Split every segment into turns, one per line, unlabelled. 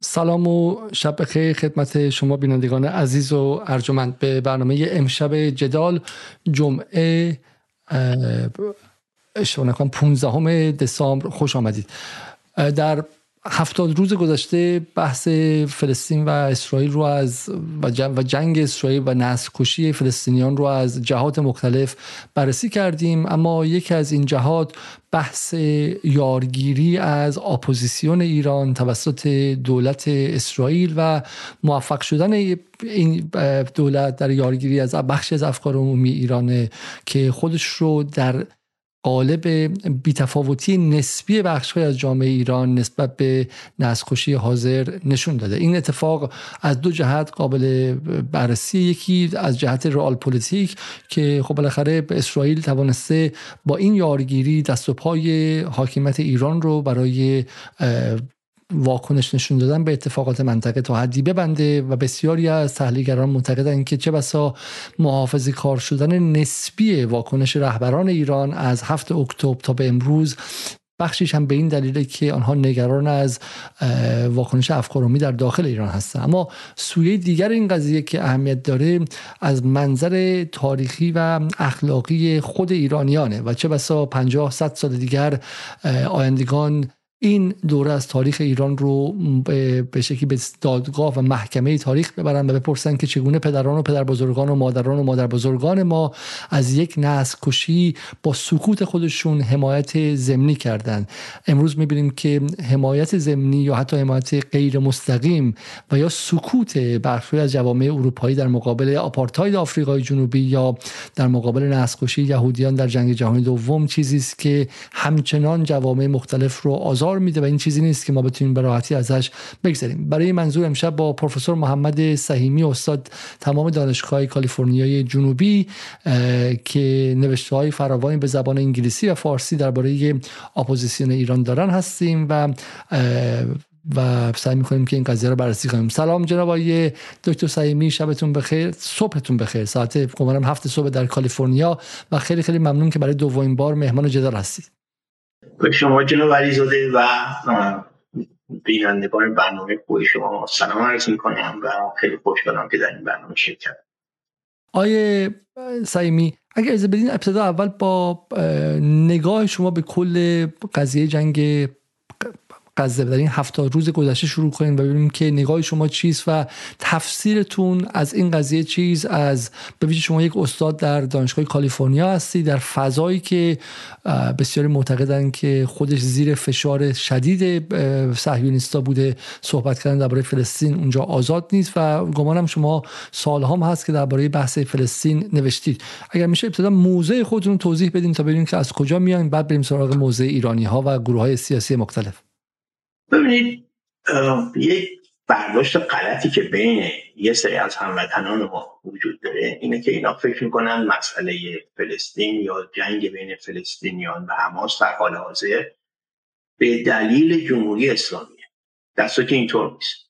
سلام و شب بخیر خدمت شما بینندگان عزیز و ارجمند به برنامه امشب جدال جمعه اشتباه نکنم 15 دسامبر. خوش آمدید. در هفتاد روز گذشته بحث فلسطین و اسرائیل رو از و جنگ اسرائیل و نسل کشی فلسطینیان رو از جهات مختلف بررسی کردیم. اما یکی از این جهات بحث یارگیری از اپوزیسیون ایران توسط دولت اسرائیل و موفق شدن این دولت در یارگیری از بخشی از افکار عمومی ایرانه که خودش رو در قالب بیتفاوتی نسبی بخش از جامعه ایران نسبت به نسل‌کشی حاضر نشون داده. این اتفاق از دو جهت قابل بررسی یکی از جهت رئال پلیتیک که خب بالاخره به اسرائیل توانسته با این یارگیری دست و پای حاکمیت ایران رو برای واکنش نشون دادن به اتفاقات منطقه تا حدی ببنده و بسیاری از تحلیلگران معتقدند که چه بسا محافظی کار شدن نسبی واکنش رهبران ایران از هفت اکتبر تا به امروز بخشیش هم به این دلیله که آنها نگران از واکنش افکارومی در داخل ایران هستند اما سویه دیگر این قضیه که اهمیت داره از منظر تاریخی و اخلاقی خود ایرانیانه و چه بسا 50 100 سال دیگر آیندگان این دوره از تاریخ ایران رو به شکلی به دادگاه و محکمه تاریخ ببرن و بپرسن که چگونه پدران و پدر بزرگان و مادران و مادر بزرگان ما از یک نسل کشی با سکوت خودشون حمایت زمینی کردند امروز می‌بینیم که حمایت زمینی یا حتی حمایت غیر مستقیم و یا سکوت برخی از جوامع اروپایی در مقابل آپارتاید آفریقای جنوبی یا در مقابل نسل یهودیان در جنگ جهانی دوم چیزی است که همچنان جوامع مختلف رو آزاد میده و این چیزی نیست که ما بتونیم به راحتی ازش بگذریم. برای منظور امشب با پروفسور محمد سهیمی استاد تمام دانشگاه کالیفرنیای جنوبی که نوشته های فراوانی به زبان انگلیسی و فارسی درباره اپوزیسیون ایران دارن هستیم و و سعی می‌کنیم که این قضیه رو بررسی کنیم. سلام جناب آقای دکتر سعیمی شبتون بخیر صبحتون بخیر. ساعت گمانم هفت صبح در کالیفرنیا و خیلی خیلی ممنون که برای دومین بار مهمان جدال هستید.
به شما جناب علیزاده و بینندگان برنامه خوبی شما سلام عرض می‌کنم و خیلی خوشحالم که در این برنامه شرکت
آیه سعیمی اگر از بدین ابتدا اول با نگاه شما به کل قضیه جنگ غزه در این هفتاد روز گذشته شروع کنیم و ببینیم که نگاه شما چیست و تفسیرتون از این قضیه چیز از به شما یک استاد در دانشگاه کالیفرنیا هستی در فضایی که بسیاری معتقدن که خودش زیر فشار شدید صهیونیستا بوده صحبت کردن درباره فلسطین اونجا آزاد نیست و گمانم شما سال هم هست که درباره بحث فلسطین نوشتید. اگر میشه ابتدا موضع خودتون توضیح بدیم تا ببینیم که از کجا میان بعد بریم سراغ موضع ایرانی ها و گروه های سیاسی مختلف.
ببینید یک برداشت غلطی که بین یه سری از هموطنان ما وجود داره اینه که اینا فکر می‌کنن مسئله فلسطین یا جنگ بین فلسطینیان و حماس در حال حاضر به دلیل جمهوری اسلامیه. دستا که اینطور نیست.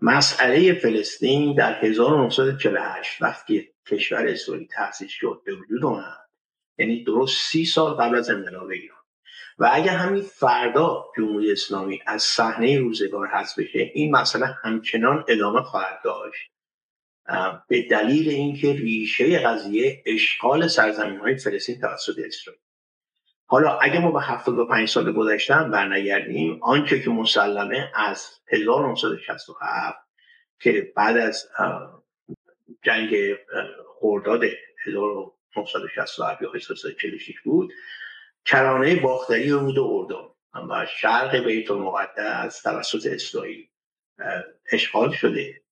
مسئله فلسطین در 1948 وقتی کشور اسرائیل تأسیس شد به وجود اومد یعنی درست سی سال قبل از انقلاب ایران. و اگر همین فردا جمهوری اسلامی از صحنه روزگار هست بشه این مسئله همچنان ادامه خواهد داشت. به دلیل اینکه ریشه قضیه اشغال سرزمین های فلسطین توسط اسرائیل. حالا اگر ما به 75 سال گذشته برنگردیم آنچه که مسلمه از 1967 که بعد از جنگ خرداد 1967 یا 1946 بود کرانه باختری رود اردن. و شرق بیت المقدس توسط اسرائیل. اشغال شده.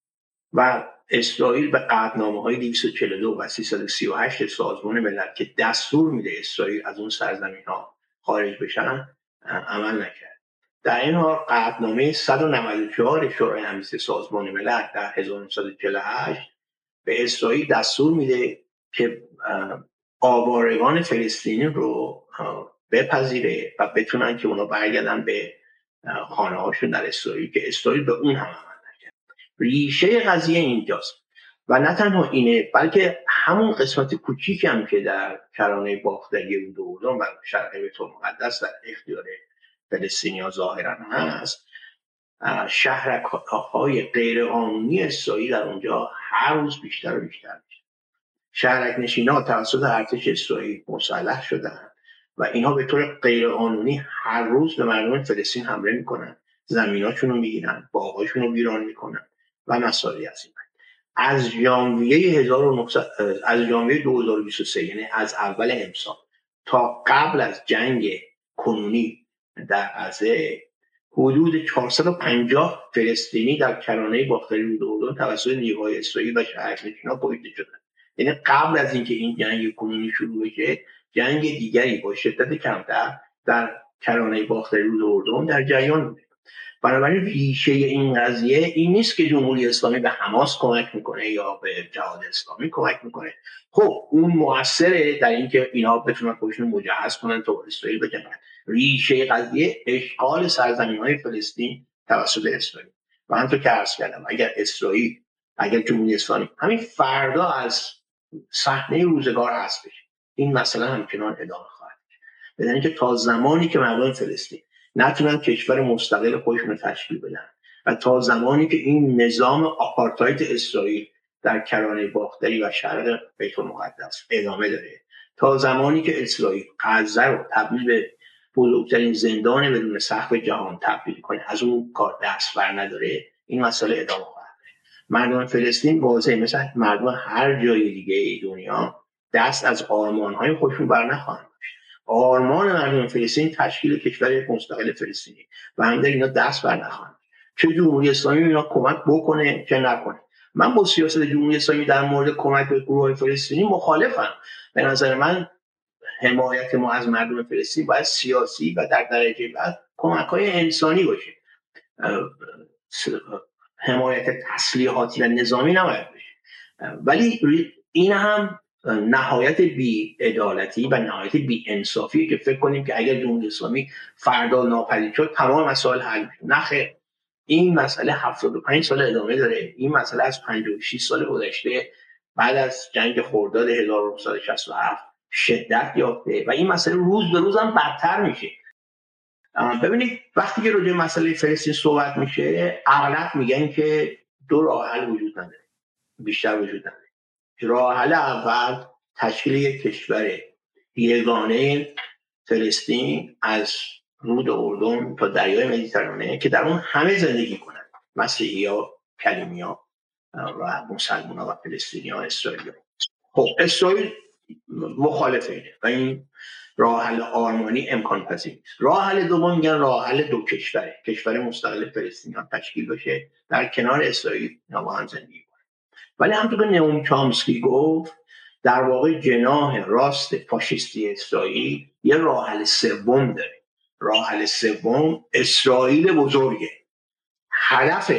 و اسرائیل به قدنامه های 242 و 338 سازمان ملل که دستور میده اسرائیل از اون سرزمین ها خارج بشن عمل نکرد. در این حال قدنامه 194 شورای امنیتی سازمان ملل در 1948 به اسرائیل دستور میده که آوارگان فلسطینی رو بپذیره و بتونن که اونا برگردن به خانه هاشون در اسرائیل که اسرائیل به اون هم عمل نکرد. ریشه قضیه اینجاست. و نه تنها اینه بلکه همون قسمت کوچیکی هم که در کرانه باختری بود و شرق بیت مقدس در اختیار فلسطینیا ظاهرا هست شهرک های غیر قانونی اسرائیل در اونجا هر روز بیشتر و بیشتر میشه. شهرک نشینا توسط ارتش اسرائیل مسلح شدن و اینها به طور غیر قانونی هر روز به مردم فلسطین حمله می‌کنن زمیناشون رو می‌گیرن باغاشون رو ویران می‌کنن و مسائلی از این از ژانویه 1900 از ژانویه 2023 یعنی از اول امسال تا قبل از جنگ کنونی در غزه حدود 450 فلسطینی در کرانه باختری اردن توسط نیروهای اسرائیل و شهرنشینان کشته شدند یعنی قبل از اینکه این جنگ کنونی شروع بشه جنگ دیگری با شدت کمتر در کرانه باختری رود اردن در جریان بوده. بنابراین ریشه این قضیه این نیست که جمهوری اسلامی به حماس کمک می‌کنه یا به جهاد اسلامی کمک می‌کنه. خب اون موثره در اینکه اینا بتونن خودشون مجهز کنن تا اسرائیل بجنگن ریشه قضیه اشغال سرزمین های فلسطین توسط اسرائیل. و همطور که عرض کردم اگر اسرائیل اگر جمهوری اسلامی همین فردا از صحنه روزگار هست بشه. این مسئله همچنان ادامه خواهد بدن اینکه تا زمانی که مردم فلسطین نتونن کشور مستقل خودشون تشکیل بدن و تا زمانی که این نظام آپارتاید اسرائیل در کرانه باختری و شرق بیت المقدس ادامه داره تا زمانی که اسرائیل غزه رو تبدیل به بزرگترین زندان بدون سقف جهان تبدیل کنه از اون کار دست بر نداره این مسئله ادامه مردم فلسطین واضح مثل مردم هر جای دیگه دنیا دست از آرمان های خودشون بر نخواهند آرمان مردم فلسطین تشکیل کشور مستقل فلسطینی و هم اینا دست بر نخواهند چه جمهوری اسلامی اینا کمک بکنه چه نکنه؟ من با سیاست جمهوری اسلامی در مورد کمک به گروه فلسطینی مخالفم. به نظر من حمایت ما از مردم فلسطین باید سیاسی و در درجه بعد کمک های انسانی باشه. حمایت تسلیحاتی و نظامی نباید بشه ولی این هم نهایت بی ادالتی و نهایت بی انصافی که فکر کنیم که اگر جمهوری اسلامی فردا ناپدید شد تمام مسائل حل میشه. نخیر این مسئله 75 سال ادامه داره. این مسئله از 56 سال گذشته بعد از جنگ خرداد 1967 شدت یافته و این مسئله روز به روز هم بدتر میشه. ببینید وقتی که راجع مسئله فلسطین صحبت میشه اغلب میگن که دو راه حل وجود نداره. بیشتر وجود نداره. راه حل اول تشکیل یک کشور یگانه فلسطین از رود اردن تا دریای مدیترانه که در اون همه زندگی کنند. مسیحی ها کلیمی ها و مسلمان ها و فلسطینی ها اسرائیل خب اسرائیل مخالف اینه. و این راه حل آرمانی امکان پذیر نیست. راه حل دوم میگن راه حل دو کشوره. کشور مستقل فلسطینیان تشکیل بشه. در کنار اسرائیل با هم زندگی کنه. ولی همونطور که نئوم چامسکی گفت در واقع جناح راست فاشیستی اسرائیل یه راه حل سوم داره. راه حل سوم اسرائیل بزرگه. هدف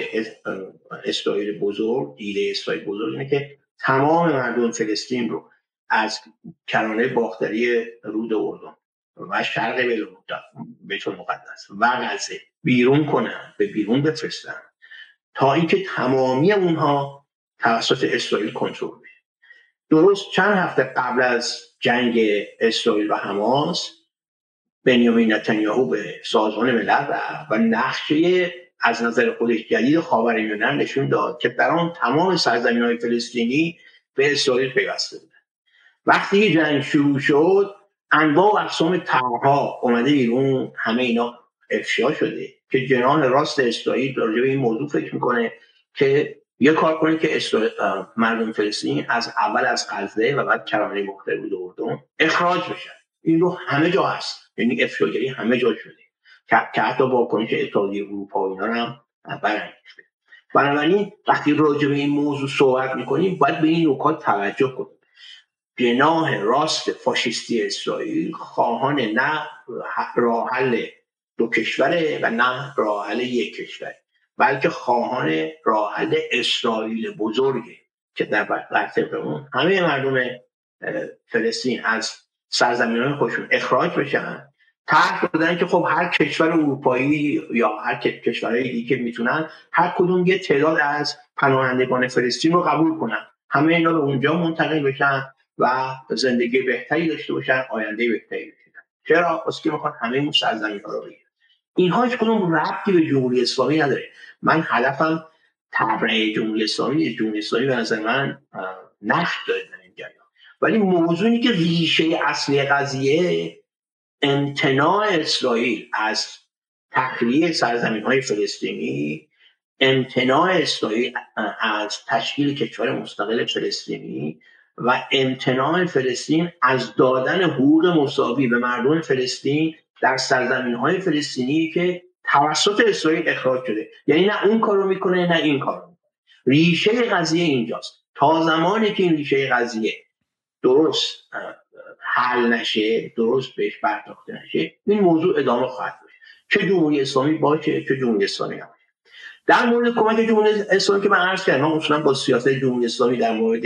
اسرائیل بزرگ ایده اسرائیل بزرگ اینه که تمام مردم فلسطین رو از کرانه باختری رود اردن. و شرق بیت المقدس و غزه. بیرون کنن به بیرون بفرستن. تا اینکه تمامی اونها توسط اسرائیل کنترل بشه. درست چند هفته قبل از جنگ اسرائیل و حماس بنیامین نتانیاهو به سازمان ملل رفت و نقشه از نظر خودش جدید خاورمیانه نشون داد که در آن تمام سرزمین های فلسطینی به اسرائیل پیوسته بود وقتی جنگ شروع شد انواع و اقسام طرحها اومده بیرون همه اینا افشا شده که جنان راست اسرائیل راجع به این موضوع فکر می‌کنه که یه کار کنه که مردم فلسطین از اول از غزه و بعد کرانه مختلف اردن اخراج بشن. این رو همه جا هست. یعنی افشاگری همه جا شده. که حتی واکنش اتحادیه اروپا اینا هم برانگیخته. بنابراین وقتی راجع به این موضوع صحبت می‌کنیم باید به این نکات توجه کنیم. جناه راست فاشیستی اسرائیل خواهان نه راه حل دو کشوره و نه راه حل یک کشور. بلکه خواهان راه حل اسرائیل بزرگه که در برطبق اون همه مردم فلسطین از سرزمین خودشون اخراج بشن طرح دادن که خب هر کشور اروپایی یا هر کشورهای دیگه که می‌تونن هر کدوم یه تعداد از پناهندگان فلسطین رو قبول کنن. همه اینا به اونجا منتقل بشن. و زندگی بهتری داشته باشن آینده بهتری داشته چرا؟ واسه که می‌خوان همه اون سرزمین ها رو بگیرن. اینها هیچ کدوم ربطی به جمهوری اسلامی نداره. من هدفم تبرئه جمهوری اسلامی جمهوری اسلامی به نظر من نقش داره در این جریان. ولی موضوعی که ریشه اصلی قضیه امتناع اسرائیل از تخلیه سرزمین های فلسطینی امتناع اسرائیل از تشکیل کشور مستقل فلسطینی و امتناع فلسطین از دادن حقوق مساوی به مردم فلسطین در سرزمین های فلسطینی که توسط اسرائیل اخراج شده. یعنی نه اون کارو می‌کنه نه این کارو می‌کنه. ریشه قضیه اینجاست. تا زمانی که این ریشه قضیه درست حل نشه درست بهش پرداخته نشه این موضوع ادامه خواهد داشت. چه جمهوری اسلامی باشه چه جمهوری اسلامی در مورد کمک جمهوری اسلامی که من عرض کردم اصلا با سیاست جمهوری اسلامی در مورد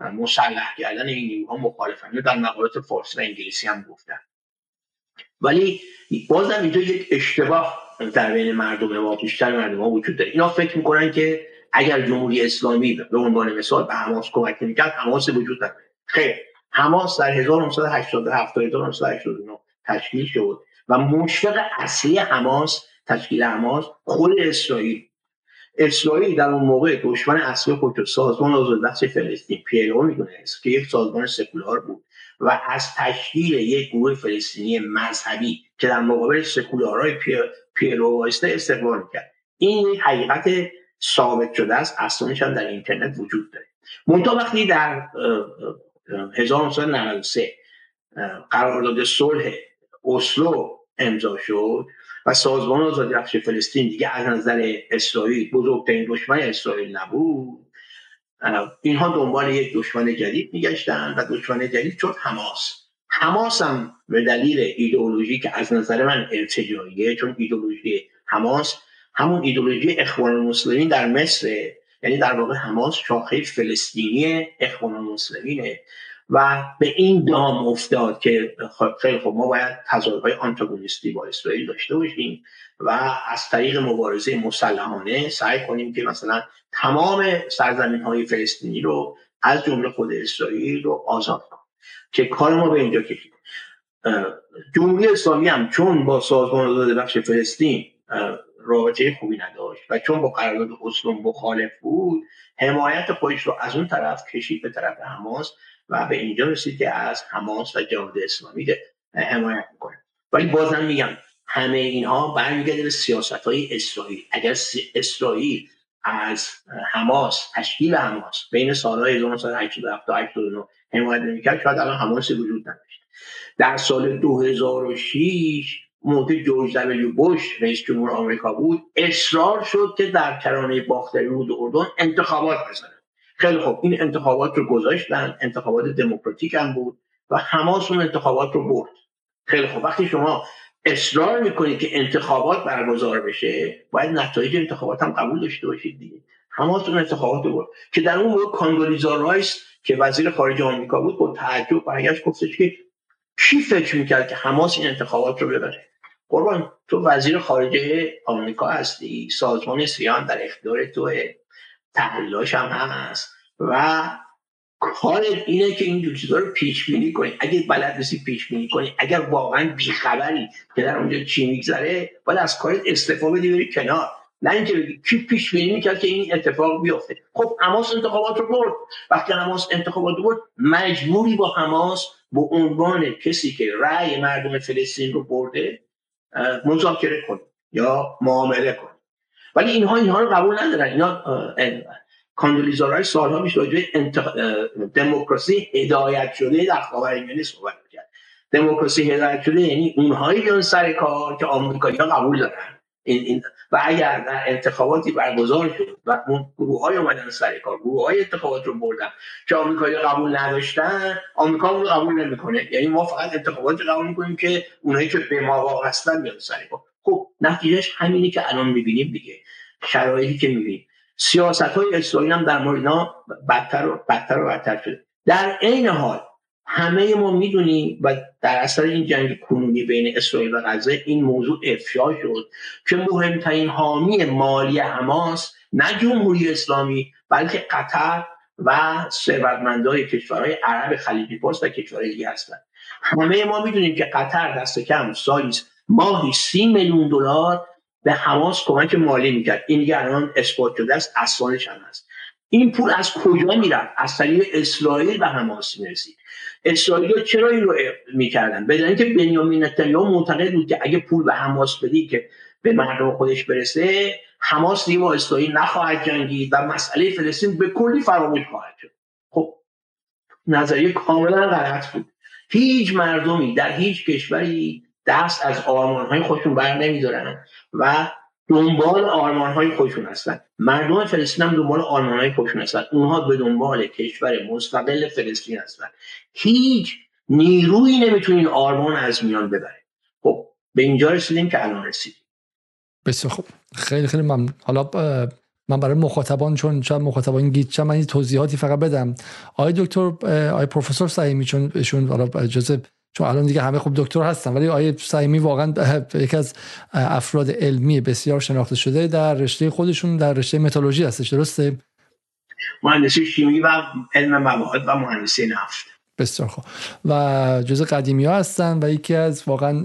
مسلح کردن این نیروها مخالفم در مقالات فارسی و انگلیسی هم گفتن. ولی بازم اینجا یک اشتباه در بین مردم ما بیشتر مردم ما وجود داره. اینا فکر می‌کنن که اگر جمهوری اسلامی به عنوان مثال به حماس کمک نمی‌کرد حماس وجود نداره. خیر حماس در 1987 تا 1989 تشکیل شد و مشفق اصلی حماس تشکیل حماس خود اسرائیل اسرائیل در اون موقع دشمن اصلی خود سازمان آزادبخش فلسطین پیلو می‌دونست که یک سازمان سکولار بود و از تشکیل یک گروه فلسطینی مذهبی که در مقابل سکولارهای پیلو وایسته استقبال کرد. این حقیقت ثابت شده است اصلانش هم در اینترنت وجود داره. منتها وقتی در 1993 قرارداد صلح اسلو امضا شد و سازمان آزادی بخش فلسطین دیگه از نظر اسرائیل بزرگترین دشمن اسرائیل نبود. اینها دنبال یک دشمن جدید میگشتن و دشمن جدید شد حماس. حماس هم به دلیل ایدئولوژی که از نظر من ارتجاعیه چون ایدئولوژی حماس همون ایدئولوژی اخوان المسلمین در مصر یعنی در واقع حماس شاخه فلسطینی اخوان المسلمینه. و به این دام افتاد که خیلی خب ما باید تظاهرهای آنتاگونیستی با اسرائیل داشته باشیم و از طریق مبارزه مسلحانه سعی کنیم که مثلا تمام سرزمین های فلسطینی رو از جمله خود اسرائیل رو آزاد کنیم. که کار ما به اینجا کشید جمهوری اسلامی هم چون با سازمان آزاد بخش فلسطین رابطه خوبی نداشت و چون با قرارداد اسلو مخالف بود حمایت خودش رو از اون طرف کشید به طرف حماس و به اینجا رسید که از حماس و جهاد اسلامی حمایت می‌کنه. ولی بازم میگم همه اینها برمیگرده به سیاست های اسرائیل. اگر اسرائیل از حماس تشکیل حماس بین سالهای 1987 تا 89 حمایت نمی‌کرد شاید الان حماسی وجود نداشت در سال 2006 موقع جورج دبلیو بوش رئیس جمهور آمریکا بود. اصرار شد که در کرانه باختری رود اردن انتخابات بزنه. خیلی خوب. این انتخابات رو گذاشتن انتخابات دموکراتیک هم بود و حماس اون انتخابات رو برد. خیلی خوب. وقتی شما اصرار می‌کنید که انتخابات برگزار بشه باید نتایج انتخابات هم قبول داشته باشید دیگه. حماس اون انتخابات رو برد که در اون موقع کاندولیزا رایس که وزیر خارجه آمریکا بود با تعجب برگشت گفتش که کی فکر می‌کرد که حماس این انتخابات رو ببره؟ قربان تو وزیر خارجه آمریکا هستی سازمان سیان در اختیار تو تحلیلاش هم هست و کار اینه که این چیزا رو پیش بینی کنی. اگه بلد نیستی پیش بینی کنی. اگر واقعا بیخبری که در اونجا چی میگذره باید از کارت استفاده بدی بری کنار. نه اینکه بگی کی پیش بینی می‌کرد که این اتفاق بیفته. خب حماس انتخابات رو برد. وقتی حماس انتخابات رو برد مجبوری با حماس به عنوان کسی که رأی مردم فلسطین رو برده مذاکره کنی یا معامله کنی ولی اینها اینها رو قبول ندارن. اینا کاندولیزا سالها میشه راجع انتخ... دموکراسی هدایت شده در خاورمیانه صحبت کرد دموکراسی هدایت شده یعنی اونهایی بیان سر کار که آمریکایی‌ها قبول دارن. این, این و اگر در انتخاباتی برگزار شد و اون گروه های اومدن سر کار گروه های انتخابات رو بردن که آمریکایی قبول نداشتن آمریکا رو قبول نمی‌کنه. یعنی ما فقط انتخابات قبول می‌کنیم که اونایی که به ما وابستن بیان سر کار. خب نتیجهش همینی که الان می‌بینیم دیگه. شرایطی که می‌بینیم. سیاست های اسرائیل هم در مورد اینا بدتر و بدتر و بدتر شده. در عین حال همه ما می‌دونیم و در اثر این جنگ کنونی بین اسرائیل و غزه این موضوع افشا شد که مهمترین حامی مالی حماس نه جمهوری اسلامی بلکه قطر و ثروتمندای کشورهای عرب خلیجی فارس و کشورهای دیگه هستند. همه ما می‌دونیم که قطر دست کم سالیس ماهی سی میلیون دلار به حماس کمک مالی می‌کرد. این دیگه الان اثبات شده است اسوانش هم هست. این پول از کجا می‌رفت؟ از طریق اسرائیل به حماس می‌رسید. اسرائیل چرا این رو می‌کردن؟ بدون اینکه بنیامین نتانیاهو معتقد بود که اگه پول به حماس بدی که به مردم خودش برسه حماس دیگه با اسرائیل نخواهد جنگید و مسئله فلسطین به کلی فراموش خواهد شد. خب نظریه کاملا غلط بود. هیچ مردمی در هیچ کشوری دست از آرمان های خودشون بر نمیدارن و دنبال آرمان های خودشون هستن. مردم فلسطین هم دنبال آرمان های خودشون هستن. اونها به دنبال کشور مستقل فلسطین هستن. هیچ نیرویی نمی‌تونه این آرمان از میان ببره خب به اینجا رسیدیم که الان رسیدیم.
بسیار خب خیلی خیلی ممنون. حالا من برای مخاطبان چون شاید مخاطبان گیت من این توضیحاتی فقط بدم. آقای دکتر آقای پروفسور سعیمی چون ایشون حالا اجازه چون الان دیگه همه خوب دکتر هستن ولی آقای سعیمی واقعا یکی از افراد علمی بسیار شناخته شده در رشته خودشون در رشته متالورژی هستش درسته؟
مهندسی شیمی و علم مواد و مهندسی نفت.
بسیار خوب. و جزء قدیمی ها هستن و یکی از واقعا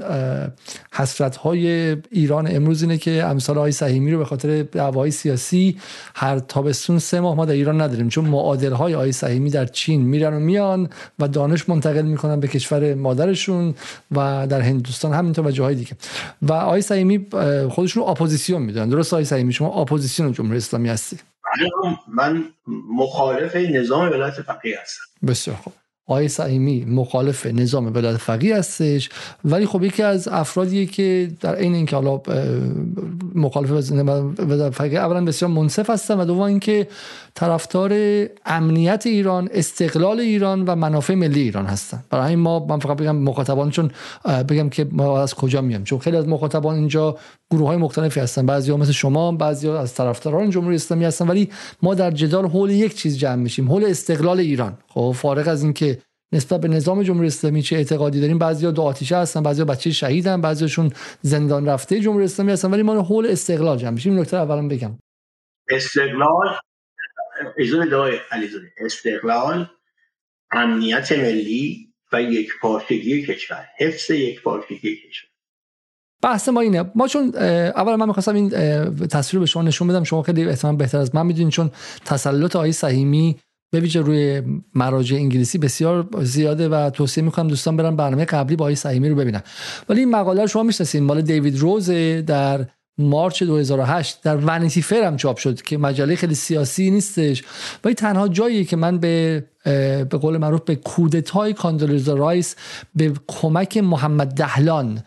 حسرت های ایران امروز اینه که امثال آقای سهیمی رو به خاطر دعوای سیاسی هر تابستون سه ماه ما در ایران نداریم. چون معادل های آقای سهیمی در چین میرن و میان و دانش منتقل می‌کنن به کشور مادرشون و در هندوستان همینطور و جاهای دیگه. و آقای سهیمی خودشون رو اپوزیسیون می‌دونن. درست آقای سهیمی؟ شما اپوزیسیون جمهوری اسلامی هستی.
من مخالف نظام ولایت فقیه هستم.
بسیار خوب. آقای سعیمی مخالف نظام ولایت فقیه هستش. ولی خب یکی از افرادیه که در عین اینکه حالا مخالف ولایت فقیه اولا بسیار منصف هستن و دوم اینکه طرفدار امنیت ایران استقلال ایران و منافع ملی ایران هستن. برای این ما من فقط بگم مخاطبان چون بگم که ما از کجا میام چون خیلی از مخاطبان اینجا گروه های مختلفی هستن. بعضی ها مثل شما بعضی ها از طرفداران جمهوری اسلامی هستن. ولی ما در جدال حول یک چیز جمع میشیم حول استقلال ایران. خب فارغ از اینکه نسبت به نظام جمهوری اسلامی چه اعتقادی داریم بعضیا دو آتیشه هستن بعضیا بچه شهیدن بعضیشون زندان رفته جمهوری اسلامی هستن. ولی ما حول استقلال جمع میشیم. نکته اولا بگم.
استقلال اجازه علیزاده استقلال امنیت ملی و یک پارچگی کشور حفظ یک پارچگی کشور.
بحث ما اینه. ما چون اول من می‌خواستم این تصویر به شما نشون بدم. شما خیلی احتمال بهتر از من می‌دونید چون تسلط آقای سهیمی به ویژه روی مراجع انگلیسی بسیار زیاده و توصیه می‌کنم دوستان برن برنامه قبلی با آقای سهیمی رو ببینن. ولی این مقاله رو شما می‌شناسین. مال دیوید روز در مارچ 2008 در ونیتی فر هم چاپ شد که مجله خیلی سیاسی نیستش. ولی تنها جایی که من به به قول معروف به کودتای کاندولیزا رایس به کمک محمد دهلان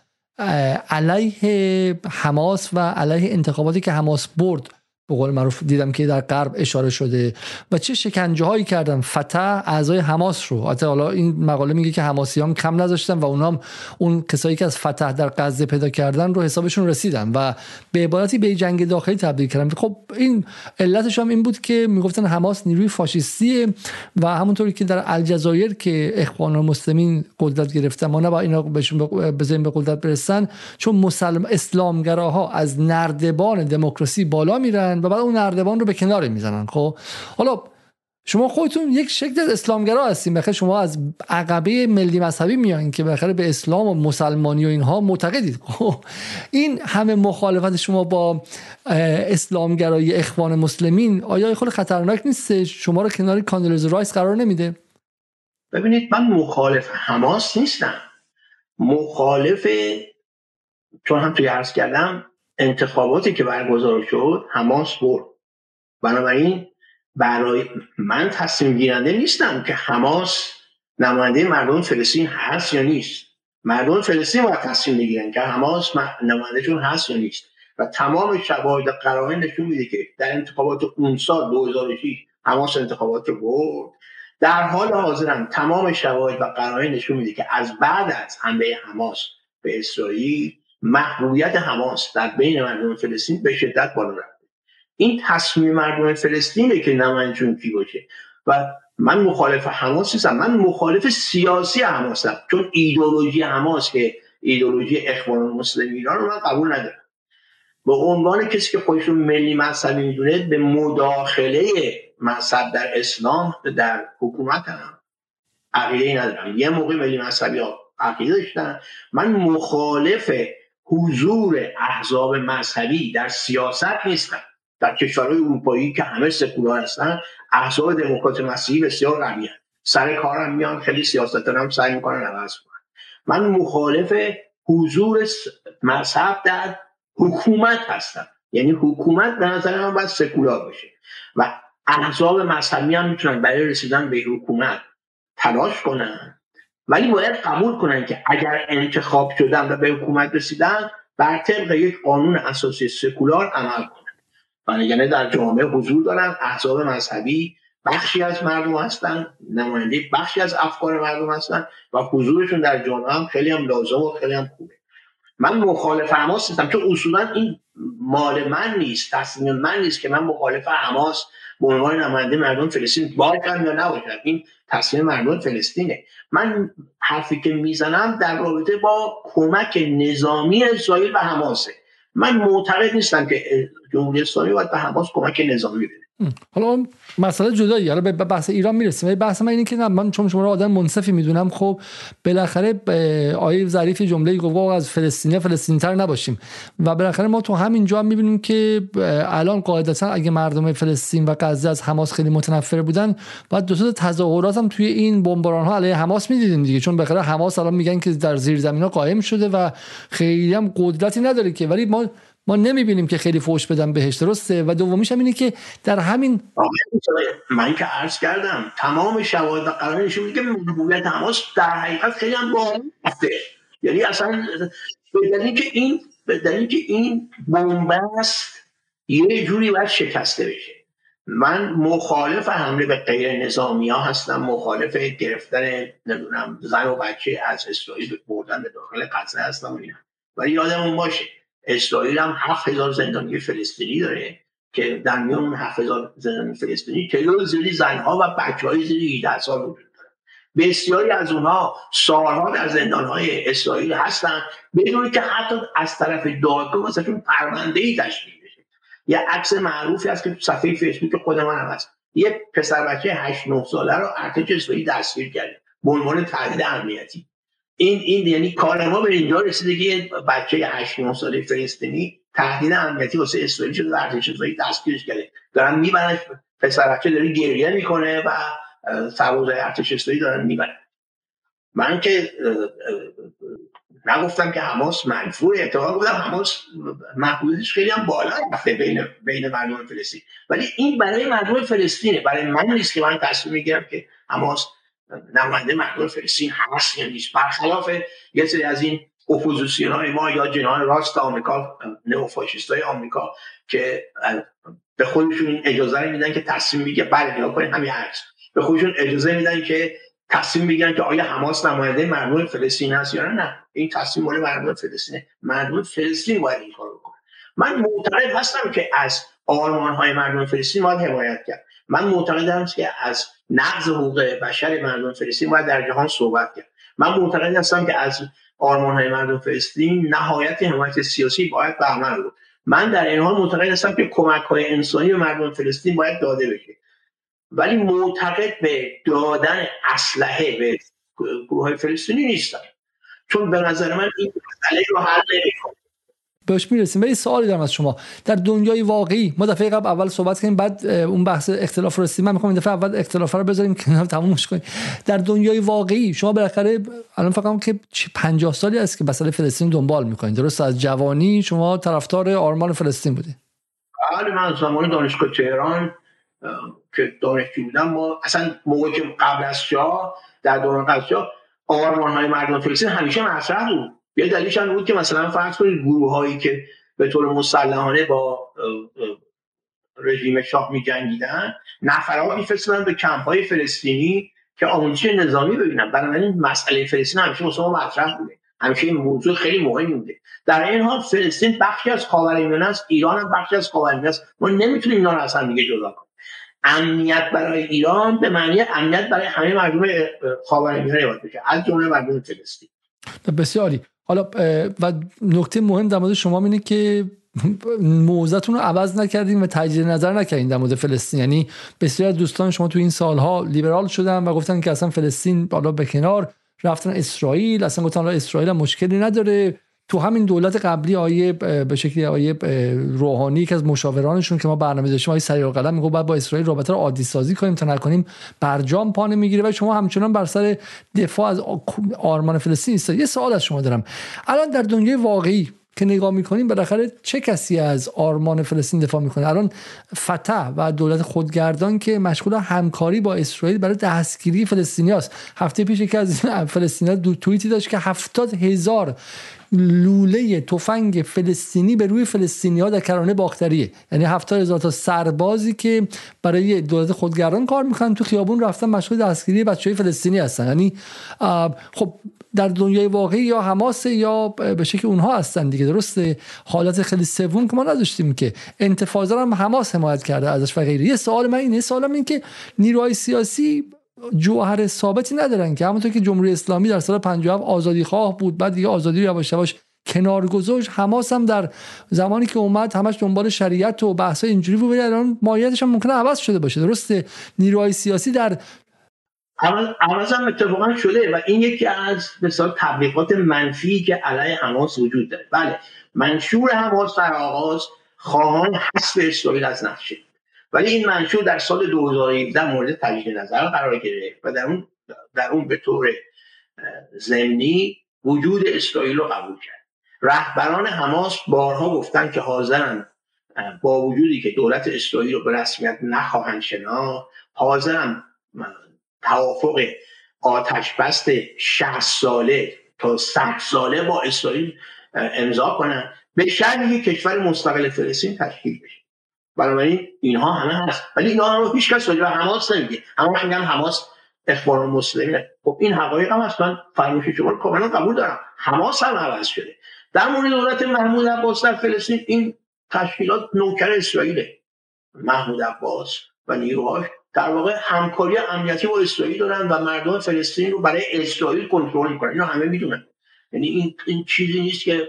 علیه حماس و علیه انتخاباتی که حماس برد به قول معروف دیدم که در غرب اشاره شده و چه شکنجه هایی کردن. فتح اعضای حماس رو. حتی حالا این مقاله میگه که حماسیان کم نذاشتن و اونام اون کسایی که از فتح در غزه پیدا کردن رو حسابشون رسیدن و به عبارتی به جنگ داخلی تبدیل کردن. خب این علتش هم این بود که می‌گفتن حماس نیروی فاشیستیه و همونطوری که در الجزایر که اخوان المسلمین قدرت گرفتن ما نباید اینا بهشون بزنیم به قدرت برسن چون مسلم اسلامگراها از نردبان دموکراسی بالا میرن و بعد اون نردبان رو به کنار می‌زنن خب؟ حالا شما خودتون یک شکل از اسلامگرا هستین. بالاخره شما از عقبه ملی مذهبی میایین که بالاخره به اسلام و مسلمانی و اینها معتقدید. خب؟ این همه مخالفت شما با اسلامگرایی اخوان المسلمین آیا خود خطرناک نیست؟ شما رو کنار کاندولیزا رایس قرار نمیده.
ببینید من مخالف حماس نیستم. مخالف چون هم توی عرض کردم انتخاباتی که برگزار شد حماس برد. بنابراین برای من تصمیم گیرنده نیستم که حماس نماینده مردم فلسطین هست یا نیست. مردم فلسطین باید تصمیم بگیرن که حماس نمایندهشون هست یا نیست. و تمام شواهد قرائن نشون میده که در انتخابات اون سال 2006 حماس انتخابات رو برد. در حال حاضرم تمام شواهد و قرائن نشون میده که از بعد از حمله حماس به اسرائیل محبوبیت حماس در بین مردم فلسطین به شدت بالا رفته. این تصمیم مردم فلسطینه که نمایندشون کی باشه. و من مخالف حماس نیستم من مخالف سیاسی حماسم چون ایدولوژی حماس که ایدولوژی اخوان المسلمین رو من قبول ندارم. به عنوان کسی که خودشون ملی مذهبی می‌دونه به مداخله مذهب در اسلام در حکومت هم عقیده ندارم. یه موقع ملی مذهبی عقیده داشتن. من مخالف حضور احزاب مذهبی در سیاست نیستن. در کشورهای اروپایی که همه سکولار هستن احزاب دموکرات مسیحی بسیار قوی سر کارم میان خیلی سیاست هم سعی می‌کنن عوض کنن. من مخالف حضور مذهب در حکومت هستم. یعنی حکومت به نظر من باید سکولار باشه. و احزاب مذهبی هم می‌تونن برای رسیدن به حکومت تلاش کنن. ولی باید قبول کنن که اگر انتخاب شدن و به حکومت رسیدن بر طبق یک قانون اساسی سکولار عمل کنن. یعنی در جامعه حضور دارن احزاب مذهبی بخشی از مردم هستن نماینده بخشی از افکار مردم هستن و حضورشون در جامعه هم خیلی هم لازم و خیلی هم خوبه. من مخالف حماس نیستم. چون اصولا این مال من نیست تصمیم من نیست که من مخالف حماس به عنوان نماینده مردم فلسطین باشم یا نباشم این تصمیم مردم فلسطینه. من حرفی که می‌زنم در رابطه با کمک نظامی اسرائیل و حماسه. من معتقد نیستم که جمهوری اسلامی باید به حماس کمک نظامی بده.
حالا مسئله جدایی حالا به بحث ایران می‌رسیم. ولی بحث من اینه که من چون شما رو آدم منصفی می‌دونم خب بالاخره آیه ظریف جمله گفت از فلسطینی فلسطینی تر نباشیم. و بالاخره ما تو همین جا هم می‌بینیم که الان قاعدتا اگه مردم فلسطین و غزه از حماس خیلی متنفر بودن بعد دو تا تظاهرات هم توی این بمباران ها علیه حماس می‌دیدیم دیگه. چون بالاخره حماس الان میگن که در زیر زمین ها قائم شده و خیلی هم قدرتی نداره که. ولی ما ما نمی‌بینیم که خیلی فوش بدن بهش درسته؟ و دومیش هم اینه که در همین
من که عرض کردم تمام شواهد و قرار نشون میگه موقعیت حماس در حقیقت خیلی هم بالاست یعنی اصلا به که این به که این بنبست یه جوری باید شکسته بشه. من مخالف حمله به غیر نظامی ها هستم مخالف گرفتن نمی‌دونم زن و بچه از اسرائیل بردن به داخل قصه هستم ولی یادمون باشه اسرائیل هم هفت هزار زندانی فلسطینی داره که در میان اون هفت هزار زندانی فلسطینی تعداد زیادی زنها و بچه های زیر 18 سال وجود داره. بسیاری از اونها سالها در زندان های اسرائیل هستن بدون که حتی از طرف دادگاه واسهشون پرونده ای تشکیل بشه. یه عکس معروفی هست که تو صفحه فیسبوک خود من هم هست. یه پسر بچه 8 9 ساله رو ارتش اسرائیل دستگیر کرده به عنوان تهدید امنیتی. این این یعنی کار ما به اینجا رسیده که بچه 8 9 ساله فلسطینی تهدید امنیتی واسه اسرائیل شده ارتش اسرائیل دستگیرش کرده. دارن میبرنش پسر بچه داره گریه می‌کنه و سربازای ارتش اسرائیل دارن می‌برن. من که نگفتم که حماس منفور اتفاقا گفتم حماس محبوبیتش خیلی هم بالا رفته بین بین مردم فلسطین. ولی این برای مردم فلسطینه برای من نیست که من تصمیم می‌گیرم که حماس نماینده مردم فلسطین هست یا نیست. برخلاف یه سری از این اپوزیسیون های ما یا جناح راست آمریکا نئوفاشیست های آمریکا که به خودشون اجازه میدن که تصمیم میگه بله نگاه کنید همین هست به خودشون اجازه میدن که تصمیم میگن که آیا حماس نماینده مردم فلسطین هست یا نه. این تصمیم مال مردم فلسطینه. مردم فلسطین باید این کارو بکنه من معتقد هستم که از آرمان های مردم فلسطین باید حمایت کرد. من معتقدم که از نقض حقوق بشر مردم فلسطین باید در جهان صحبت کرد. من معتقد هستم که از آرمان های مردم فلسطین نهایت حمایت سیاسی باید به عمل بود. من در این حال معتقد هستم که کمک های انسانی به مردم فلسطین باید داده بشه. ولی معتقد به دادن اسلحه به گروه های فلسطینی نیستم. چون به نظر من این مسئله رو حل نمی‌کنه.
بهش می‌رسیم. ولی سوالی دارم از شما. در دنیای واقعی ما دفعه قبل اول صحبت کردیم بعد اون بحث اختلاف رو رسیدیم. من می‌خوام این دفعه اول اختلاف رو بذاریم کنار تمومش کنیم. در دنیای واقعی شما بالاخره الان فکر که 50 سالی است که مسئله فلسطین دنبال می‌کنید. درست از جوانی شما طرفدار آرمان فلسطین بودید.
بله من زمان دانشگاه تهران که دانشجو بودم ما اصلا موقعی که قبل از شاه در دوران قبل شاه آرمان های مردم فلسطین همیشه مطرح بود. یه دلیلش هم بود که مثلا فرض کنید گروه هایی که به طور مسلحانه با رژیم شاه می جنگیدن نفرات میفرستن به کمپ های فلسطینی که آموزش نظامی ببینن. بنابراین مسئله فلسطین همیشه مسلمان مطرح بوده. همیشه این موضوع خیلی مهمی بوده. در این حال فلسطین بخشی از خاورمیانه است ایران هم بخشی از خاورمیانه است. ما نمی‌تونیم اینا رو از هم دیگه جدا کنیم. امنیت برای ایران به معنی امنیت برای همه مردم خاورمیانه باید بشه از جمله مردم فلسطین.
بسیاری. حالا و نکته مهم در مورد شما اینه که موضعتون رو عوض نکردیم و تجدید نظر نکردین در مورد فلسطین. یعنی بسیار از دوستان شما تو این سالها لیبرال شدن و گفتن که اصلا فلسطین بالا به کنار رفتن اسرائیل اصلا گفتن اسرائیل مشکلی نداره. تو همین دولت قبلی آیه به شکلی آیه روحانی که از مشاورانشون که ما برنامه داشتیم آیه سریع قلم میگه بعد با اسرائیل رابطه رو عادی سازی کنیم تا نکنیم برجام پا می‌گیره و شما همچنان بر سر دفاع از آرمان فلسطین است یه سوال از شما دارم. الان در دنیای واقعی که نگاه می‌کنیم بالاخره چه کسی از آرمان فلسطین دفاع می‌کنه؟ الان فتح و دولت خودگردان که مشغول همکاری با اسرائیل برای دستگیری فلسطینی است هفته پیش یکی از فلسطینی دو توییتی داشت که هفتاد هزار لوله تفنگ فلسطینی به روی فلسطینی ها در کرانه باختریه. یعنی هفتاد هزار تا سربازی که برای دولت خودگردان کار می‌کنن تو خیابون رفتن مشغول دستگیری بچه های فلسطینی هستن. یعنی خب در دنیای واقعی یا حماس یا به شکل اونها هستن دیگه درسته؟ حالت خیلی سوم که ما نداشتیم که. انتفاضا هم حماس حمایت کرده ازش و غیره. یه سوال من اینه سوالم این که نیروهای سیاسی جوهر ثابتی ندارن که همونطور که جمهوری اسلامی در سال 57 آزادی خواه بود بعد دیگه آزادی رو یواش یواش کنار گذاشت. حماس هم در زمانی که اومد همش دنبال شریعت و بحث اینجوری بود الان ماهیتش هم ممکنه عوض شده باشه. درسته نیروهای سیاسی در
عوض هم اتفاقا شده و این یکی از مثال تبلیغات منفی که علیه حماس وجود داره. بله منشور حماس در آغاز خواهان حسب اسرائیل از نقشه. ولی این منشور در سال 2017 مورد تجدید نظر قرار گرفت و در اون در اون به طور ضمنی وجود اسرائیل رو قبول کرد. رهبران حماس بارها گفتن که حاضرن با وجودی که دولت اسرائیل رو به رسمیت نخواهند شنا حاضرن توافق آتش بست 60 ساله تا 100 ساله با اسرائیل امضا کنن. به شرطی کشور مستقل فلسطین تشکیل بشه. بنابراین اینها همه هست. ولی اینا رو هیچ کس راجع حماس نمیگه. اما میگن حماس اخبار مسلمینه خب این حقایق هم من فرمایش شما کاملا قبول دارم. حماس هم عوض شده. در مورد دولت محمود عباس در فلسطین این تشکیلات نوکر اسرائیله. محمود عباس و نیروهاش در واقع همکاری امنیتی با اسرائیل دارن و مردم فلسطین رو برای اسرائیل کنترل می‌کنن. اینو همه می‌دونن. یعنی این, این چیزی نیست که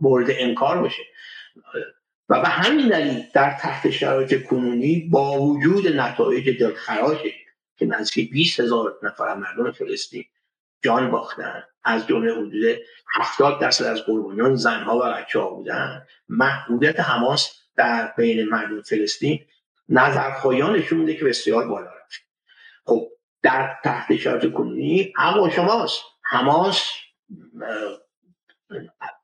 مورد انکار باشه. و به همین دلیل در تحت شرایط کنونی با وجود نتایج دلخراشی که نزدیک 20 هزار نفر مردم فلسطین جان باختن. از جمله حدود 70 درصد از قربانیان زنها و بچه ها بودن. محدودیت حماس در بین مردم فلسطین نظرخواهیان نشون که بسیار بالا رفت. خب در تحت شرایط کنونی اما شماست. حماس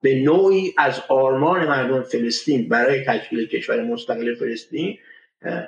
به نوعی از آرمان مردم فلسطین برای تشکیل کشور مستقل فلسطین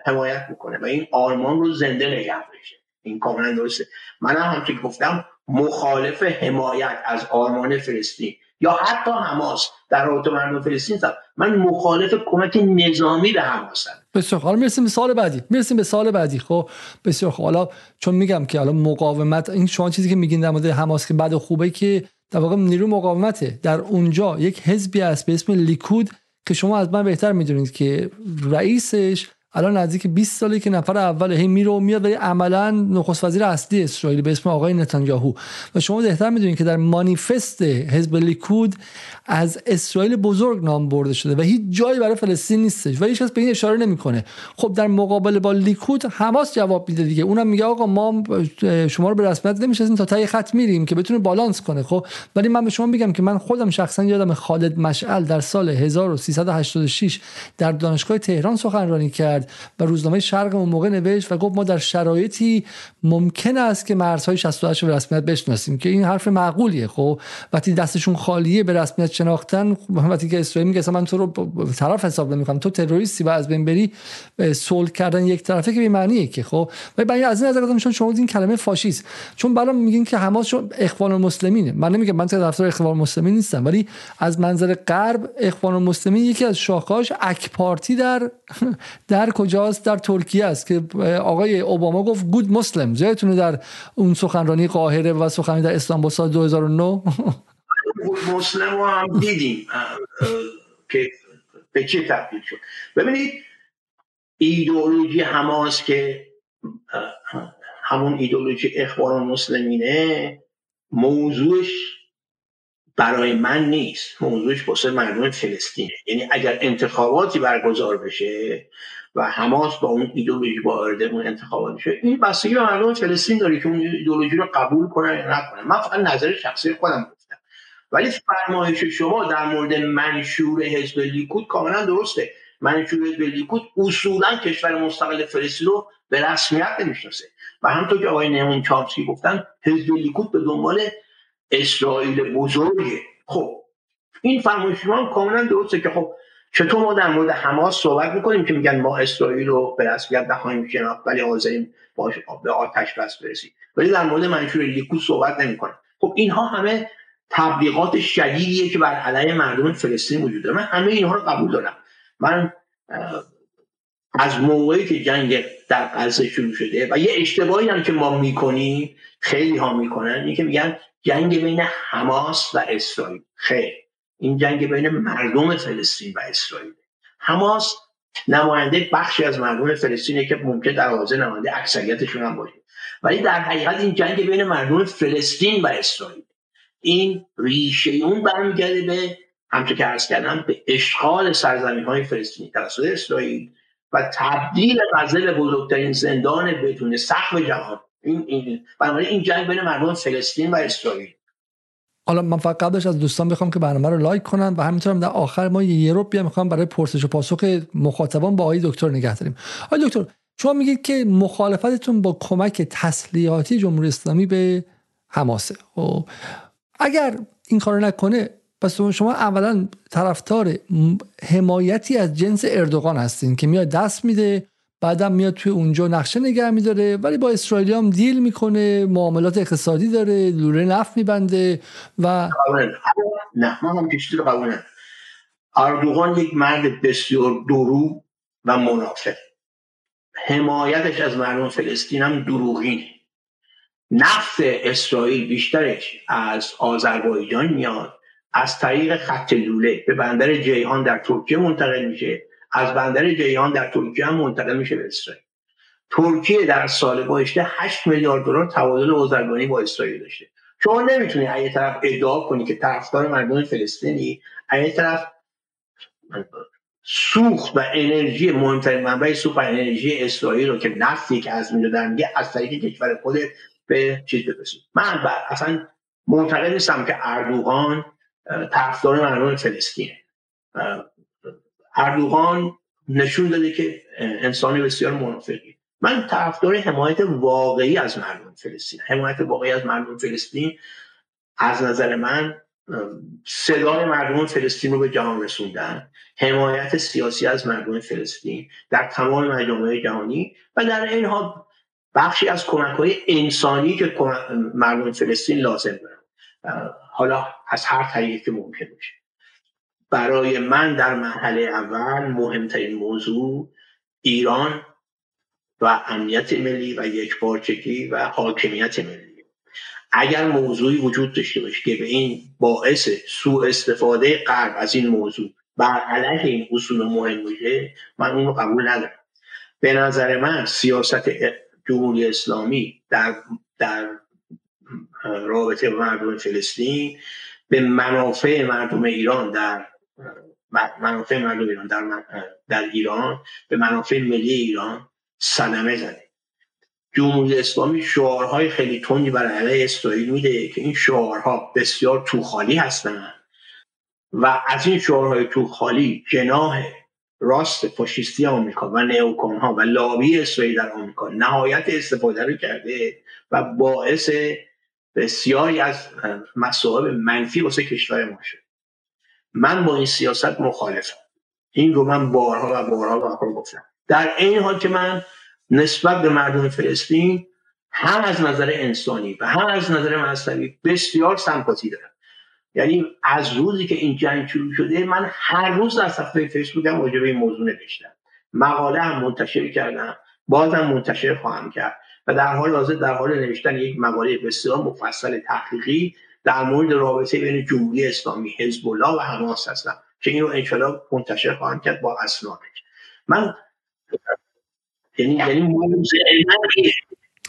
حمایت می‌کنه و این آرمان رو زنده نگه بشه این کاملا درسته. من هم همچنین گفتم مخالف حمایت از آرمان فلسطین یا حتی حماس در رابطه مردم فلسطین هستم من مخالف کمک نظامی به حماس هستم.
بسیار حالا می‌رسیم به سال بعدی. می‌رسیم به سال بعدی. خب بسیار حالا چون میگم که حالا مقاومت این شما چیزی که میگین در مورد حماس که بعد خوبه که در واقع نیرو مقاومته. در اونجا یک حزبی است به اسم لیکود که شما از من بهتر می‌دونید که رئیسش الان نزدیک 20 سالی که نفر اول هی میره و میاد ولی عملا نخست وزیر اصلی اسرائیل به اسم آقای نتانیاهو. و شما بهتر می‌دونید که در مانیفست حزب لیکود از اسرائیل بزرگ نام برده شده و هیچ جایی برای فلسطین نیستش و هیچ کس به این اشاره نمی‌کنه. خب در مقابل با لیکود حماس جواب میده دیگه. اونم میگه آقا ما شما رو به رسمیت نمی‌شناسیم تا تای خط میریم که بتونه بالانس کنه خب؟ ولی من به شما میگم که من خودم شخصا یادم خالد مشعل در سال 1386 در دانشگاه تهران سخنرانی کرد. و روزنامه شرق اون موقع نوشت و گفت ما در شرایطی ممکن است که مرزهای 68 رو به رسمیت بشناسیم که این حرف معقولیه خب؟ وقتی دستشون خالیه به رسمیت شناختن وقتی که اسرائیل میگه من تو رو طرف حساب نمی‌کنم تو تروریستی و از بین بری صلح کردن یک طرفه که معنیه که خب؟ و از این نظر گفتم شما این کلمه فاشیست. چون بالا میگین که حماس چون اخوان المسلمینه. من نمیگم من طرفدار اخوان المسلمین نیستم ولی از منظر غرب اخوان المسلمین یکی از شاخه‌هاش اک پارتی در در کجاست در ترکیه است که آقای اوباما گفت گود مسلم جایتونه در اون سخنرانی قاهره و سخنرانی در استانبول سال 2009
مسلم رو هم دیدیم. که به چه تبدیل شد؟ ببینید ایدئولوژی حماس که همون ایدئولوژی اخبار مسلمینه موضوعش برای من نیست. موضوعش واسه مردم فلسطینه. یعنی اگر انتخاباتی برگزار بشه و حماس با اون ایدئولوژی وارد اون انتخابات بشه این بستگی به مردم فلسطین داره که اون ایدئولوژی رو قبول کنن یا نکنن من فقط نظر شخصی خودم گفتم. ولی فرمایش شما در مورد منشور حزب لیکود کاملا درسته. منشور حزب لیکود اصولا کشور مستقل فلسطین رو به رسمیت نمی‌شناسه. و همطور که آقای نیمون چامسکی گفتن حزب لیکود به دنبال اسرائیل بزرگه. خب این فرمایش شما کاملا درسته که خب چطور ما در مورد حماس صحبت می‌کنیم که میگن ما اسرائیل رو به رسمیت نخواهیم شناخت ولی حاضرین باش به آتش بس برسیم. ولی در مورد منشور لیکود صحبت نمی‌کنیم خب اینها همه تبلیغات شدیدیه که بر علیه مردم فلسطین وجود داره. من همه اینها رو قبول دارم. من از موقعی که جنگ در غزه شروع شده و یه اشتباهی هم که ما می‌کنیم خیلی ها می‌کنن اینه که میگن جنگ بین حماس و اسرائیل. خیر. این جنگ بین مردم فلسطین و اسرائیل. حماس نماینده بخشی از مردم فلسطینه که ممکن در حاضر نماینده اکثریتشون هم باشه. ولی در حقیقت این جنگ بین مردم فلسطین و اسرائیل این ریشه اون برمیگرده به همچه که ارز کردم به اشغال سرزمین های فلسطینی توسط اسرائیل و تبدیل غزه به بزرگترین زندان بدون سقف جهان. این این بنابراین این جنگ بین مردم فلسطین و اسرائیل.
حالا من فقط قبلش از دوستان بخوام که برنامه رو لایک کنن و همینطور در آخر ما یه رو بیا می‌خوام برای پرسش و پاسخ مخاطبان با آقای دکتر نگه داریم. آقای دکتر شما میگید که مخالفتتون با کمک تسلیحاتی جمهوری اسلامی به حماسه. و خب، اگر این کارو نکنه پس شما اولا طرفدار حمایتی از جنس اردوغان هستین که میاد دست میده بعدم میاد توی اونجا نقشه نگه میداره ولی با اسرائیلی هم دیل می‌کنه معاملات اقتصادی داره لوله نفت میبنده و
نه من هم پیشتر قبول. اردوغان یک مرد بسیار درو و منافق. حمایتش از مردم فلسطین هم دروغینه نفت اسرائیل بیشترش از آذربایجان میاد از طریق خط لوله. به بندر جیهان در ترکیه منتقل میشه. از بندر جیهان در ترکیه هم منتقل میشه به اسرائیل. ترکیه در سال گذشته 8 میلیارد دلار تبادل بازرگانی با اسرائیل داشته. شما نمی‌تونی از طرف ادعا کنی که طرفدار مردم فلسطینی از طرف سوخت و انرژی مهمترین منبع سوخت و انرژی اسرائیل رو که نفتی که از میره در میگه از طریق کشور خودت به چیز برسید من بر اصلا معتقد نیستم که اردوغان طرفدار مردم فلسطینه. اردوغان نشون داده که انسانی بسیار منافقی. من طرفدار حمایت واقعی از مردم فلسطین حمایت واقعی از مردم فلسطین از نظر من صدای مردم فلسطین رو به جهان رسوندن حمایت سیاسی از مردم فلسطین در تمام مجامع جهانی و در این حال بخشی از کمک های انسانی که مردم فلسطین لازم دارن. حالا از هر طریقی که ممکن باشه. برای من در مرحله اول مهمترین موضوع ایران و امنیت ملی و یک بارچگی و حاکمیت ملی. اگر موضوعی وجود داشته باشه که به این باعث سوء استفاده غرب از این موضوع بر علیه این اصول مهم میشه من اون رو قبول ندارم. به نظر من سیاست جمهوری اسلامی در, در رابطه با مردم فلسطین به منافع مردم ایران در منافع مردم ایران در, در ایران به منافع ملی ایران صدمه زده. جمهوری اسلامی شعارهای خیلی تندی برای علیه اسرائیل میده که این شعارها بسیار توخالی هستند و از این شعارهای توخالی جناه راست فاشیستی آمریکا و نیوکون ها و لابی اسرائیل در آمریکا نهایت استفاده رو کرده و باعث بسیاری از مصائب منفی واسه کشور ما شد. من با این سیاست مخالفم. این رو من بارها و بارها و بارها گفتم. در این حال که من نسبت به مردم فلسطین هم از نظر انسانی و هم از نظر مذهبی بسیار سمپاتی دارم. یعنی از روزی که این جنگ شروع شده من هر روز در صفحه فیسبوکم راجع به این موضوع نوشتم. مقاله هم منتشر کردم بازم منتشر خواهم کرد. و در حال حاضر در حال نوشتن یک مقاله بسیار مفصل تحقیقی در مورد رابطه بین جمهوری اسلامی حزب الله و حماس هستم که این رو انشالله منتشر خواهم کرد با اسناد. من یعنی یعنی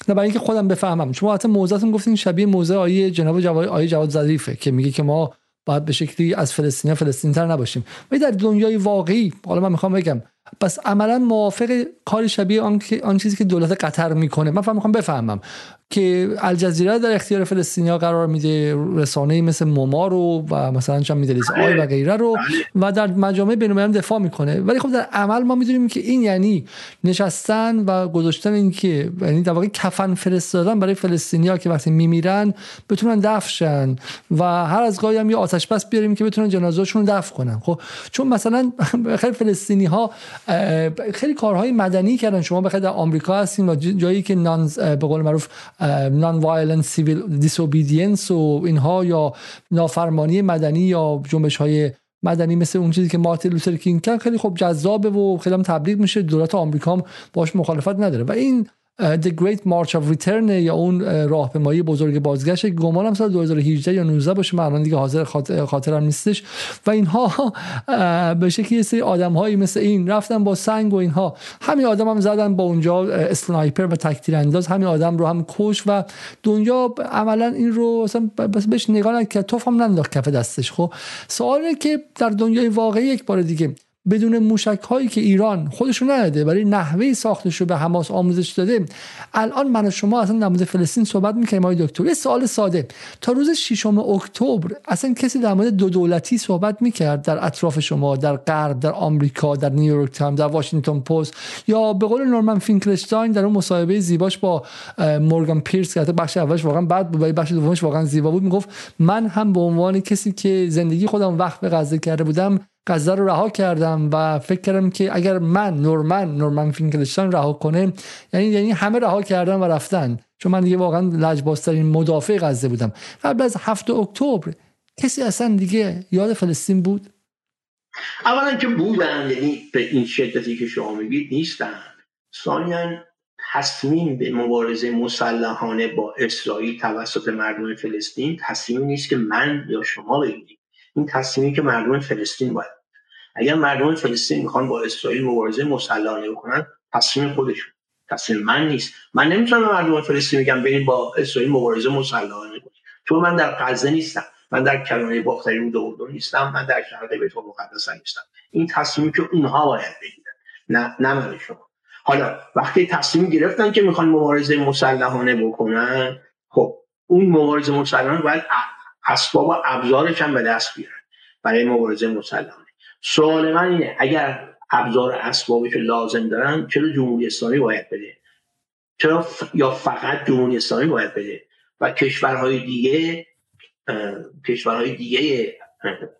نه برای اینکه خودم بفهمم. شما حتی موضعتون گفتین شبیه موضع آیه جناب جواد آیه جواد ظریفه که میگه که ما باید به شکلی از فلسطین فلسطین تر نباشیم. ولی در دنیای واقعی حالا من می‌خوام بگم پس عملا موافق کار شبیه آن, آن چیزی که دولت قطر می‌کنه. من فهم می‌خوام بفهمم. که الجزیره در اختیار فلسطینیا قرار میده رسانه مثل موما رو و مثلا چند میدلیز آی و غیره رو. و در مجامع بین دفاع می‌کنه ولی خب در عمل ما می‌دونیم که این یعنی نشستن و گذاشتن این که یعنی در واقع کفن فرستادن برای فلسطینیا که وقتی میمیرن بتونن دفن شن و هر از گاهی هم یه آتش بس بیاریم که بتونن جنازه‌شون دفن کنن خب چون مثلا خیلی فلسطینی ها خیلی کارهای مدنی کردن شما بالاخره در آمریکا هستین و جایی که non به قول معروف non-violent civil disobedience و اینها یا نافرمانی مدنی یا جنبش های مدنی مثل اون چیزی که مارتین لوتر کینگ کرد خیلی خب جذابه و خیلی هم تبلیغ میشه. دولت آمریکا هم باش مخالفت نداره. و این The Great March of Return یا اون راهپیمایی بزرگ بازگشت گمانم سال 2018 یا 19 باشه من دیگه حاضر خاطرم نیستش. و اینها به شکلی سری آدم هایی مثل این رفتن با سنگ و اینها. همین آدم هم زدن با اونجا اسنایپر و تکتیر انداز همین آدم رو هم کش و دنیا عملا این رو اصلا بهش نگاه نکرد. توف هم ننداخت کف دستش خب. سواله که در دنیای واقعی یک بار دیگه بدون موشک هایی که ایران خودشو نداده برای نحوه ساختش رو به حماس آموزش داده. الان من و شما اصلا در مورد فلسطین صحبت می‌کنیم آقای دکتر. یه سوال ساده. تا روز 6 اکتبر اصلا کسی در مورد دو دولتی صحبت می‌کرد؟ در اطراف شما در غرب در آمریکا در نیویورک تایم در واشنگتن پست؟ یا به قول نورمن فینکلشتاین در اون مصاحبه زیباش با مورگان پیرس که بخش اولش واقعا بعد بود بخش دومش واقعا زیبا بود می‌گفت من هم به عنوان کسی که زندگی خودم وقت به غزه کرده بودم غزه رو رها کردم و فکر کردم که اگر من نورمن نورمن فینکلشتاین رها کنه یعنی یعنی همه رها کردن و رفتن. چون من دیگه واقعا لجبازترین مدافع غزه بودم. قبل از هفته اکتبر کسی اصلا دیگه یاد فلسطین بود؟
اولا که بودن یعنی به این شدتی که شما میگید نیستن. ثانیا تصمیم به مبارزه مسلحانه با اسرائیل توسط مردم فلسطین تصمیمی نیست که من یا شما بگیریم. این تصمیمی که مردم فلسطین باید اگر مردم فلسطین می‌خوان با اسرائیل مبارزه مسلحانه بکنن تصمیم خودشون. تصمیم من نیست. من نمی‌تونم به مردم فلسطین بگم بریم با اسرائیل مبارزه مسلحانه کنیم چون من در غزه نیستم. من در کلانه باختری رود اردن نیستم. من در شرق بیت المقدس نیستم. این تصمیمی که اونها باید بگیرن. نه نه من شما. حالا وقتی تصمیم گرفتن که می‌خوان مبارزه مسلحانه بکنن خب اون مبارزه مسلحانه باید اسباب و ابزارش هم به دست بیارن. برای مبارزه مسلحانه. سوال من اینه اگر ابزار اسبابش لازم دارن چرا جمهوری اسلامی باید بده؟ چرا یا فقط جمهوری اسلامی باید بده؟ و کشورهای دیگه کشورهای دیگه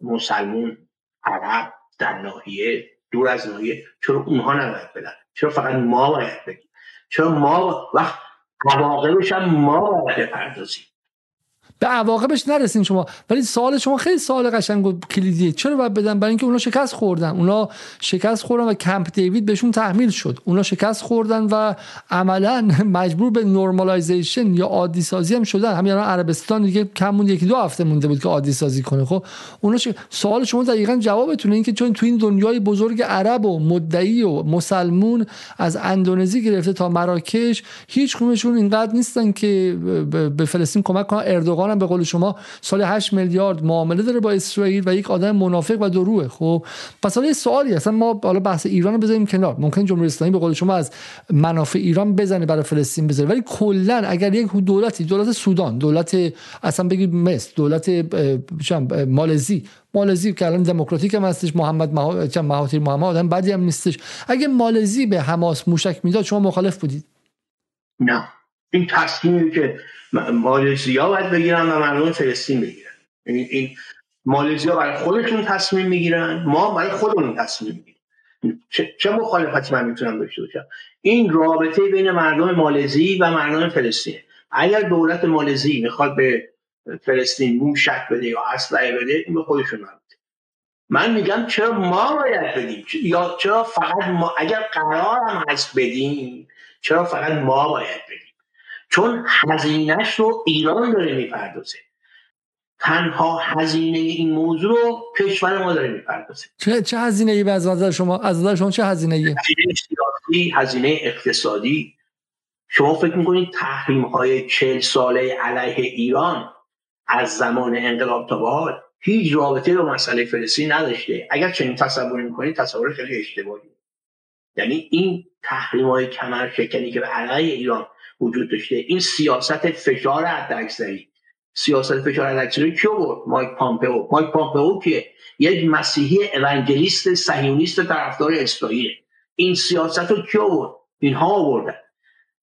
مسلمون عرب در ناحیه دور از ناحیه چرا اونها نباید بدن؟ چرا فقط ما باید بگیم؟ چرا ما وقت عواقبش هم ما باید بپردازیم؟
به عواقبش نرسیم شما. ولی سوال شما خیلی سوال قشنگ و کلیدیه. چرا باید بدن؟ برای اینکه اونا شکست خوردن. اونا شکست خوردن و کمپ دیوید بهشون تحمیل شد. اونا شکست خوردن و عملا مجبور به نورمالایزیشن یا عادی سازی هم شدن. همین الان عربستان دیگه کم یکی دو هفته مونده بود که عادی سازی کنه. خب اونا ش... سوال شما دقیقا جوابتونه. اینکه چون تو این دنیای بزرگ عرب و مدعی و مسلمون از اندونزی گرفته تا مراکش هیچ کدومشون اینقدر نیستن که به فلسطین کمک کنن. اردوغان هم به قول شما سال 8 میلیارد معامله داره با اسرائیل و یک آدم منافق و دروه خب پس حالا یه سوالی اصلا ما حالا بحث ایران رو بذاریم کنار. ممکن جمهوری اسلامی به قول شما از منافع ایران بزنه برای فلسطین بذاره. ولی کلا اگر یک دولتی دولت سودان دولت اصلا بگید مصر دولت مالزی. مالزی که الان دموکراتیک هم هستش محمد مهاتیر محمد آدم بدی هم نیستش. اگه مالزی به حماس موشک می‌داد شما مخالف بودید.
نه. این تصمیمی که مالزیا باید بگیرن و مردم فلسطین بگیرن. یعنی این مالزیا برای خودشون تصمیم می‌گیرن ما برای خودمون تصمیم می‌گیریم. چه, چه مخالفتی من می‌تونم داشته باشم؟ این رابطه بین مردم مالزی و مردم فلسطین. اگر دولت مالزی می‌خواد به فلسطین موشک بده یا اسلحه بده این به خودشون مربوطه. من میگم چرا ما باید بدیم؟ یا چرا فقط ما اگر قرار هم هست بدیم چرا فقط ما باید بدیم؟ چون هزینهش رو ایران داره می‌پردازه. تنها هزینه این موضوع رو کشور ما داره می‌پردازه.
چه چه هزینه ای از نظر شما؟ از نظر شما چه هزینه ای
هزینه سیاسی هزینه اقتصادی. شما فکر می‌کنید تحریم های چل ساله علیه ایران از زمان انقلاب تا به حال هیچ رابطه با مسئله فلسطین نداشته. اگر چنین تصور می‌کنید تصور خیلی اشتباهی. یعنی این تحریم های کمر شکنی که به علیه ایران وجود داشته. این سیاست فشار حداکثری. سیاست فشار حداکثری کیو بود مایک پامپئو. مایک پامپئو که یک مسیحی اونجلیست صهیونیست طرفدار اسرائیل. این سیاست رو کیو بود اینها آوردن.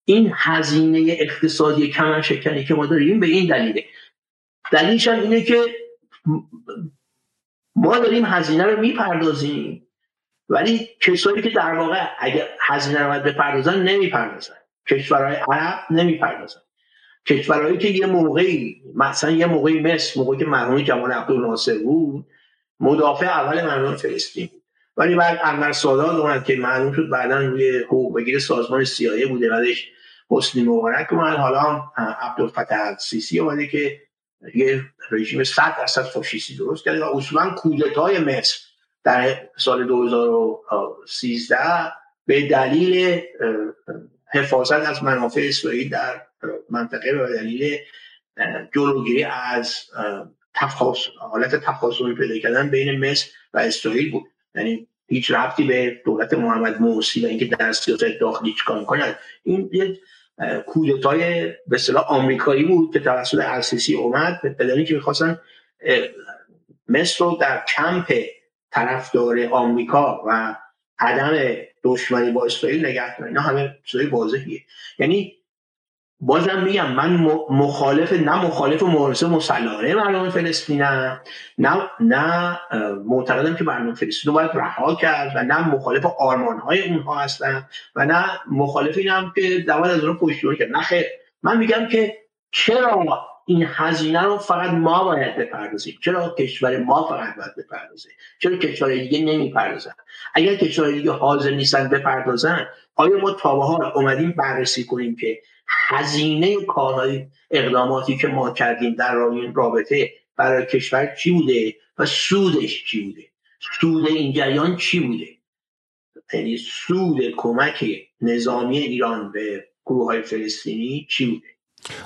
این هزینه اقتصادی کمر شکنی که ما داریم به این دلیله. دلیلش اینه که ما داریم هزینه رو می‌پردازیم. ولی کسایی که در واقع اگر هزینه رو بپردازن نمی‌پردازن. کشورهای عرب نمی‌پردازن کشورهایی که یه موقعی مثلا یه موقعی مثل موقعی که مرحوم جمال عبدالناصر بود مدافع اول مردم فلسطین بود. ولی بعد انور سادات اومد که معلوم شد بعدا روی حقوق بگیر سازمان سیایه بوده بعدش حسنی مبارک اومد. حالا عبدالفتح سیسی اومده که یه رژیم 100 درصد فاشیستی درست کرده و اصولا کودتای مصر در سال 2013 به دلیل حفاظت از منافع اسرائیل در منطقه به دلیل جلوگیری از تفاصل حالت تفاصلی پیدا کردن بین مصر و اسرائیل بود. یعنی هیچ ربطی به دولت محمد مرسی و اینکه در سیاست داخلی چیکار می‌کنن. این یه کودتای به اصطلاح آمریکایی بود که توسط ارسیسی اومد به دلیلی که می‌خواستن مصر رو در کمپ طرفدار آمریکا و عدم دشمنی با اسرائیل نگه دارن اینا همه چیزای واضحیه. یعنی بازم میگم من مخالف نه مخالف مبارزه مسلحانه مردم فلسطین نه نه معتقدم که مردم فلسطین رو باید رها کرد و نه مخالف آرمان های اونها هستم و نه مخالف اینم که دوال از اون پشتیبانی کرد. نه خیر. من میگم که چرا این هزینه رو فقط ما باید بپردازیم. چرا کشور ما فقط باید بپردازه؟ چرا کشور دیگه نمی‌پردازن اگر کشور دیگه حاضر نیستن بپردازن آیا ما تا حال اومدیم بررسی کنیم که هزینه کارهای اقداماتی که ما کردیم در رابطه برای کشور چی بوده و سودش چی بوده؟ سود این جریان چی بوده؟ یعنی سود کمک نظامی ایران به گروه های فلسطینی چی بوده؟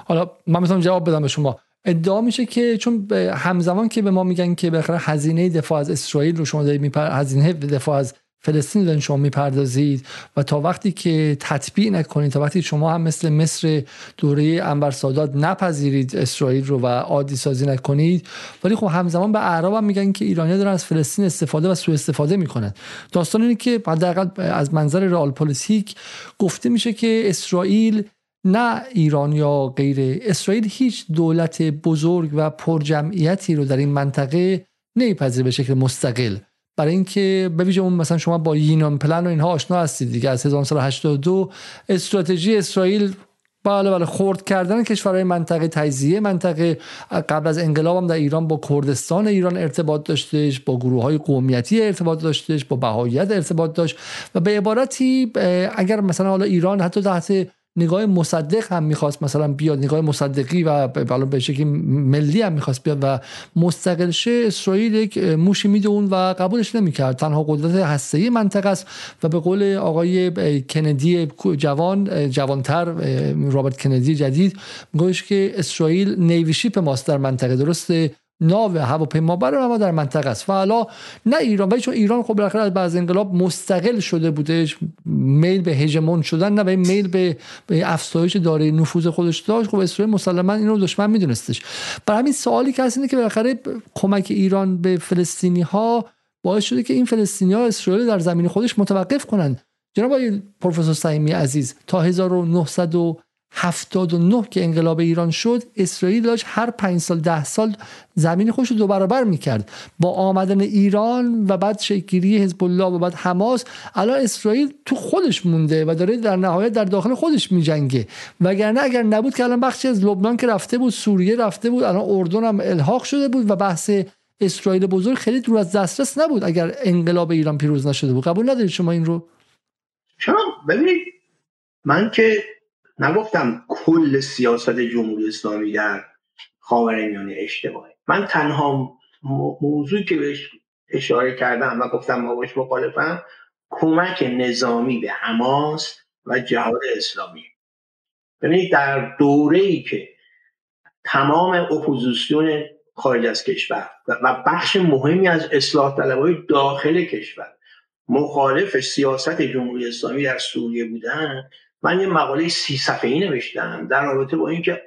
حالا من می‌تونم جواب بدم به شما. ادعا میشه که چون همزمان که به ما میگن که بالاخره هزینه دفاع از اسرائیل رو شما دارید میپر هزینه دفاع از فلسطین دارین شما می‌پردازید و تا وقتی که تطبیع نکنید تا وقتی شما هم مثل مصر دوره انور سادات نپذیرید اسرائیل رو و عادی سازی نکنید ولی خب همزمان به اعراب هم میگن که ایرانی دارن از فلسطین استفاده و سوء استفاده می‌کنن. داستان اینه که حداقل از منظر رئال پلیتیک گفته میشه که اسرائیل نه ایران یا غیره اسرائیل هیچ دولت بزرگ و پرجمعیتی رو در این منطقه نمیپذیره به شکل مستقل. برای اینکه به اون مثلا شما با یینان پلن و اینها آشنا هستید دیگه. از 1982 استراتژی اسرائیل بله بله خورد کردن کشورهای منطقه تجزیه منطقه. قبل از انقلاب هم در ایران با کردستان ایران ارتباط داشتش با گروه های قومیتی ارتباط داشتش با بهاییت ارتباط داشت. و به عبارتی اگر مثلا حالا ایران حتی تحت نگاه مصدق هم می‌خواست مثلا بیاد نگاه مصدقی و به شکلی ملی هم می‌خواست بیاد و مستقل شه اسرائیل یک موشی میده و قبولش نمی‌کرد. تنها قدرت هسته منطقه است و به قول آقای کندی جوان جوانتر رابرت کندی جدید میگوش که اسرائیل نیویشیپ ماست در منطقه. درسته؟ ناو هواپیما برای ما در منطقه است. و حالا نه ایران ولی چون ایران خب بالاخره از بعد انقلاب مستقل شده بودش میل به هژمون شدن نه میل به, به افزایش داره نفوذ خودش داشت. خب اسرائیل مسلما این رو دشمن میدونستش. برای همین سوالی که هست اینه که بالاخره کمک ایران به فلسطینی ها باعث شده که این فلسطینی ها اسرائیل در زمین خودش متوقف کنند جناب پروفسور سعیمی عزیز تا 1900 79 که انقلاب ایران شد اسرائیل داشت هر پنج سال ده سال زمین خودش رو دو برابر می‌کرد. با آمدن ایران و بعد شکلی حزب الله و بعد حماس الان اسرائیل تو خودش مونده و داره در نهایت در داخل خودش میجنگه. وگرنه اگر نبود که الان بخشی از لبنان که رفته بود سوریه رفته بود الان اردن هم الحاق شده بود و بحث اسرائیل بزرگ خیلی دور از دسترس نبود اگر انقلاب ایران پیروز نشده بود. قبول ندارید شما این رو؟
شما ببینید من که نگفتم کل سیاست جمهوری اسلامی در خاورمیانه اشتباهه. من تنها موضوعی که بهش اشاره کردم و گفتم ما باش مخالفم کمک نظامی به حماس و جهاد اسلامی. ببینید در دوره ای که تمام اپوزیسیون خارج از کشور و بخش مهمی از اصلاح طلبهای داخل کشور مخالف سیاست جمهوری اسلامی در سوریه بودن من یه مقاله سی صفحه ای نوشتم در رابطه با اینکه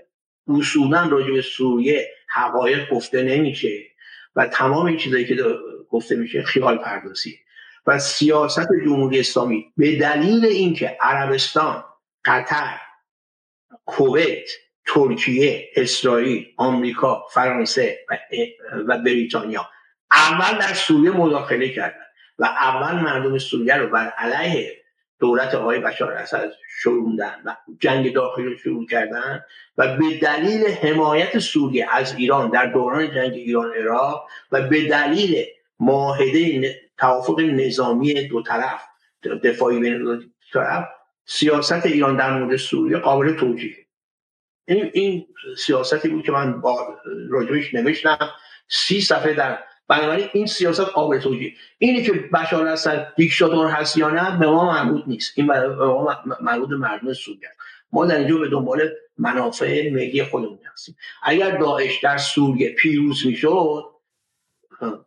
اصولا راجع به سوریه حقایق گفته نمیشه و تمام این چیزایی که گفته میشه خیال پردازی. و سیاست جمهوری اسلامی به دلیل اینکه عربستان قطر کویت ترکیه اسرائیل آمریکا فرانسه و, بریتانیا اول در سوریه مداخله کردن و اول مردم سوریه رو بر علیه دولت آقای بشار اسد شروندن و جنگ داخلی رو شروع کردن و به دلیل حمایت سوریه از ایران در دوران جنگ ایران عراق و به دلیل معاهده توافق نظامی دو طرف دفاعی بین دو طرف سیاست ایران در مورد سوریه قابل توجیه. این این سیاستی بود که من با راجبش نوشتم. سی صفحه در بنابراین این سیاست قابل توجیه اینی که بشار اسد دیکتاتور هست یا نه به ما مربوط نیست. این به ما مربوط مردم سوریه. ما در اینجا به دنبال منافع ملی خودمون هستیم. اگر داعش در سوریه پیروز می‌شد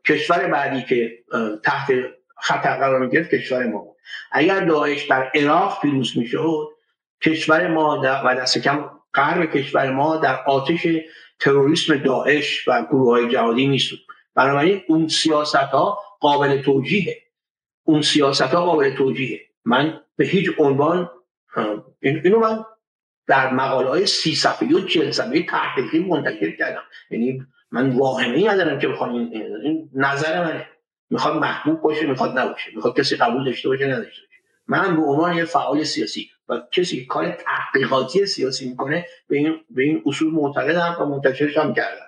کشور بعدی که تحت خطر قرار می‌گرفت کشور ما بود. اگر داعش در عراق پیروز می‌شد کشور ما و دست کم غرب کشور ما در آتش تروریسم داعش و گروه های جهادی میسود بنابراین اون سیاست ها قابل توجیهه. اون سیاست ها قابل توجیهه. من به هیچ عنوان اینو من در مقاله های سی صفحه و چل صفحه تحقیقی منتشر کردم. یعنی من واهمه ای ندارم که بخوام این نظر منه. می‌خواد محبوب باشه می‌خواد نباشه. می‌خواد کسی قبول داشته باشه نداشته باشه. من به عنوان یه فعال سیاسی و کسی که کار تحقیقاتی سیاسی می‌کنه به این, به این اصول معتقدم و منتشرش هم کردم.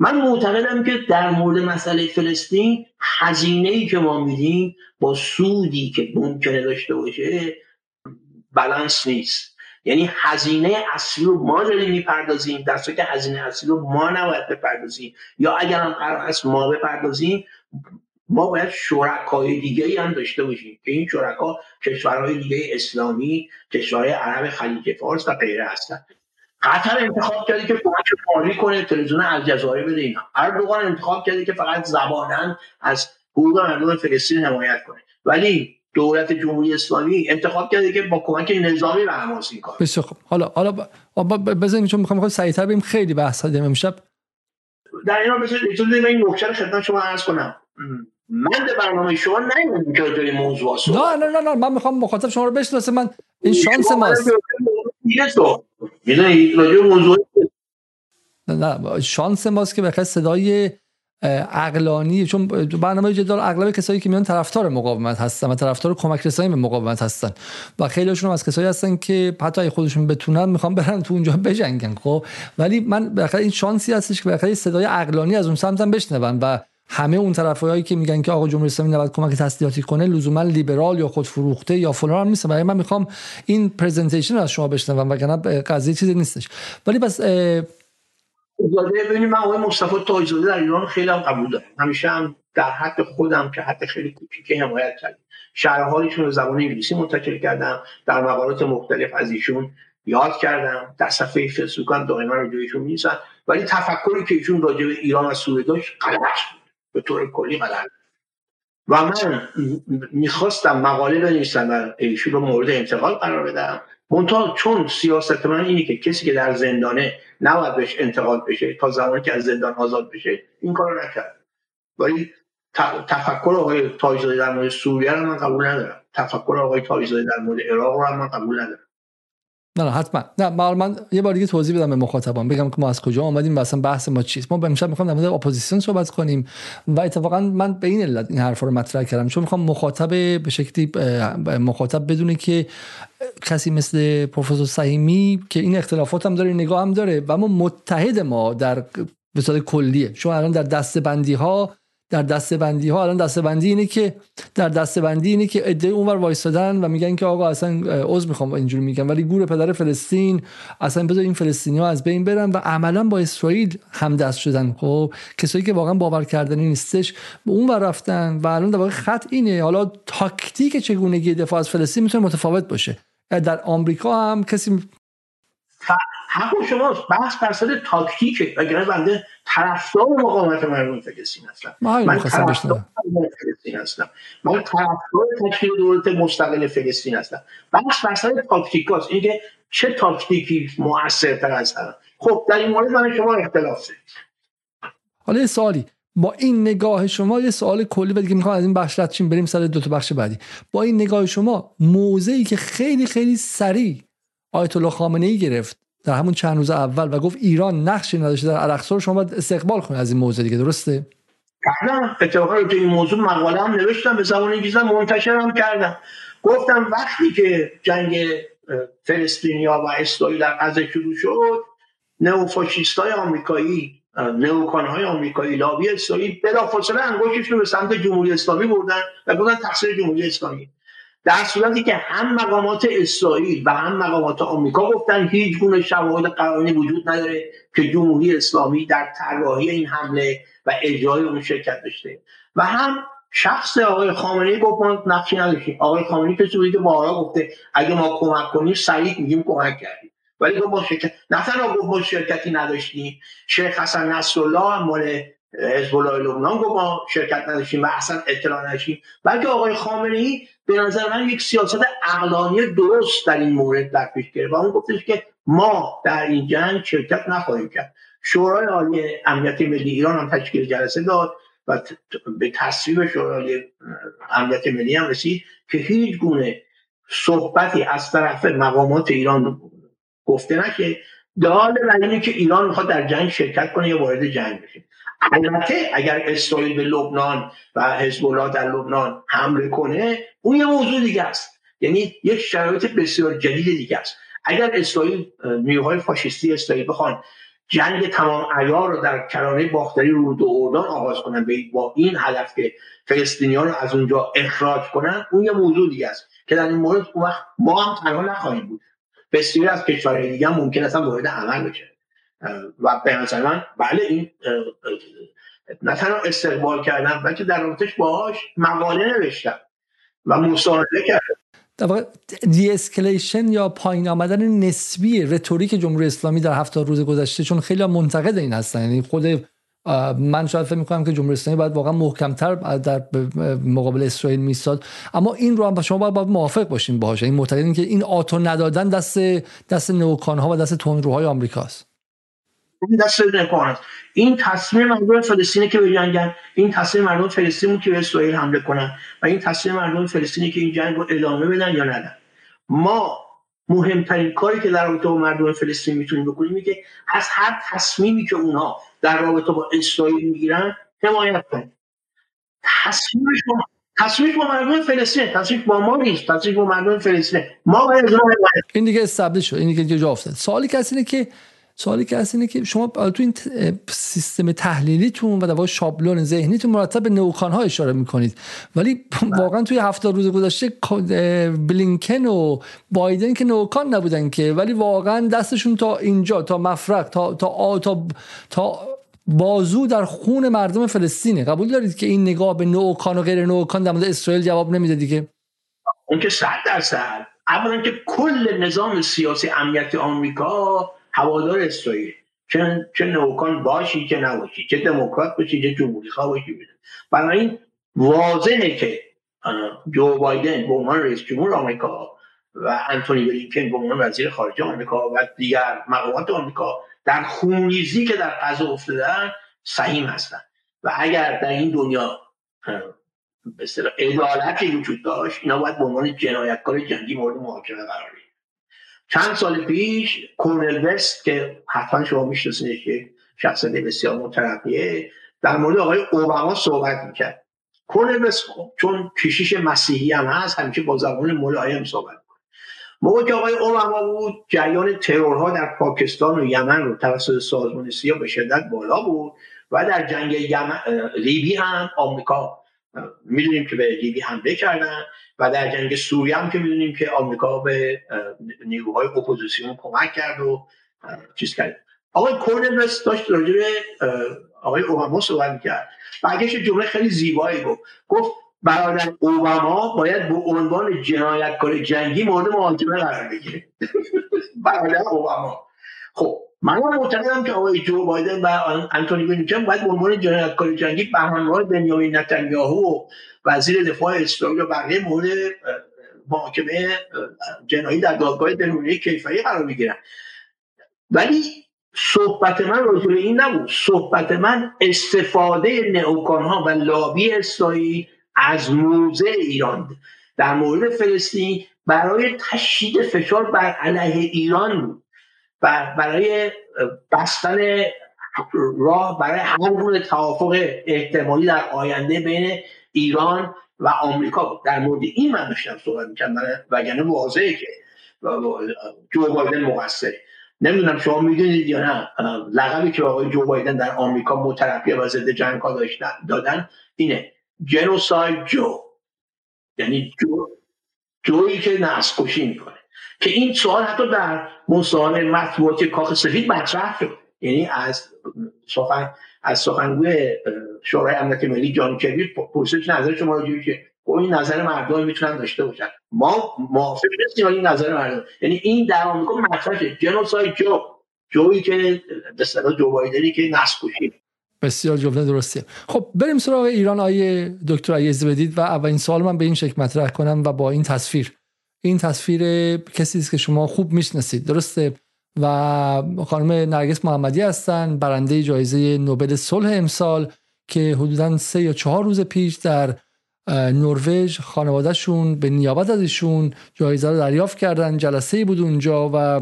من معتقدم که در مورد مسئله فلسطین هزینه ای که ما میدیم با سودی که ممکنه داشته باشه بالانس نیست. یعنی هزینه اصلی رو ما داریم می‌پردازیم در که هزینه اصلی رو ما نباید بپردازیم. یا اگر هم قرار است ما بپردازیم ما باید شرکای دیگه ای هم داشته باشیم که این شرکا کشورهای دیگه اسلامی کشورهای عرب خلیج فارس و غیره هستند قطر انتخاب کرده که فقط مالی کنه تلویزیون الجزایر بده اینا. اردوغان انتخاب کرده که فقط زبانن از حقوق مردم فلسطین حمایت کنه. ولی دولت جمهوری اسلامی انتخاب کرده که با کمک نظامی به حماس این کار.
بسیار خب حالا حالا بزنید چون می‌خوام سریعتر بریم خیلی بحث داریم امشب.
در این حال بذارید این نکته رو خدمت شما عرض کنم. من به برنامه شما نمی‌دونم که موضوع
نه نه نه نه من می‌خوام مخاطب شما رو بشناسه من این شانس ماست نه نه شانس ماست که بخاطر صدای عقلانی چون برنامه جدال اغلب کسایی که میان طرفدار مقاومت هستن و طرفدار کمک رسانی به مقاومت هستن. و خیلیشون از کسایی هستن که حتی خودشون بتونن می‌خوام برن تو اونجا بجنگن خب؟ ولی من بخاطر این شانسی هستش که بخاطر صدای عقلانی از اون سمتم بشنون و همه اون طرفایی که میگن که آقا جمهوری اسلامی نباید کمک تسلیحاتی کنه لزوما لیبرال یا خود فروخته یا فلان هم نیست برای من می‌خوام این پرزنتیشن از شما بشنوم وگرنه قضیه چیزی نیستش. ولی بس
ببینید من آقای مصطفی تاجزاده در ایران خیلی هم قبول دارم. همیشه هم در حد خودم که حد خیلی کوچیکی حمایت کردم. شرحالشون رو زبان انگلیسی منتشر کردم. در مقالات مختلف از ایشون یاد کردم. در صفحه فیسبوک هم دائما راجع ایشون ولی تفکری که ایشون راجع به ایران و سوریه داشت غلط به طور کلی غلط و من می‌خواستم مقاله بنویسم و ایشون رو مورد انتقال قرار بدم. منتها چون سیاست من اینه که کسی که در زندانه نباید بهش انتقاد بشه تا زمانی که از زندان آزاد بشه این کارو نکرد. ولی تفکر آقای تاجزاده در مورد سوریه رو من قبول ندارم. تفکر آقای تاجزاده در مورد عراق رو من قبول ندارم.
نه نه حتما. نه من یه بار دیگه توضیح بدم به مخاطبان. بگم که ما از کجا آمدیم و اصلا بحث ما چیست. ما امشب می‌خوام در مورد اپوزیسیون صحبت کنیم و اتفاقا من به این علت این حرفا رو مطرح کردم. چون می‌خوام مخاطب به شکلی مخاطب بدونه که کسی مثل پروفسور سهیمی که این اختلافات هم داره نگاه هم داره و ما متحد ما در به صورت کلیه. چون الان در دسته بندی ها در دسته بندی ها الان دسته بندی اینه که در دسته بندی اینه که عده اونور وایسادن و میگن که آقا اصلا عذر می‌خوام اینجوری میگن ولی گور پدر فلسطین اصلا بذار این فلسطینی ها از بین برن و عملا با اسرائیل همدست شدن. خب کسایی که واقعا باور کردنی نیستش. به اون رفتن و الان در واقع خط اینه. حالا تاکتیک چگونگی دفاع از فلسطین می‌تونه متفاوت باشه. در آمریکا هم کسی
حق شماست بحث بر سر تاکتیکه وگرنه بنده طرفدار مقاومت مردم فلسطین هستم من طرفدار فلسطین هستم من طرفدار تشکیل دولت مستقل فلسطین هستم بحث بر سر تاکتیکاست اینکه چه تاکتیکی مؤثرتر از خب در این مورد من شما اختلاف
حالا یه سوالی. با این نگاه شما یه سوال کلی و دیگه می‌خوام از این بخش رد بریم سر دو تا بخش بعدی. با این نگاه شما موضعی که خیلی خیلی سریع آیت الله خامنه ای گرفت در همون چند روز اول و گفت ایران نقشی نداشته در الاقصا رو شما باید استقبال کنید از این موضوع دیگه درسته؟
کردم اتفاقا رو این موضوع مقاله هم نوشتم به زبان انگلیسی منتشرم کردم. گفتم وقتی که جنگ فلسطینیا و اسرائیل در غزه شروع شد نئوفاشیست های آمریکایی نئوکان های آمریکایی لابی اسرائیل بلافاصله انگشتشون به سمت جمهوری اسلامی بردن و گفتن تقصیر جمهوری اسلامی. در صورتی که هم مقامات اسرائیل و هم مقامات آمریکا گفتن هیچ گونه شواهد قرآنی وجود نداره که جمهوری اسلامی در طراحی این حمله و اجرای اون شرکت داشته. و هم شخص آقای خامنه‌ای گفت ما نقشی نداشتیم. آقای خامنه‌ای که که بارا گفته اگه ما کمک کنیم سریع میگیم کمک کردیم. ولی گفت ما شرکت نه تنها گفت ما شرکتی نداشتیم شیخ حسن نصرالله مال حزب الله لبنان گفت ما شرکت نداشتیم و اصلا اطلاع نداشتیم بلکه آقای خامنه ای به نظر من یک سیاست اقلانی درست در این مورد در پیش گرفت و اون گفتش که ما در این جنگ شرکت نخواهیم کرد. شورای عالی امنیت ملی ایران هم تشکیل جلسه داد و به تصویب شورای امنیت ملی هم رسید که هیچ گونه صحبتی از طرف مقامات ایران گفته نشه دال بر اینه که ایران می‌خواد در جنگ شرکت کنه یا وارد جنگ بشه. البته اگر اسرائیل به لبنان و حزب الله در لبنان حمله کنه اون یه موضوع دیگه است. یعنی یک شرایط بسیار جدید دیگه است. اگر اسرائیل نیروهای فاشیستی اسرائیل بخوان جنگ تمام عیار رو در کرانه باختری رود و اردن آغاز کنن با این هدف که فلسطینیان رو از اونجا اخراج کنن اون یه موضوع دیگه است که در این مورد اون وقت ما هم تنها نخواهیم بود. بسیاری از کشورهای دیگه ممکن است وارد عمل بشه. و به نظر بله این نه تنها استقبال کردم بلکه در رابطش باهاش مقاله نوشتم و مصاحبه کردم
در واقع de-escalation یا پایین آمدن نسبی رتوریک جمهوری اسلامی در هفته روز گذشته چون خیلی منتقد این هستن. یعنی خود من شاید فکر می‌کنم که جمهوری اسلامی باید واقعا محکمتر در مقابل اسرائیل میستاد اما این رو هم شما باید, باید موافق باشین باهاش. این معتقدین که این آتو ندادن دست دست نوکان ها و دست تندروهای آمریکاست.
این دست این تصمیم مردم فلسطینی که به این تصمیم مردم فلسطینی که به اسرائیل حمله کنن و این تصمیم مردم فلسطینی که این جنگ رو ادامه بدن یا ندن. ما مهمترین کاری که در رابطه با مردم فلسطین می‌تونیم بکنیم اینه که از هر تصمیمی که اونها در رابطه با اسرائیل می‌گیرن حمایت کنیم. تصمیمش با تصمیمش با مردم فلسطین تصمیمش با ما نیست تصمیمش با مردم فلسطین ما باید
این دیگه استبلیش شد این دیگه جا افتاد. سوالی که اینه که سوالی که هست اینه که شما تو این سیستم تحلیلیتون و در شابلون ذهنیتون مرتب به نوکان ها اشاره می‌کنید. ولی واقعا توی هفته روز گذشته بلینکن و بایدن که نوکان نبودن که ولی واقعا دستشون تا اینجا تا مفرق تا تا تا, تا بازو در خون مردم فلسطینه. قبول دارید که این نگاه به نوکان و غیر نوکان در مورد اسرائیل جواب نمیده دیگه؟
اون که صد درصد. اولا که کل نظام سیاسی امنیتی آمریکا هوادار اسرائیل. چه چه نوکان باشی چه نباشی. چه دموکرات باشی چه جمهوری خواه باشی. این واضحه که جو بایدن به عنوان رئیس جمهور آمریکا و انتونی بلینکن به عنوان وزیر خارجه آمریکا و دیگر مقامات آمریکا در خونریزی که در غزه افتادن سهیم هستند و اگر در این دنیا به اصطلاح عدالتی وجود داشت اینا باید به عنوان جنایتکار جنگی مورد محاکمه قرار چند سال پیش کورنل وست که حتما شما میشناسینش که شخصیت بسیار مترقیه در مورد آقای اوباما صحبت می‌کرد. کورنل وست چون کشیش مسیحی هم هست همیشه با زبان ملایم صحبت موقع که آقای اوباما بود جریان ترورها در پاکستان و یمن رو توسط سازمان سیا به شدت بالا بود و در جنگ لیبی هم آمریکا می‌دونیم که به لیبی حمله کردن. و در جنگ سوریه هم که می‌دونیم که آمریکا به نیروهای اپوزیسیون کمک کرد و چیز کرد. آقای کورنل وست داشت راجع به آقای اوباما صحبت می‌کرد. برگشت جمله خیلی زیبایی گفت. گفت برادر اوباما باید به عنوان جنایتکار جنگی مورد محاکمه قرار بگیره. برادر اوباما. خب من معتقدم که آقای جو بایدن و انتونی بلینکن باید به عنوان جنایتکار جنگی به همراه بنیامین و وزیر دفاع اسرائیل و بقیه مورد محاکمه جنایی در دادگاه بین‌المللی کیفری قرار می‌گیرن ولی صحبت من راجع این نبود. صحبت من استفاده نئوکان ها و لابی اسرائیل از موزه ایران در مورد فلسطین برای تشدید فشار بر علیه ایران بود. برای بستن راه برای هر گونه توافق احتمالی در آینده بین ایران و آمریکا بود. در مورد این من داشتم صحبت می‌کردم وگرنه واضحه که جو بایدن مقصره نمی‌دونم شما می‌دونید یا نه لقبی که آقای جو بایدن در آمریکا مترقی و ضد جنگ ها دادن اینه. جنوساید جو. یعنی جو جویی که نسل می‌کنه. که این سوال حتی در مسائل مطبوعاتی کاخ سفید مطرح شد. یعنی از سخن از سخنگوی شورای امنیت ملی جان کری پرسش نظر شما راجع که خب این نظر مردم می‌تونن داشته باشن. ما موافق نیستیم این نظر مردم. یعنی این در آمریکا مطرحه جنوساید جو. جویی که به جو بایدنی که نسل
بسیار جمله درسته. خب بریم سراغ ایران آیه دکتر عیزی بدید و اولین سوال من به این شکل مطرح کنم و با این تصویر. این تصویر کسی است که شما خوب می‌شناسید درسته؟ و خانم نرگس محمدی هستن برنده جایزه نوبل صلح امسال که حدودا سه یا چهار روز پیش در نروژ خانوادهشون به نیابت از ایشون جایزه رو دریافت کردن. جلسه بود اونجا و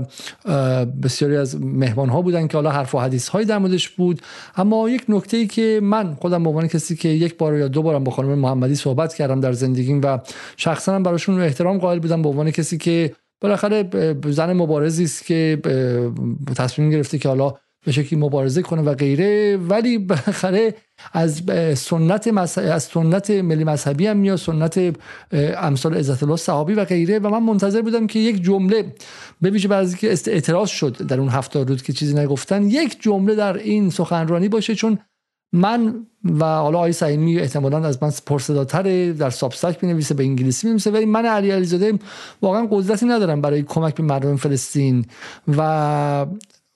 بسیاری از مهمان ها بودن که حالا حرف و حدیث های در موردش بود. اما یک نکته ای که من خودم به عنوان کسی که یک بار یا دو بارم با خانم محمدی صحبت کردم در زندگیم و شخصا هم براشون احترام قائل بودم به عنوان کسی که بالاخره زن مبارزی است که تصمیم گرفته که حالا به شکلی مبارزه کنه و غیره. ولی بالاخره از سنت از سنت ملی مذهبی هم میاد سنت امثال عزت الله صحابی و غیره. و من منتظر بودم که یک جمله به ویژه بعضی که اعتراض شد در اون هفته روز که چیزی نگفتن یک جمله در این سخنرانی باشه. چون من و حالا آقای سعیمی احتمالا از من پرصداتر در سابستک نویسه به انگلیسی نویسه ولی من علی علیزاده واقعا قدرتی ندارم برای کمک به مردم فلسطین. و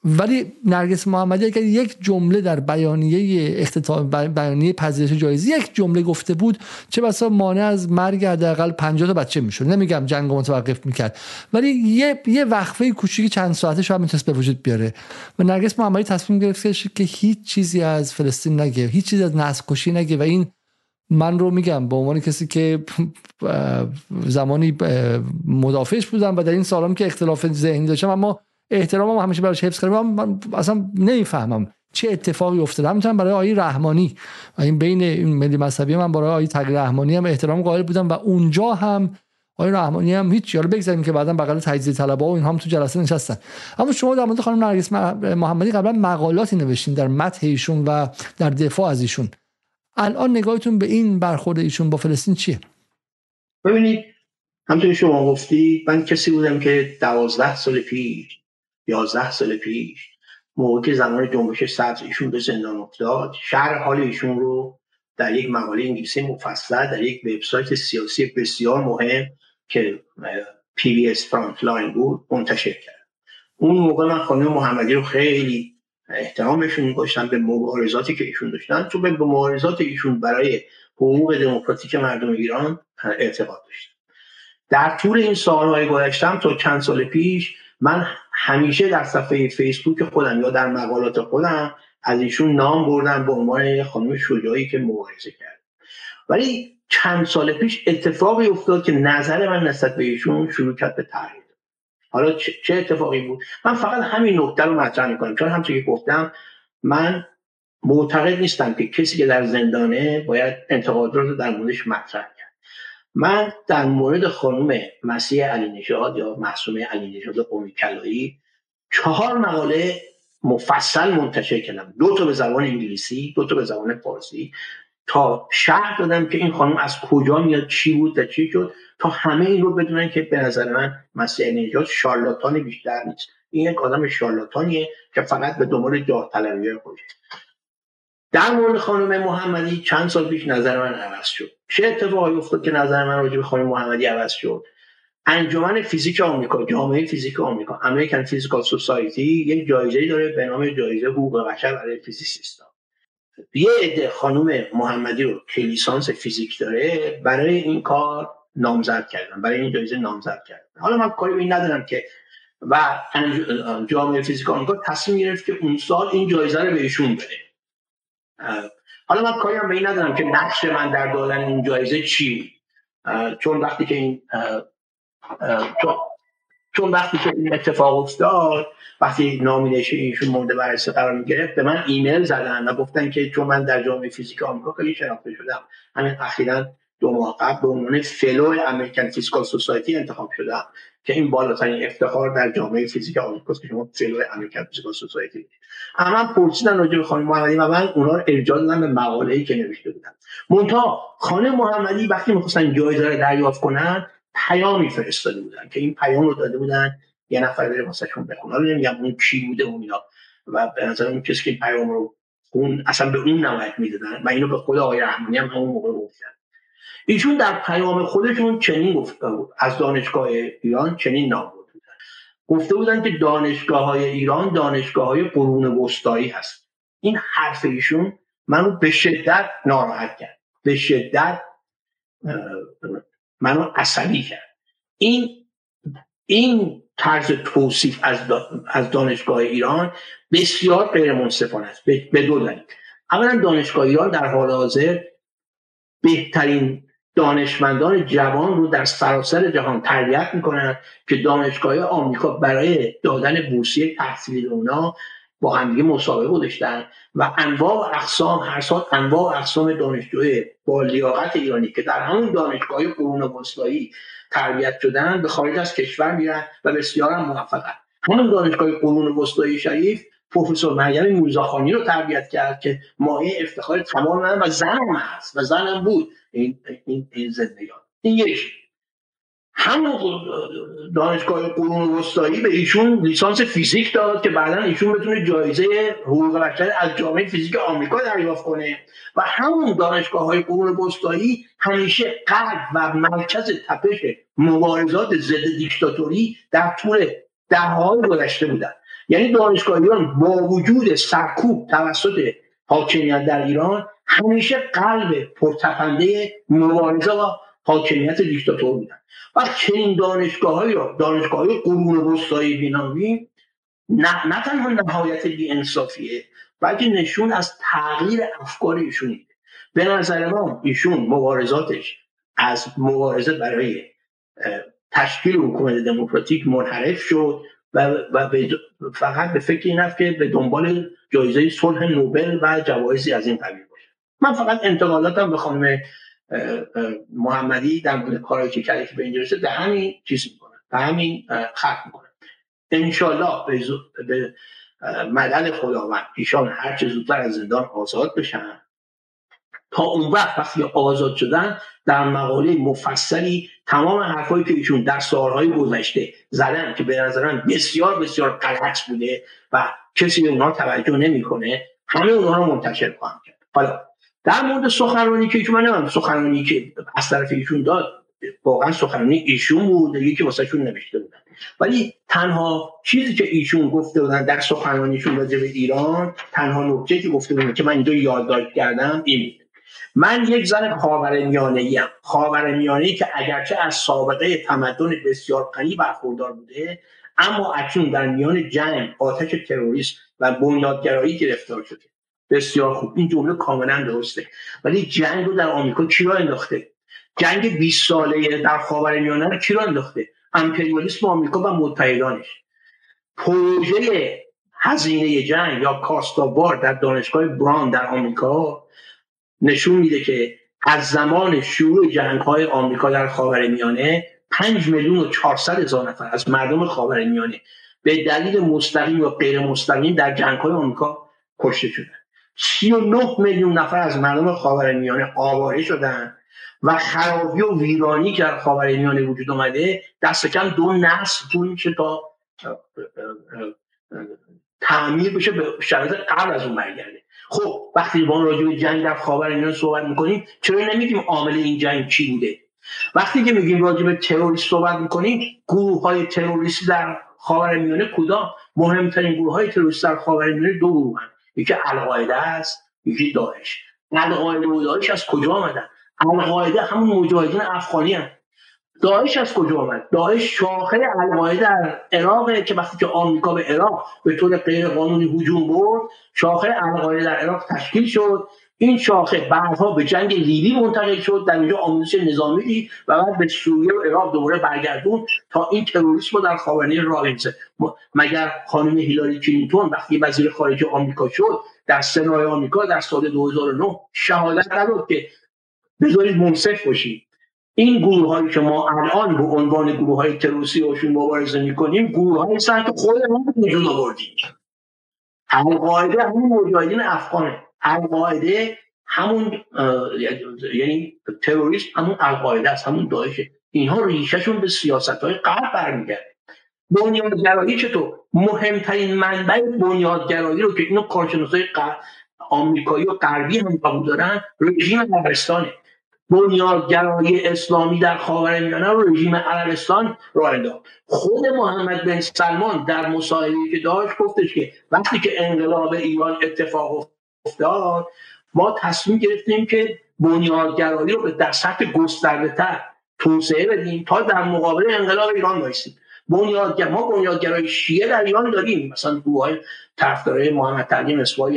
ولی نرگس محمدی اگر یک جمله در بیانیه اختتام بیانیه پذیرش جایزه یک جمله گفته بود چه بسا مانع از مرگ حداقل 50 تا بچه می‌شد. نمیگم جنگ متوقف می‌کرد. ولی یه یه وقفه کوچیکی چند ساعته شاید می‌تونست به وجود بیاره. و نرگس محمدی تصمیم گرفت که هیچ چیزی از فلسطین نگه هیچ چیزی از نسل کشی نگه. و این من رو میگم به عنوان کسی که زمانی مدافعش بودم و در این سالام که اختلاف ذهنی داشتم اما احترامم همیشه براش حفظ کردم من اصلا نمی‌فهمم چه اتفاقی افتاده. همینطور برای آقای رحمانی. و این بین این ملی مذهبی من برای آقای تقی رحمانی هم احترام قائل بودم و اونجا هم آقای رحمانی هم هیچ یارو بگذاریم که بعدا بغل تجزیه طلبا و این هم تو جلسه نشستن. اما شما در مورد خانم نرگس محمدی قبلا مقالاتی نوشتین در متن ایشون و در دفاع از ایشون. الان نگاهتون به این برخورد ایشون با فلسطین چیه؟
ببینید همونطور شما گفتی من کسی بودم که دوازده سال پیش یازده سال پیش موقع که زمان جنبش سبز ایشون به زندان افتاد شهر حال ایشون رو در یک مقاله انگلیسی مفصل در یک وبسایت سیاسی بسیار مهم که پی وی اس فرانت بود منتشر کرد. اون موقع من خانم محمدی رو خیلی احترامشون میگوشتم به مبارزاتی که ایشون داشتن. تو به مبارزات ایشون برای حقوق دموکراتیک مردم ایران اعتقاد داشتم. در طول این سالهای گذشتم تا چند سال پیش من همیشه در صفحه فیسبوک خودم یا در مقالات خودم از ایشون نام بردم به عنوان خانم شجاعی که مبارزه کرد. ولی چند سال پیش اتفاقی افتاد که نظر من نسبت به ایشون شروع کرد به تغییر حالا چه اتفاقی بود؟ من فقط همین نکته رو مطرح می‌کنم چون همونطور که گفتم من معتقد نیستم که کسی که در زندانه باید انتقادات رو در موردش مطرح من در مورد خانم مسیح علی نژاد یا معصومه علی نژاد قومی کلایی چهار مقاله مفصل منتشر کردم. دو تا به زبان انگلیسی دو تا به زبان فارسی. تا شهر دادم که این خانم از کجا میاد چی بود و چی شد تا همه این رو بدونن که به نظر من مسیح نژاد شارلاتان بیشتر نیست. این یک آدم شارلاتانیه که فقط به دنبال جاه طلبی خودشه. در مورد خانم محمدی چند سال پیش نظر من عوض شد. چه اتفاقی افتاد که نظر من راجع به خانم محمدی عوض شد؟ انجمن فیزیک آمریکا جامعه فیزیک آمریکا امریکن فیزیکال سوسایتی یک جایزه داره به نام جایزه حقوق بشر برای فیزیسیستا یه عده خانم محمدی رو که لیسانس فیزیک داره برای این کار نامزد کردن برای این جایزه نامزد کردن. حالا من کاری به این ندارم که و جامعه فیزیک آمریکا تصمیم گرفت که اون سال این جایزه رو بهشون بده. حالا من کاری به این ندارم که نقش من در دادن این جایزه چی چون وقتی که این چون وقتی که این اتفاق افتاد وقتی nomination ایشون مورد بررسی قرار می گرفت به من ایمیل زدن و گفتن که چون من در جامعه فیزیک آمریکا خیلی شناخته شدم. همین اخیرا دو ماه قبل به عنوان fellow American Physical Society انتخاب شدم که این بالاترین افتخار در جامعه فیزیک آمریکا که شما fellow American Physical Society اما پرسیدن راجع به خانم محمدی و من اونا رو ارجاع دادم به مقاله ای که نوشته بودم منتها خانم محمدی وقتی می‌خواستن جایزه رو دریافت کنن پیامی فرستاده بودن که این پیام رو داده بودن یه نفر بره واسهشون بخونه حالا نمیگم اون کی بوده اون اینا. و به نظر اون کسی که پیام رو اون اصلا به اون نوایت می‌دادن و اینو به خود آقای رحمانی هم همون موقع گفتن ایشون در پیام خودشون چنین گفته بود. از دانشگاه ایران چنین نام بودن گفته بودن که دانشگاه های ایران دانشگاه های قرون وسطایی هست. این حرف ایشون منو به شدت ناراحت کرد. به شدت منو عصبی کرد. این این طرز توصیف از, از دانشگاه ایران بسیار غیر منصفانه است به دو دلیل. اولا دانشگاه ایران در حال حاضر بهترین دانشمندان جوان رو در سراسر جهان تربیت می‌کنن که دانشگاه آمریکا برای دادن بورسیه تحصیلی اونا با همدیگه مسابقه گذاشتن و انواع و اقسام هر سال انواع و اقسام دانشجوی با لیاقت ایرانی که در همون دانشگاه قرون وسطایی تربیت شدن به خارج از کشور میرن و بسیار هم موفقن. همون دانشگاه قرون وسطایی شریف پروفسور مریم موزاخانی رو تربیت کرد که مایه افتخار تمام من و زنم هست و زنم بود. این این, این زندگان. این یک همون دانشگاه قرون وسطایی به ایشون لیسانس فیزیک داد که بعدا ایشون بتونه جایزه حقوق بشر از جامعه فیزیک آمریکا دریافت کنه. و همون دانشگاه های قرون وسطایی همیشه قلب و مرکز تپش مبارزات ضد دیکتاتوری در طول دههای گذشته بودن. یعنی دانشگاه ایران با وجود سرکوب توسط حاکمیت در ایران همیشه قلب پرتپنده مبارزه و حاکمیت دیکتاتور بودن. و چنین دانشگاه های دانشگاه قرون وسطایی بینامیم نه, نه تنها نهایت بی انصافیه بلکه نشون از تغییر افکار ایشونی. به نظر ما ایشون مبارزاتش از مبارزه برای تشکیل حکومت دموکراتیک منحرف شد. و, و فقط به فکر این که به دنبال جایزه صلح نوبل و جوایزی از این قبیل باشه. من فقط انتقالاتم به خانم محمدی در مورد کارهایی که کرده که به اینجا رسید در همین چیز می‌کنه به همین خط می‌کنه. انشالله به, به مدد خداوند ایشان هر چه زودتر از زندان آزاد بشن. تا اون وقت وقتی آزاد شدن در مقاله مفصلی تمام حرفایی که ایشون در سالهای گذشته زدن که به نظرم بسیار بسیار غلط بوده و کسی به اونها توجه نمی‌کنه همه اونها رو منتشر خواهم کرد. حالا در مورد سخنرانی که ایشون من سخنرانی که از طرف ایشون داد واقعا سخنرانی ایشون بود یکی واسهشون نوشته بودن. ولی تنها چیزی که ایشون گفته بودن در سخنرانیشون راجع به ایران تنها نکته که گفته بودن که من اینجا یادداشت کردم این بود. من یک زن خاورمیانه ایم خاورمیانه که اگرچه از سابقه تمدن بسیار غنی برخوردار بوده اما اکنون در میان جنگ آتش تروریست و بنیادگرایی گرفتار شده. بسیار خوب. این جمله کاملا درسته. ولی جنگ رو در آمریکا کی را انداخته؟ جنگ 20 ساله در خاورمیانه رو کی را انداخته؟ امپریالیسم آمریکا و متحدانش. پروژه هزینه جنگ یا کاستاوار در دانشگاه بران در آمریکا نشون میده که از زمان شروع جنگ های آمریکا در خاورمیانه 5 میلیون و 400 هزار نفر از مردم خاورمیانه به دلیل مستقیم و غیر مستقیم در جنگ های آمریکا کشته شدن. 39 میلیون نفر از مردم خاورمیانه آواره شدن و خرابی و ویرانی که در خاورمیانه وجود اومده دست کم دو نسل طول میشه تا تعمیر بشه به شرایط قبل از اون برگرده. خب وقتی با راجع به جنگ در خاورمیانه صحبت می‌کنیم چرا نمیگیم عامل این جنگ چی بوده وقتی که میگیم راجع به تروریست صحبت می‌کنیم گروه های تروریستی در خاورمیانه کدام مهمترین گروه های تروریستی در خاورمیانه دو گروه هم. یکی القاعده است یکی داعش القاعده و داعش از کجا آمدن القاعده همون مجاهدین افغانی هم. داعش از کجا آمد داعش شاخه القاعده در عراق که وقتی که آمریکا به عراق به طور غیر قانونی هجوم برد شاخه القاعده در عراق تشکیل شد. این شاخه بعدها به جنگ لیبی منتقل شد در اینجا آموزش نظامی دید و بعد به سوریه و عراق دوباره برگردون تا این تروریسم رو در خاورمیانه راه مگر خانم هیلاری کلینتون وقتی وزیر خارجه آمریکا شد در سنای آمریکا در سال 2009 شهادت نداد که بذارید منصف باشید این گروه هایی که ما الان به عنوان گروه های تروریستی باشون مبارزه می‌کنیم گروه های که خود ما وجود آوردیم. القاعده همون مجاهدین افغانه. القاعده همون یعنی تروریست همون القاعده است همون داعشه. اینها ریشهشون به سیاست های قبل برمیگرده. بنیادگرایی چطور؟ مهمترین منبع بنیادگرایی رو که اینو کارشناسای آمریکایی و غربی هم قبول دارن رژیم عربستانه. بنیادگرایی اسلامی در خاورمیانه رو رژیم عربستان را انداخت خود محمد بن سلمان در مصاحبه‌ای که داشت گفتش که وقتی که انقلاب ایران اتفاق افتاد ما تصمیم گرفتیم که بنیادگرایی رو در سطح گسترده تر توسعه بدیم تا در مقابل انقلاب ایران بایستیم بنیادگر ما بنیادگرای شیعه در ایران داریم. مثلا گروه های طرفدارای محمد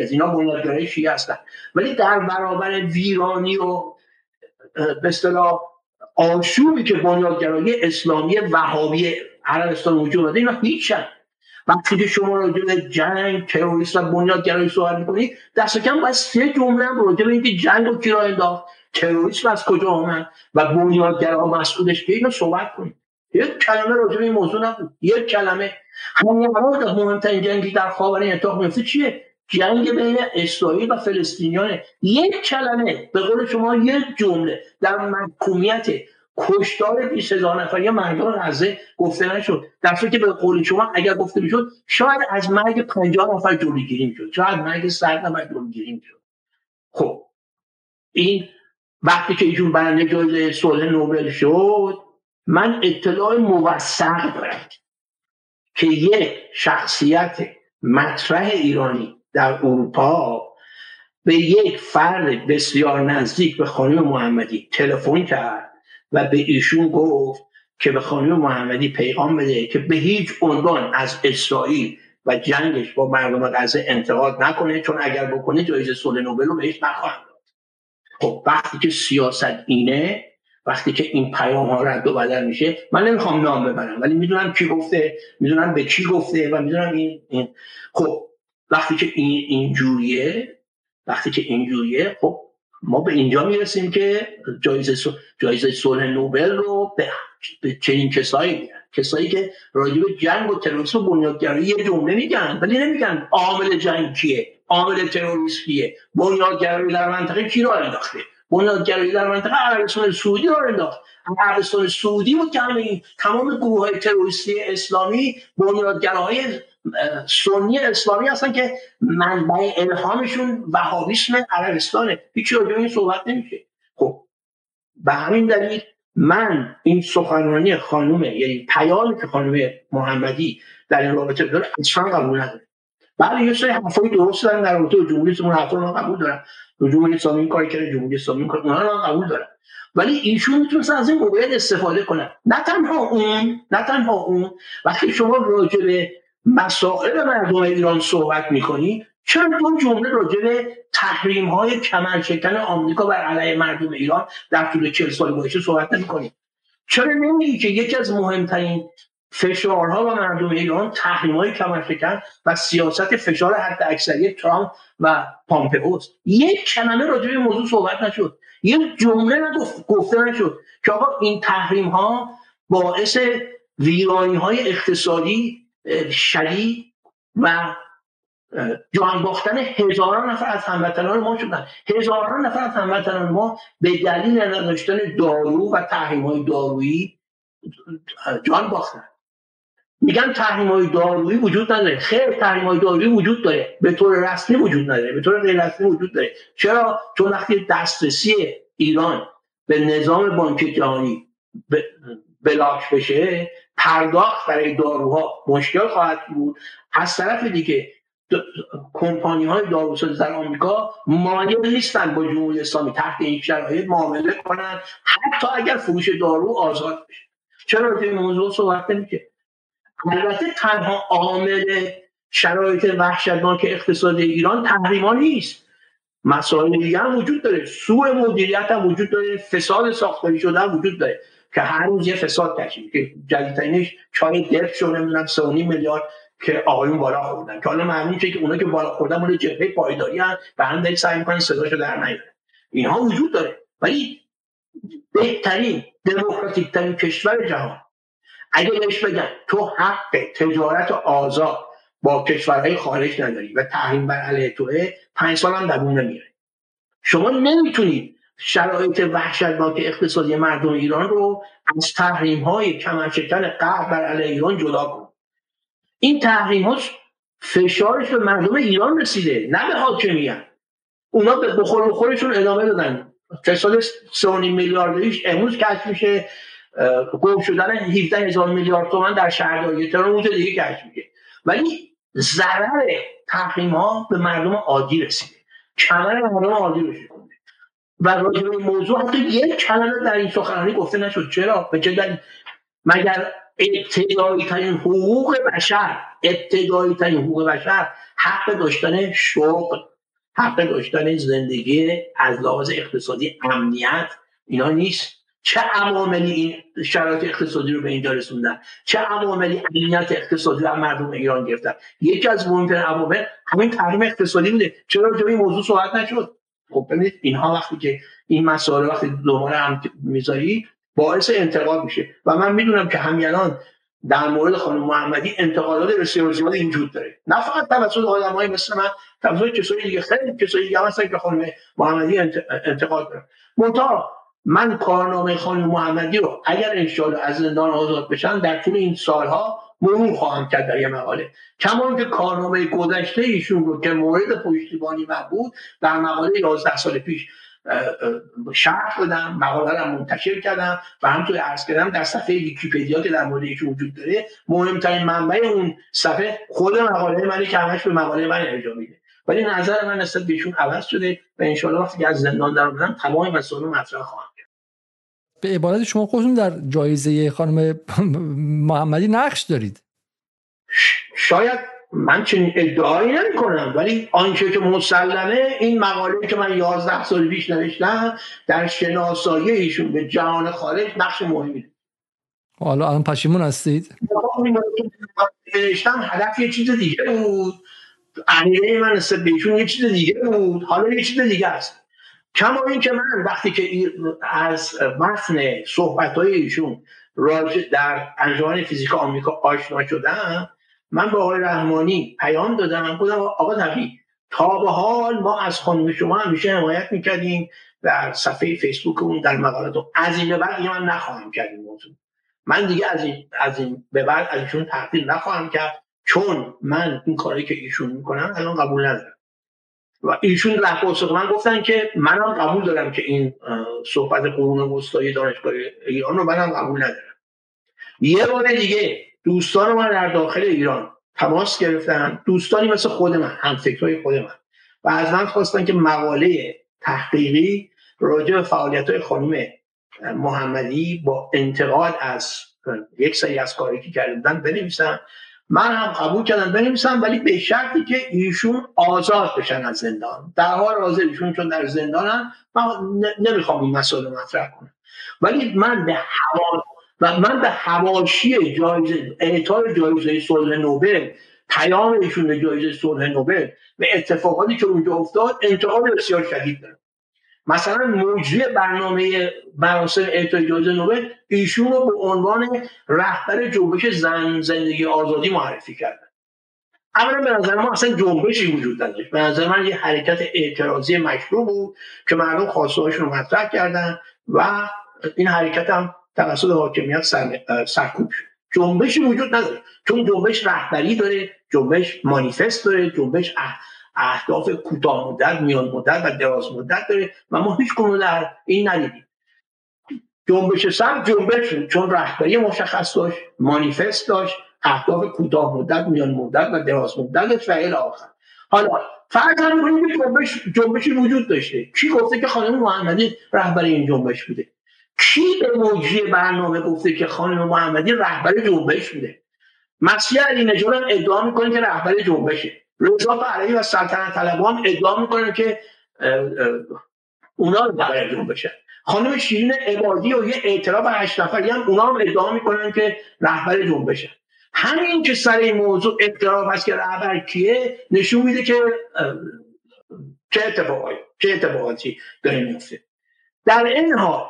از اینا بنیادگرای شیعه هستن. ولی در برابر ویرانی و به اصطلاح آشوبی که بنیادگرای اسلامی وهابی عربستان وجود داره اینا هیچن وقتی که شما راجع به جنگ تروریست و بنیادگرایی صحبت می‌کنید دست کم باید سه جمله هم راجع به جنگ رو کی را انداخت تروریسم از کجا آمد و بنیادگرا مسئولش که اینو صحبت کنید یک کلمه راجع به این موضوع نبود یک کلمه. همین مهمترین جنگی در خاور اتفاق میفته چیه؟ جنگ بین اسرائیل و فلسطینیان یک کلمه به قول شما یک جمله در محکومیت کشتار 20 هزار نفری مردم غزه گفته نشد. در که به قول شما اگر گفته می‌شد شاید از مرگ 50 نفر جلوگیری می‌شد شاید مرگ 100 نفر جلوگیری می‌شد. خب این وقتی که ایشون برنده جایزه صلح نوبل شد من اطلاع موثق دارم که یک شخصیت مطرح ایرانی در اروپا به یک فرد بسیار نزدیک به خانم محمدی تلفن کرد و به ایشون گفت که به خانم محمدی پیغام بده که به هیچ عنوان از اسرائیل و جنگش با مردم غزه انتقاد نکنه چون اگر بکنه جایزه صلح نوبل رو بهش نخواهند داد خب وقتی که سیاست اینه وقتی که این پیام ها رد و بدل میشه من نمی‌خوام نام ببرم ولی می‌دونم کی گفته می‌دونم به کی گفته و می‌دونم این, این. خب وقتی که این اینجوریه وقتی که اینجوریه خب ما به اینجا می‌رسیم که جایزه جایزه صلح نوبل رو به, به چنین کسایی کسایی که راجع به جنگ و تروریسم بنیادگرایی یه جمله میگن ولی نمیگن عامل جنگ کیه عامل تروریسم کیه بنیادگرایی در منطقه کی رو انداخته؟ بنیادگرایی در منطقه عربستان سعودی رو انداخت. عربستان سعودی بود که همه تمام گروه های تروریستی اسلامی بنیادگرای سنی اسلامی هستن که منبع الهامشون وهابیسم عربستانه. هیچ راجع این صحبت نمیشه. خب به همین دلیل من این سخنرانی خانم یعنی پیامی که خانم محمدی در این رابطه داره اصلا قبول نداره بله یه سری حرفای درست دارن در رابطه جمهوری اسلامی حرفا رو قبول جمهوری اسلامی این کرده جمهوری اسلامی این اونها رو قبول دارن ولی ایشون می‌تونست از این موقعیت استفاده کنه نه تنها اون نه تنها اون. وقتی شما راجع به مسائل مردم ایران صحبت می‌کنی چرا اون جمله راجع به تحریم های کمرشکن آمریکا بر علیه مردم ایران در طول چل سال گذشته صحبت نمی‌کنی؟ چرا نمیگی که یکی از مهمترین فشارها و مردم ایران تحریم های کمرشکن و سیاست فشار حد اکثری ترامپ و پامپئوس یک کلمه راجع به موضوع صحبت نشد. یک جمله نگفت گفته نشد که آقا این تحریم ها باعث ویرانی های اقتصادی شدید و جان باختن هزاران نفر از هموطنان ما شدن. هزاران نفر از هموطنان ما به دلیل نداشتن دارو و تحریم های دارویی جان باختن میگن تحریم های دارویی وجود نداره. خیر تحریم های دارویی وجود داره. به طور رسمی وجود نداره. به طور غیر رسمی وجود داره. چرا؟ چون وقتی دسترسی ایران به نظام بانک جهانی بلاک بشه پرداخت برای داروها مشکل خواهد بود. از طرف دیگه کمپانی های داروسازی در آمریکا مایل نیستن با جمهوری اسلامی تحت این شرایط معامله کنن حتی اگر فروش دارو آزاد بشه. چرا؟ این موضوع صحبت نمیشه البته تنها عامل شرایط وحشتناک اقتصادی ایران تحریما نیست. مسائل دیگه وجود داره. سوء مدیریت هم وجود داره. فساد ساختاری شده هم وجود داره. که هر روز یه فساد کشید. که جدیدترینش چای دف شو نمی‌دونم 3 میلیارد که آقایون بالا خوردن. که حالا معلوم که اونا که بالا خوردن مال جبهه پایداری هم و هم دارید سعی می‌کنن صداشو در نیاره اینها وجود داره. ولی بهترین دموکراتیک ترین کشور جهان اگه بهش بگن تو حق تجارت آزاد با کشورهای خارج نداری و تحریم بر علیه توه پنج سال هم دوون نمیره شما نمی‌تونید شرایط وحشتناک اقتصادی مردم ایران رو از تحریم های کمرشکن قهر بر علیه ایران جدا کنید این تحریم ها فشارش به مردم ایران رسیده نه به حاکمیت. اونا به بخور خورشون ادامه دادن. فساد 3.5 میلیاردیش امروز کشف میشه. گم شدن 17 هزار میلیارد تومن در شهرداری تهران اونجا دیگه کشف میشه ولی ضرر تحریم ها به مردم عادی رسیده. کمر مردم عادی رسیده و راجع به موضوع حتی یک کلمه در این سخنرانی گفته نشد. چرا؟ به چه مگر ابتدایی ترین حقوق بشر ابتدایی ترین حقوق بشر حق داشتن شغل حق داشتن زندگی از لحاظ اقتصادی امنیت اینا نیست. چه عواملی این شرایط اقتصادی رو به اینجا رسوندن؟ چه عواملی امنیت اقتصادی رو مردم ایران گرفتن؟ یکی از مهمترین عوامل همین تحریم اقتصادی بوده. چرا راجع این موضوع صحبت نشد؟ خب ببینید اینها وقتی که این مسائل وقتی دوباره هم می‌ذاری باعث انتقاد میشه. و من می‌دونم که همین الان در مورد خانم محمدی انتقادات بسیار زیادی اینجور داره. نه فقط توسط آدمایی مثل من توسط کسایی دیگه خیلی کسایی دیگه هستن که خانم محمدی انتقاد داره منتها من کارنامه خانم محمدی رو اگر انشاءالله از زندان آزاد بشن در طول این سالها مرور خواهم کرد در یه مقاله. کما که کارنامه گذشته ایشون رو که مورد پشتیبانی من بود در مقاله 11 سال پیش شرح دادم مقاله رو منتشر کردم و همطور ارز کردم در صفحه ویکیپدیا که در مورد ایشون وجود داره مهمترین منبع اون صفحه خود مقاله منی که همش به مقاله من ارجاع میده. ولی نظر من نسبت بهشون عوض شده و انشاءالله وقتی که از زندان در تمام مسائل مطرح خواهم
به عبارت شما خودتون در جایزه خانم محمدی نقش دارید.
شاید من چنین ادعایی نمی کنم ولی آنچه که مسلمه این مقاله که من 11 سال پیش نوشتم در شناسایی ایشون به جهان خارج نقش مهمی
حالا الان پشیمون هستید؟
نوشتم هدف یه چیز دیگه بود. عقیده من نسبت به ایشون یه چیز دیگه بود. حالا یه چیز دیگه است. کما این که من وقتی که از متن صحبت های ایشون راجع در انجمن فیزیک آمریکا آشنا شدم من به آقای رحمانی پیام دادم گفتم آقا تقی تا به حال ما از خانم شما همیشه حمایت می‌کردیم در صفحه فیسبوک اون در مقالات از این به بعد من نخواهم کرد این موضوع. من دیگه از این, از این به بعد از ایشون نخواهم کرد چون من این کاری که ایشون می‌کنن الان قبول ندارم. و ایشون در من گفتن که منم قبول دارم که این صحبت قرون وسطایی دانشگاه ایران رو منم قبول ندارم. یه بار دیگه دوستان من در داخل ایران تماس گرفتن دوستانی مثل خود من هم فکرهای خود من. و از من خواستن که مقاله تحقیقی راجع به فعالیت های خانم محمدی با انتقاد از یک سری از کاری که کردن بنویسم من هم قبول کردم بنویسم ولی به شرطی که ایشون آزاد بشن از زندان. در حال حاضر ایشون چون در زندانن من نمی‌خوام این مسئله مطرح کنم. ولی من به حوال و من به حواشی جایزه اعطای جایزه صلح نوبل پیام ایشون به جایزه صلح نوبل و اتفاقاتی که اونجا افتاد انتقاد بسیار شدید داره مثلا موجود برنامه مراسم اعطای جایزه نوبل ایشون رو به عنوان رهبر جنبش زن زندگی آزادی معرفی کردن. اولا به نظر ما اصلا جنبشی وجود نداشت. به نظر من یه حرکت اعتراضی مشروع بود که مردم خواسته رو مطرح کردن و این حرکت هم توسط حاکمیت سر، سرکوب شد. جنبشی وجود نداره چون جنبش رهبری داره جنبش مانیفست داره جنبش اهداف کوتاه مدت میان مدت و دراز مدت داره و ما هیچ در این ندیدیم. جنبش سر جنبش چون رهبری مشخص داشت مانیفست داشت اهداف کوتاه مدت میان مدت و دراز مدت و آخر. حالا فرض کنیم که جنبش جنبشی وجود داشته. کی گفته که خانم محمدی رهبر این جنبش بوده؟ کی به موجی برنامه گفته که خانم محمدی رهبر جنبش بوده؟ مسیح علی نژاد ادعا می‌کنه که رهبر جنبشه. رضا پهلوی و سلطنت طلبان ادعا می‌کنن که اونا رهبر جنبشن خانم شیرین عبادی و یه اعتراف هشت نفری هم اونا هم ادعا می‌کنن که رهبر جنبشن همین که سر این موضوع اعتراف هست که رهبر کیه نشون میده که چه اتفاقی چه اتفاقاتی داره میفته در این حال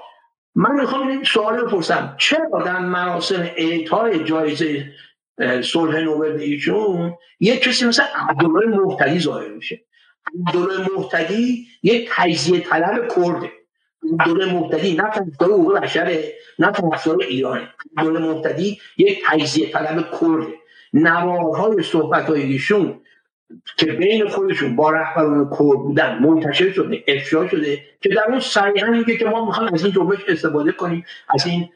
من می‌خوام این سوال بپرسم. چرا در مراسم اعطای جایزه صلح نوبل ایشون یک کسی مثل عبدالله محتدی ظاهر میشه. عبدالله محتدی یک تجزیه طلب کرده. عبدالله محتدی نه طرفدار حقوق بشره نه طرفدار ایرانه. عبدالله محتدی یک تجزیه طلب کرده. نوارهای صحبت ایشون که بین خودشون با رهبران کور بودن منتشر شده افشا شده که در اون صریحا میگه که ما می‌خوایم از این جنبش استفاده کنیم از این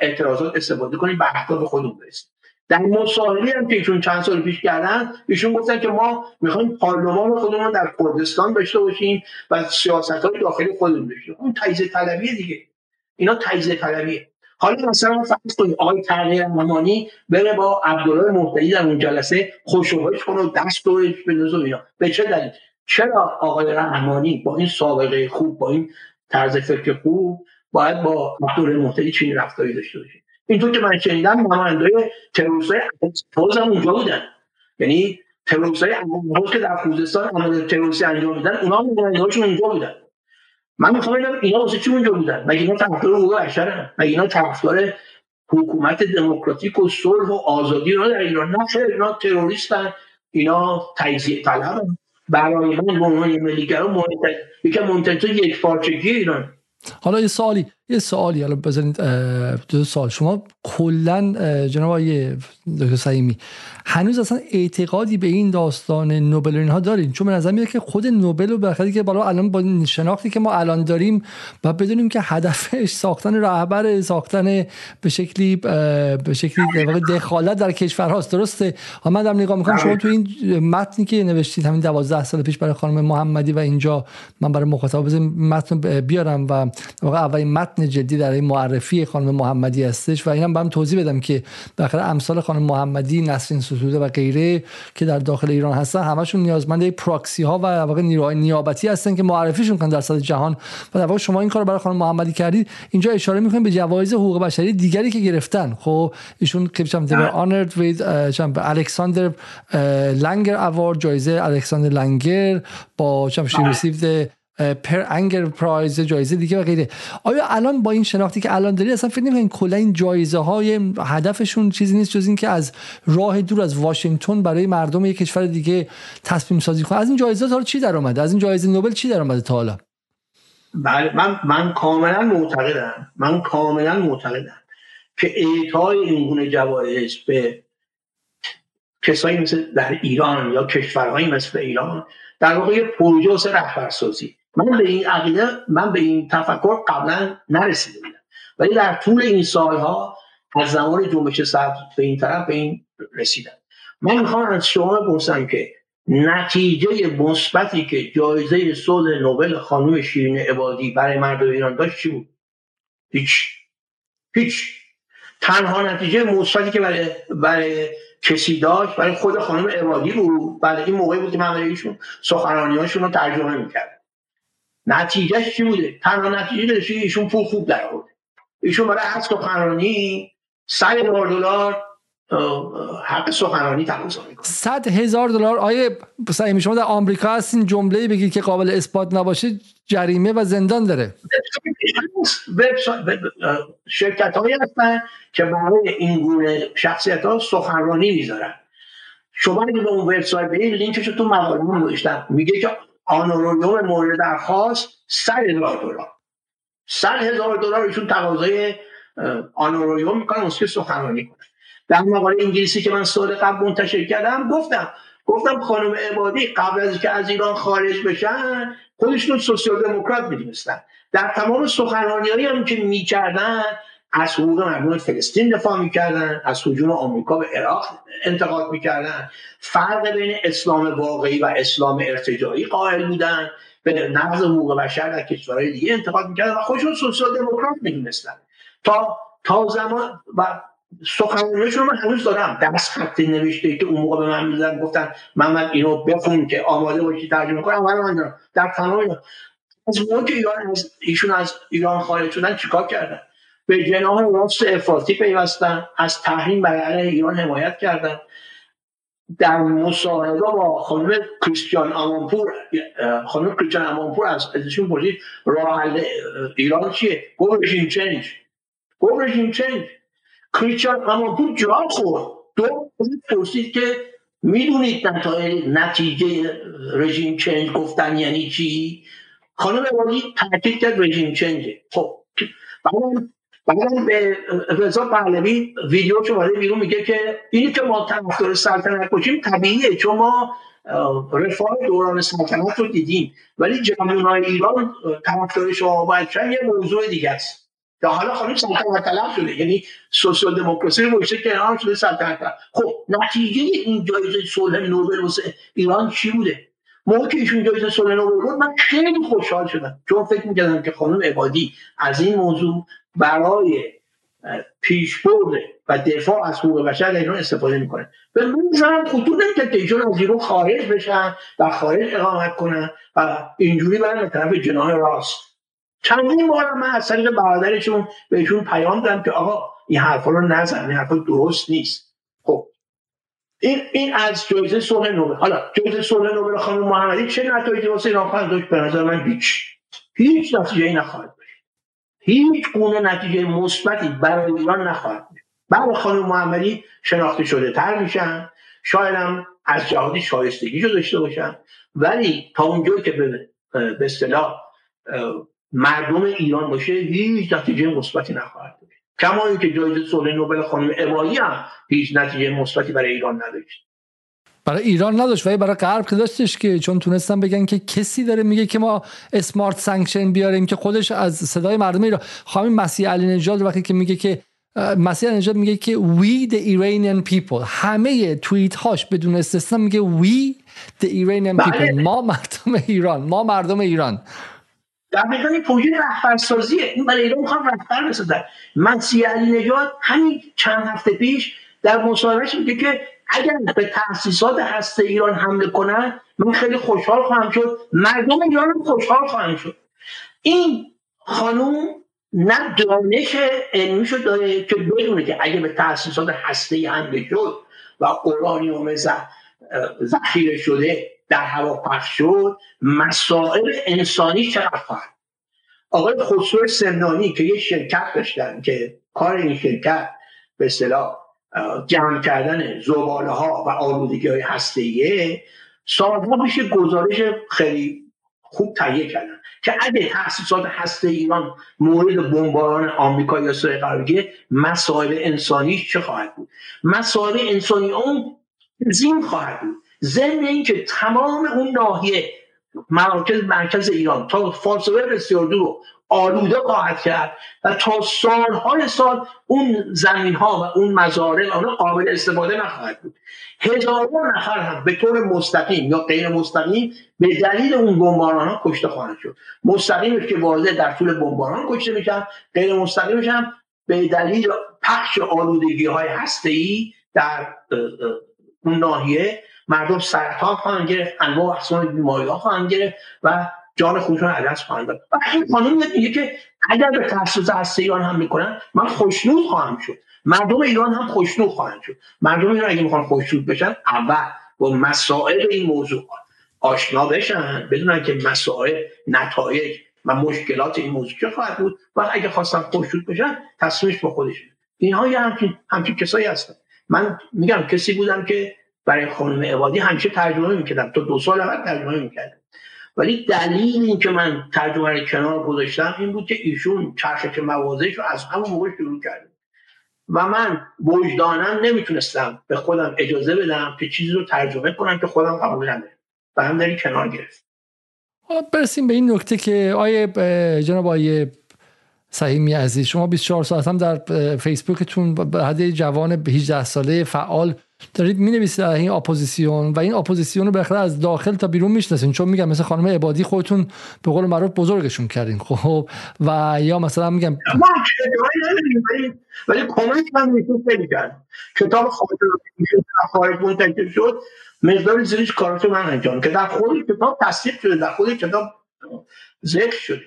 اعتراضات استفاده کنیم به اهداف خودمون برسیم. در مصاحبه هم که ایشون چند سال پیش کردن ایشون گفتن که ما می‌خوایم پارلمان خودمون در کردستان داشته باشیم و سیاست های داخلی خودمون داشته اون تجزیه طلبیه دیگه. اینا تجزیه طلبیه. حالا مثلا فرض کنید آقای تغییر رحمانی بره با عبدالله محتدی در اون جلسه خوشوهش کنه و دست دورش بندازه اینا. به چه دلیل؟ چرا آقای رحمانی با این سابقه خوب با این طرز فکر خوب باید با عبدالله محتدی چنین رفتاری داشته باشه؟ اینطور که من شنیدم نمایندای تروریستای حوز هم اونجا بودن. یعنی تروریستای حوز که در خوزستان عمل تروریستی انجام میدن اونا هم نمایندهاشون اونجا بودن. من می‌خوام ببینم اینا واسه چی اونجا بودن؟ مگه اینا طرفدار حقوق بشرن مگه اینا طرفدار حکومت دموکراتیک و صلح و آزادی رو در ایران؟ نه اینا تروریستن. اینا تجزیه طلبن برای من به عنوان ملیگرا مهمتر یکم مهمتر یک پارچگی ایران.
حالا یه سوالی. یه سوالی حالا بزنید دو سال شما کلا جناب آقای دکتر سعیمی هنوز اصلا اعتقادی به این داستان نوبل اینها دارین؟ چون به نظر میاد که خود نوبل و بخاطر که بالا الان با شناختی که ما الان داریم و بدونیم که هدفش ساختن رهبر ساختن به شکلی به شکلی دخالت در کشورهاست درسته؟ من دارم نگاه می‌کنم شما تو این متنی که نوشتید همین 12 سال پیش برای خانم محمدی و اینجا من برای مخاطب متن بیارم و واقعا اولین متن جدی در این معرفی خانم محمدی هستش و اینم برام توضیح بدم که بالاخره امثال خانم محمدی نسرین ستوده و غیره که در داخل ایران هستن همشون نیازمند پراکسی ها و واقع نیروهای نیابتی هستن که معرفیشون کنن در سطح جهان. و در واقع شما این کار برای خانم محمدی کردید. اینجا اشاره می‌کنیم به جوایز حقوق بشری دیگری که گرفتن. خب ایشون که چم دیور آنرد وید الکساندر لنگر اوارد جایزه الکساندر لنگر با چم شی پر انگر پرایز جایزه دیگه و غیره. آیا الان با این شناختی که الان داری اصلا فکر نمی‌کنین کلا این جایزه های هدفشون چیزی نیست جز اینکه از راه دور از واشنگتن برای مردم یک کشور دیگه تصمیم سازی کنه از این جایزه تا چی در اومده؟ از این جایزه نوبل چی در اومده تا حالا؟
بله من من کاملا معتقدم من کاملا معتقدم که اعطای این گونه جوایز به کسایی مثل در ایران یا کشورهایی مثل ایران در واقع پروژه رهبرسازی. من به این عقیده من به این تفکر قبلا نرسیده بودم. ولی در طول این سالها از زمان جنبش سبز به این طرف به این رسیدم. من می‌خوام از شما بپرسم که نتیجه مثبتی که جایزه صلح نوبل خانم شیرین عبادی برای مردم ایران داشت چی بود؟ هیچ. هیچ. تنها نتیجه مثبتی که برای برای کسی داشت برای خود خانم عبادی بود. بعد این موقعی بود که من ایشون سخنرانی رو ترجمه می‌کرد نتیجهش چی بوده؟ تنها نتیجه داشته ایشون پول خوب در آورده. ایشون برای هر سخنرانی 100 هزار دلار حق سخنرانی تقاضا می‌کنه.
100 هزار دلار؟ آیه سعی شما در آمریکا هستین جمله بگید که قابل اثبات نباشه جریمه و زندان داره.
شرکت هایی هستن که برای این گونه شخصیت ها سخنرانی می‌ذارن. شما اگه به اون وبسایت برید لینکش تو مقاله نوشتم میگه که آنورویوم مورد درخواست 100 هزار دلار. 100 هزار دلار ایشون تقاضای آنورویوم می‌کنن که سخنرانی کنه. در مقاله انگلیسی که من سال قبل منتشر کردم گفتم گفتم خانم عبادی قبل از که از ایران خارج بشن خودشون سوسیال دموکرات می‌دونستن. در تمام سخنرانی هم که می‌کردن از حقوق مردم فلسطین دفاع می‌کردن از حجوم آمریکا به عراق انتقاد می‌کردن. فرق بین اسلام واقعی و اسلام ارتجاعی قائل بودن. به نقض حقوق بشر در کشورهای دیگه انتقاد می‌کردن و خودشون سوسیال دموکرات می‌دونستن. تا تا زمان و سخنرانیشون من هنوز دارم دست خط نوشته که اون موقع به من میزن گفتن محمد اینو بخون که آماده باشی ترجمه کنم من در تمام از موقع که ایران از ایشون از ایران خارج شدن چیکار کردن؟ به جناح راست افراطی پیوستن از تحریم بر علیه ایران حمایت کردن. در مصاحبه با خانم کریستیان امانپور خانم کریستیان امانپور از ازشون پرسید راه ایران چیه؟ گفت رژیم چنج. گفت رژیم چنج. کریستیان امانپور جواب خورد. دو پرسید که می‌دونید نتیجه رژیم چنج گفتن یعنی چی؟ خانم عبادی تاکید کرد رژیم چنجه. خب بعدم به رضا پهلوی ویدیو وارد بیرون میگه که اینی که ما طرفدار سلطنت باشیم طبیعیه چون ما رفاه دوران سلطنت رو دیدیم. ولی جمعون ایران طرفدار شما باید یه موضوع دیگه است. که حالا خانم سلطنت طلب شده یعنی سوسیال دموکراسی رو که کنار شده سلطنت طلب. خب نتیجه این جایزه صلح نوبل واسه ایران چی بوده؟ موقع که ایشون جایزه صلح نوبل بود من خیلی خوشحال شدم. چون فکر می‌کردم که خانم عبادی از این موضوع برای پیشبرد و دفاع از حقوق بشر ایران استفاده می‌کنه. به هم خطور که ایشون از ایران خارج بشن و خارج اقامت کنن و اینجوری برن به طرف جناه راست. چندین بار من از طریق برادرشون بهشون پیام دادم که آقا این حرفا رو نزن این حرفا درست نیست. خب این این از جایزه صلح نوبل. حالا جایزه صلح نوبل خانم محمدی چه نتایجی واسه ایران خواهد داشت؟ به نظر من هیچ. هیچ نتیجه نخواهد هیچ گونه نتیجه مثبتی برای ایران نخواهد بود. بعد خانم محمدی شناخته شده تر میشن. شاید هم از جهادی شایستگی رو داشته باشن. ولی تا اونجایی که به به اصطلاح مردم ایران باشه هیچ نتیجه مثبتی نخواهد بود. کما اینکه جایزه صلح نوبل خانم ابایی هم هیچ نتیجه مثبتی برای ایران نداشت.
برای ایران نداشت ولی برای غرب که داشتش که چون تونستن بگن که کسی داره میگه که ما اسمارت سانکشن بیاریم که خودش از صدای مردم ایران. خانم مسیح علی نژاد وقتی که میگه که مسیح علی نژاد میگه که we the Iranian people همه توییت هاش بدون استثنا میگه we the Iranian people بله. ما مردم ایران ما مردم ایران.
در واقع این پروژه رهبرسازیه. این برای ایران می‌خوان رهبر بسازن مسیح علی نژاد همین چند هفته پیش در مصاحبهش میگه که اگر به تاسیسات هسته ایران حمله کنن من خیلی خوشحال خواهم شد. مردم ایران خوشحال خواهم شد. این خانوم نه دانش علمی شد داره که بدونه که اگه به تاسیسات هسته حمله شد و اورانیوم ذخیره شده در هوا پخش شد مسائل انسانی چقدر خواهد؟ آقای خسرو سمنانی که یه شرکت داشتن که کار این شرکت به اصطلاح جمع کردن زباله ها و آلودگی های هستهیه سالها پیش گزارش خیلی خوب تهیه کردن که اگه تاسیسات هسته ایران مورد بمباران آمریکا یا اسرائیل قرار بگیره مسائل انسانی چه خواهد بود؟ مسائل انسانی اون زین خواهد بود. ضمن اینکه تمام اون ناحیه مراکز مرکز ایران تا فاصله بسیار دور آلوده خواهد کرد و تا سالهای سال اون زمین ها و اون مزارع آنها قابل استفاده نخواهد بود. هزاران نفر هم به طور مستقیم یا غیر مستقیم به دلیل اون بمباران ها کشته خواهند شد. مستقیمش که واضح در طول بمباران کشته میشن غیر مستقیمش هم به دلیل پخش آلودگی های هسته در اون ناحیه مردم سرطان خواهند گرفت انواع اقسام بیماری ها خواهند گرفت و جان خودشون عدس خواهند داد و این قانون میگه که اگر به تاسیس هسته ایران هم می‌کنن من خوشنود خواهم شد. مردم ایران هم خوشنود خواهند شد. مردم ایران اگه می‌خوان خوشنود بشن اول با مسائل این موضوع آشنا بشن بدونن که مسائل نتایج و مشکلات این موضوع چه خواهد بود. و اگه خواستن خوشنود بشن تصمیمش با خودشون. اینها یه همچین همچین کسایی هستن. من میگم کسی بودم که برای خانم عبادی همیشه ترجمه می‌کردم. تا دو سال اول ترجمه می‌کردم. ولی دلیل این که من ترجمه رو کنار گذاشتم این بود که ایشون چرخش موازش رو از همون موقع شروع کرده و من وجدانم نمی‌تونستم به خودم اجازه بدم که چیزی رو ترجمه کنم که خودم قبول ندارم. خودداری کنار گرفت.
برسیم به این نکته که آقای جناب آقای سهیمی عزیز شما 24 ساعت هم در فیسبوکتون بعد جوان 18 ساله فعال دارید می نویسید این اپوزیسیون و این اپوزیسیون رو بالاخره از داخل تا بیرون می‌شناسین چون میگم مثل خانم عبادی خودتون به قول معروف بزرگشون کردین خب؟ و یا مثلا میگم
ولی کمک من میتون خیلی کرد. کتاب خارج منتشر شد مقدار زیرش کارات من انجام که در خود کتاب تصدیق شده در خود کتاب ذکر شده.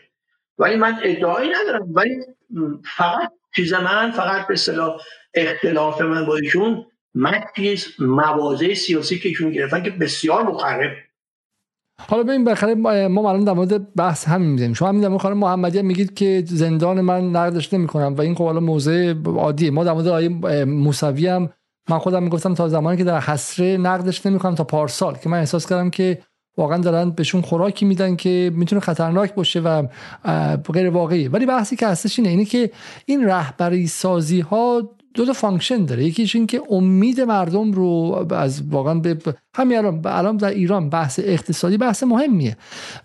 ولی من ادعایی ندارم ولی فقط چیز من فقط به اصطلاح اختلاف من با ایشون مکیز مواضع سیاسی که ایشون گرفتن که بسیار مخرب
حالا ببین بالاخره ما الان در مورد بحث همین می‌زنیم شما همین نرگس محمدی میگید که زندان من نقدش نمی‌کنم و این خب حالا موضع عادیه. ما در مورد آقای موسوی هم من خودم می‌گفتم تا زمانی که در حصره نقدش نمی‌کنم تا پارسال. که من احساس کردم که واقعا دارن بهشون خوراکی میدن که می‌تونه خطرناک باشه و غیر واقعی ولی بحثی که هستش اینه اینه که این رهبری سازی ها دو تا function داره. یکیش این که امید مردم رو از واقعا به همین الان الان در ایران بحث اقتصادی بحث مهمیه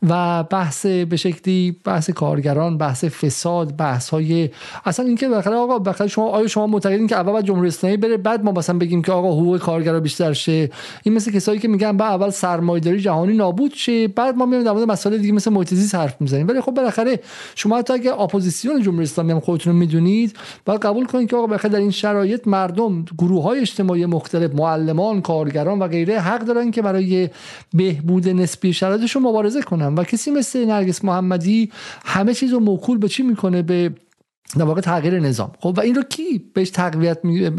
و بحث به شکلی بحث کارگران بحث فساد بحث های اصلا اینکه بخاطر آقا بخاطر شما آیا شما معتقدین که اول جمهوری اسلامی بره بعد ما مثلا بگیم که آقا حقوق کارگرا بیشتر شه؟ این مثل کسایی که میگن با اول سرمایه‌داری جهانی نابود شه بعد ما میایم در مورد مسائل دیگه مثل محیط حرف می‌زنیم. ولی خب بالاخره شما تا اگه اپوزیسیون جمهوری اسلامی هم خودتون می‌دونید باید قبول کنید که آقا بالاخره در این شرایط مردم گروه های اجتماعی مختلف معلمان کارگران و غیره دارن که برای بهبود نسبی شرایطشون مبارزه کنن. و کسی مثل نرگس محمدی همه چیز رو موکول به چی می‌کنه؟ به در واقع تغییر نظام. خب و این رو کی بهش تقویت می...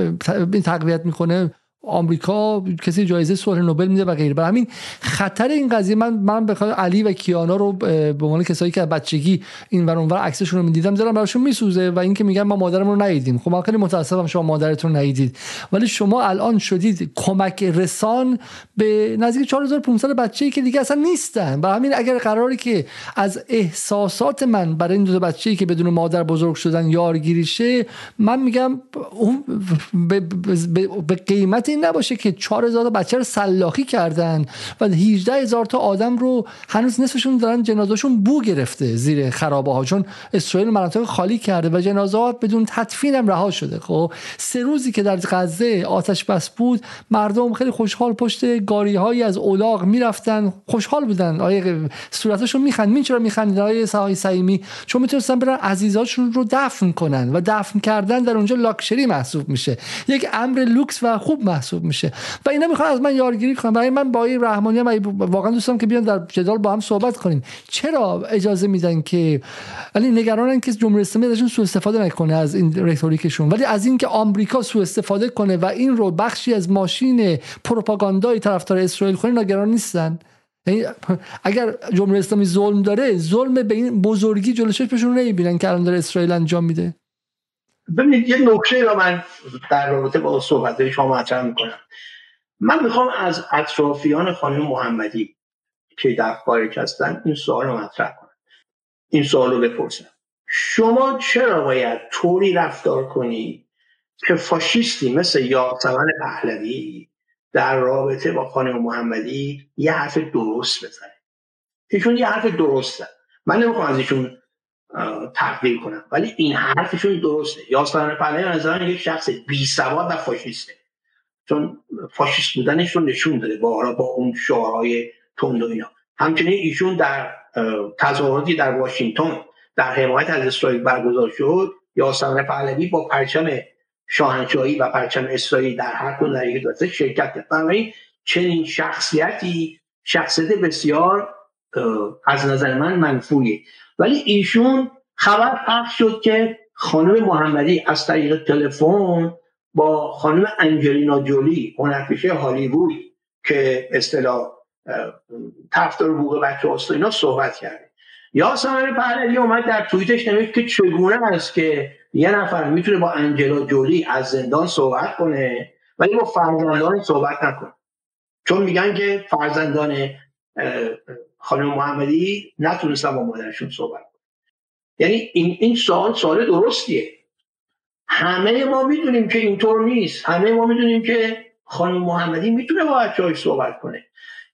تقویت می‌کنه؟ آمریکا کسی جایزه صلح نوبل میده و غیره. برای همین خطر این قضیه من من به علی و کیانا رو به عنوان کسایی که بچگی این ور اونور عکسشون رو می‌دیدم دارم براشون میسوزه و اینکه میگن ما مادرمون رو ندیدیم. خب من خیلی متاسفم شما مادرتون ندیدید. ولی شما الان شدید کمک رسان به نزدیک 4500 بچه‌ای که دیگه اصلا نیستن. برای همین اگر قراری که از احساسات من برای این دو بچه‌ای که بدون مادر بزرگ شدن یارگیری شه من میگم اون به قیمت این نباشه که 4000 بچه رو سلاخی کردن و 18 هزار تا آدم رو هنوز نصفشون دارن جنازهشون بو گرفته زیر خرابه ها چون اسرائیل مناطق خالی کرده و جنازه ها بدون تدفین هم رها شده. خب سه روزی که در غزه آتش بس بود مردم خیلی خوشحال پشت گاری هایی از اولاغ می‌رفتن. خوشحال بودن. آیه صورتشون میخند. چرا میخندید آیه سهای سعیمی چون می‌تونستن برن عزیزاشون رو دفن کنن و دفن کردن در اونجا لاکچری محسوب میشه. یک امر لوکس و خوب میشه. و اینا می‌خوان از من یارگیری کنن. برای من با این رحمانی هم واقعا دوستم که بیان در جدال با هم صحبت کنیم چرا اجازه میدن که ولی نگرانن که جمهوری اسلامی ازشون سوء استفاده نکنه از این رتوریکشون. ولی از اینکه آمریکا سوء استفاده کنه و این رو بخشی از ماشین پروپاگاندای طرفدار اسرائیل کنه نگران نیستن. یعنی اگر جمهوری اسلامی ظلم داره ظلم به این بزرگی جلوشش چشمشون نمی‌بینن که الان داره اسرائیل انجام میده.
ببینید یه نکته را من در رابطه با صحبت شما مطرح می‌کنم. من می‌خوام از اطرافیان خانم محمدی که در خارج هستن این سوال رو مطرح کنم. این سوال رو بپرسم. شما چرا باید طوری رفتار کنی که فاشیستی مثل یاسمن پهلوی در رابطه با خانم محمدی یه حرف درست بزنه؟ ایشون یه حرف درسته. من نمی‌خوام از ایشون تقدیر کنم. ولی این حرفشون درسته. یاسمن پهلوی نظرم یک شخص بی سواد و فاشیسته. چون فاشیست بودنش رو نشون داده با با اون شعارهای تند و اینا. همچنین ایشون در تظاهراتی در واشنگتن در حمایت از اسرائیل برگزار شد. یاسمن پهلوی با پرچم شاهنشاهی و پرچم اسرائیل در هر کدوم در یک شرکت کرد. بنابراین چنین شخصیتی شخصیت بسیار از نظر من منفوریه ولی ایشون خبر پخش شد که خانم محمدی از طریق تلفن با خانم انجلینا جولی هنرپیشه هالیوود که اصطلاح طرفدار حقوق بچه هاست اینا صحبت کرده. یا سامر پهلوی اومد در توییتش نوشت که چگونه است که یه نفر می‌تونه با انجلا جولی از زندان صحبت کنه ولی با فرزندان صحبت نکنه. چون میگن که فرزندان خانم محمدی نتونستن با مادرشون صحبت کنن یعنی این این سوال سوال درستیه. همه ما می‌دونیم که اینطور نیست. همه ما می‌دونیم که خانم محمدی می‌تونه با بچه‌هاش صحبت کنه.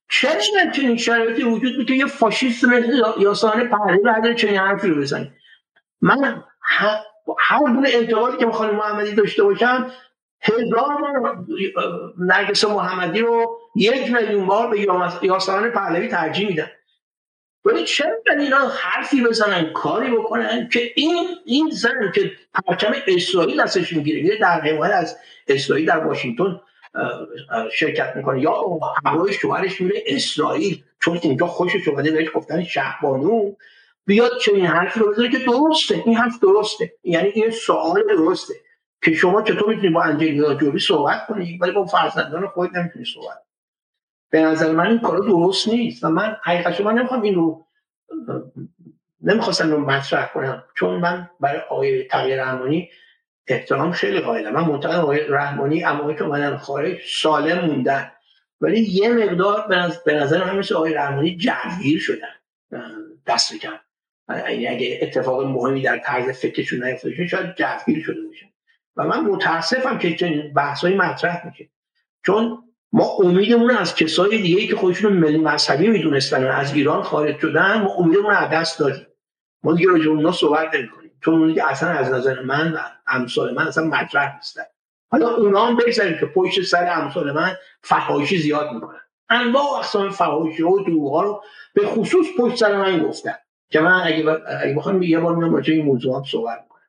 چرا چنین شرایطی وجود بود که یه فاشیست مثل یاسان پهلوی بعد چنین حرفی رو بزنی من هر گونه انتقادی که خانم محمدی داشته باشم هزار نرگس محمدی رو یک میلیون بار به یاسان پهلوی ترجیح میدن ولی چرا اینا حرفی بزنن کاری بکنن که این این زن که پرچم اسرائیل ازش می‌گیره در حمایت از اسرائیل در واشنگتن شرکت می‌کنه. یا هوای شوهرش میره اسرائیل چون اینجا خوشش اومده بهش گفتن شهبانو بیاد چنین حرفی رو بزنه که درسته این حرف درسته. یعنی این سوال درسته. که شما چطور می‌تونید با انجلینا جولی صحبت کنید ولی با فرزندان خود نمی‌تونید صحبت به نظر من این کار درست نیست و من حقیقتش من نمی‌خوام این رو نمی‌خواستم رو مطرح کنم چون من برای آقای تغییر رحمانی احترام خیلی قائلم. من معتقدم آقای رحمانی اما که اومدن خارج سالم موندن. ولی یه مقدار به نظر من مثل آقای رحمانی جوگیر شدن. دست کم. اگه اتفاق مهمی در طرز فکرشون نیفتاده شاید جوگیر شده باشه. و من متاسفم که چنین بحثایی مطرح میشه. چون ما امیدمون از کسای دیگه که خودشون ملی مذهبی می‌دونستن از ایران خارج شدن ما امیدمون از دست دادیم. ما دیگه راجع اونا صحبت نمی‌کنیم. چون اون اصلا از نظر من و امثال من اصلا مطرح نیستن. حالا اونا هم بگذاریم که پشت سر امثال من فحاشی زیاد می‌کنن. انواع اقسام فحاشی و دروغ رو به خصوص پشت سر من گفتن که من اگه, اگه بخوام یه بار میام راجع این موضوع صحبت کنم